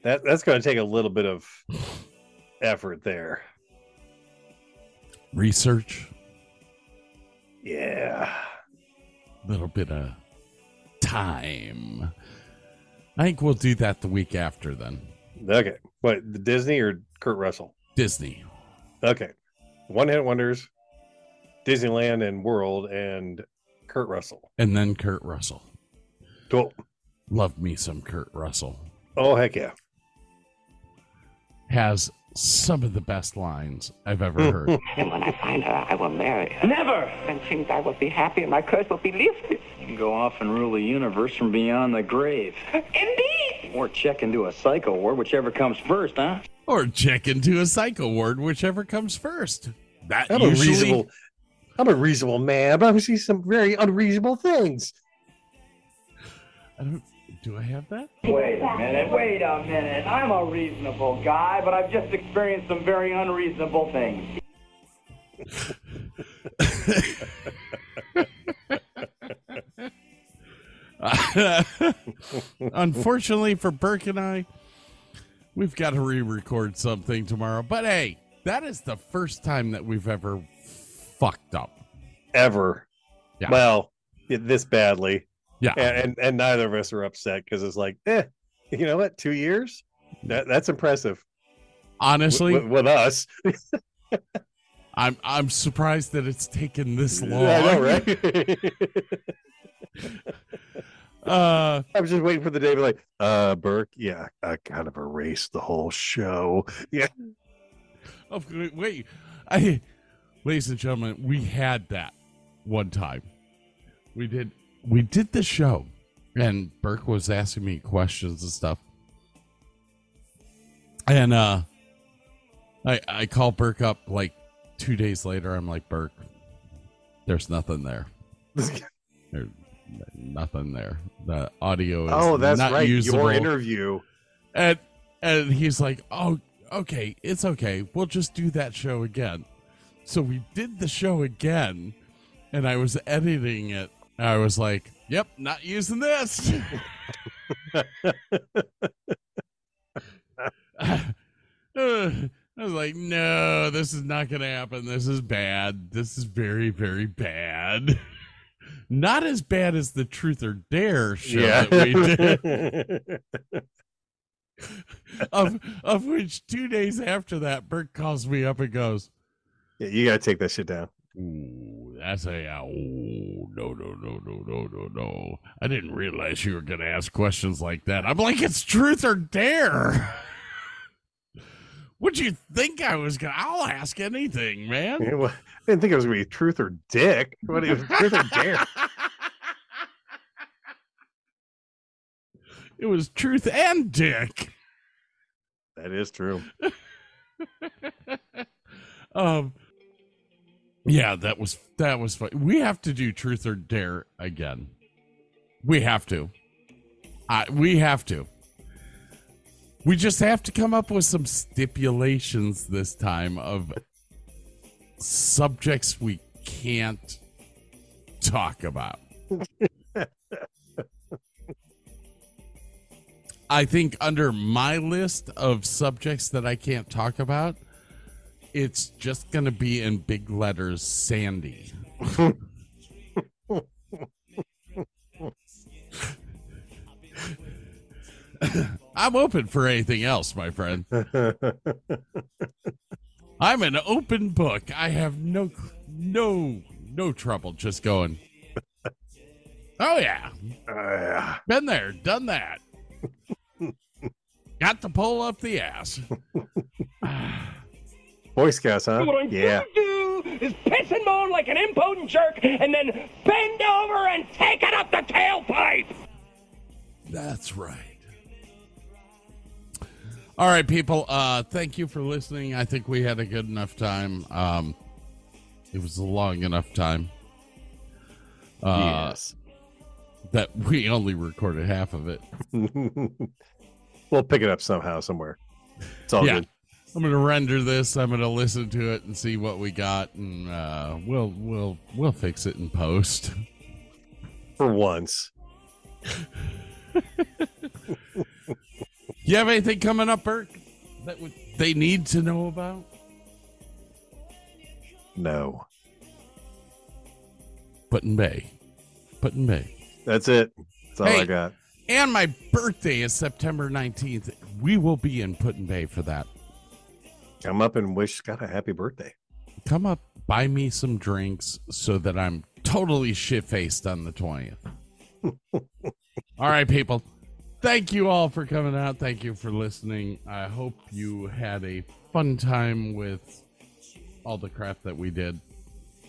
That that's going to take a little bit of effort there. Research, Yeah. Little bit of time. I think we'll do that the week after then. Okay. What the Disney or Kurt Russell? Disney. Okay. One hit wonders, Disneyland and World, and Kurt Russell. And then Kurt Russell. Cool. Love me some Kurt Russell. Oh heck yeah. Has some of the best lines I've ever hmm. heard. *laughs* And when I find her, I will marry her. Never! Then things I will be happy and my curse will be lifted. You can go off and rule the universe from beyond the grave. Indeed! Or check into a psycho ward, whichever comes first, huh? or check into a psycho ward, whichever comes first. That I'm usually, a reasonable I'm a reasonable man, but I see some very unreasonable things. I don't, do I have that? Wait a minute, wait a minute. I'm a reasonable guy, but I've just experienced some very unreasonable things. *laughs* Unfortunately for Burke and I, we've got to re-record something tomorrow. But hey, that is the first time that we've ever fucked up. Ever. Yeah. Well, this badly. Yeah. And and, and neither of us are upset because it's like, eh, you know what? Two years? That that's impressive. Honestly, with, with us. *laughs* I'm I'm surprised that it's taken this long. *laughs* I know, right? *laughs* uh, I was just waiting for the day to be like, uh, Burke, yeah, I kind of erased the whole show. Yeah. Oh, wait, I, ladies and gentlemen, we had that one time. We did we did the show, and Burke was asking me questions and stuff, and uh, I I call Burke up like two days later. I'm like Burke, there's nothing there. *laughs* There's nothing there. The audio is Oh, that's not right. usable. Your interview. And and he's like, "Oh, okay, it's okay. We'll just do that show again." So we did the show again, and I was editing it. I was like, "Yep, not using this." *laughs* I was like, "No, this is not going to happen. This is bad. This is very, very bad." Not as bad as the Truth or Dare show Yeah. that we did. *laughs* of of which two days after that, Bert calls me up and goes, Yeah, you gotta take that shit down. Ooh, that's a oh no no no no no no no. I didn't realize you were gonna ask questions like that. I'm like, it's truth or dare. *laughs* What'd you think I was gonna I'll ask anything, man. Yeah, well, I didn't think it was gonna be truth or dick. What it was truth or dare? *laughs* It was truth and dick. That is true. *laughs* um yeah that was that was fun we have to do truth or dare again. We have to. I we have to. We just have to come up with some stipulations this time of subjects we can't talk about. *laughs* I think under my list of subjects that I can't talk about, it's just going to be in big letters Sandy. I'm open for anything else, my friend. *laughs* I'm an open book. I have no no no trouble just going. Oh yeah. Uh, Been there, done that. *laughs* Got to pull up the ass. *laughs* Boy Scouts, huh? What I'm Yeah. gonna do is piss and moan like an impotent jerk and then bend over and take it up the tailpipe. That's right. All right, people. Uh, thank you for listening. I think we had a good enough time. Um, it was a long enough time. Uh, Yes. That we only recorded half of it. *laughs* we'll pick it up somehow, somewhere. It's all yeah. good. I'm gonna render this. I'm gonna listen to it and see what we got, and uh, we'll we'll we'll fix it in post. For once. *laughs* You have anything coming up, Bert? That would, they need to know about? No. Put-in Bay. Put-in Bay. That's it. That's all I got. And my birthday is September 19th. We will be in Put-in Bay for that. Come up and wish Scott a happy birthday. Come up, buy me some drinks so that I'm totally shit faced on the 20th. *laughs* all right, people. Thank you all for coming out. Thank you for listening. I hope you had a fun time with all the crap that we did.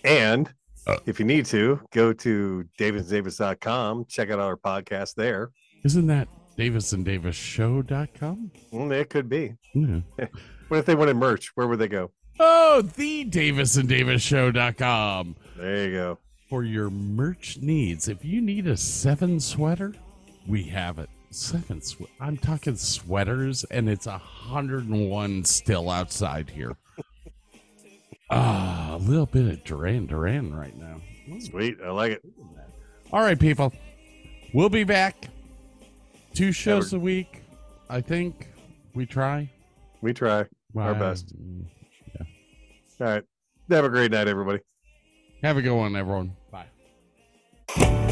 And Uh. if you need to, go to davisdavis.com. Check out our podcast there. Isn't that davisanddavisshow.com? Mm, it could be. Yeah. *laughs* What if they wanted merch? Where would they go? Oh, the davisanddavisshow.com. There you go. For your merch needs. If you need a seven sweater, we have it. Seven I'm talking sweaters, and it's a hundred and one still outside here. *laughs* Ah, a little bit of Duran Duran right now. Sweet. I like it. All right, people. We'll be back. Two shows a week. I think we try. We try our best. Yeah. All right. Have a great night, everybody. Have a good one, everyone. Bye.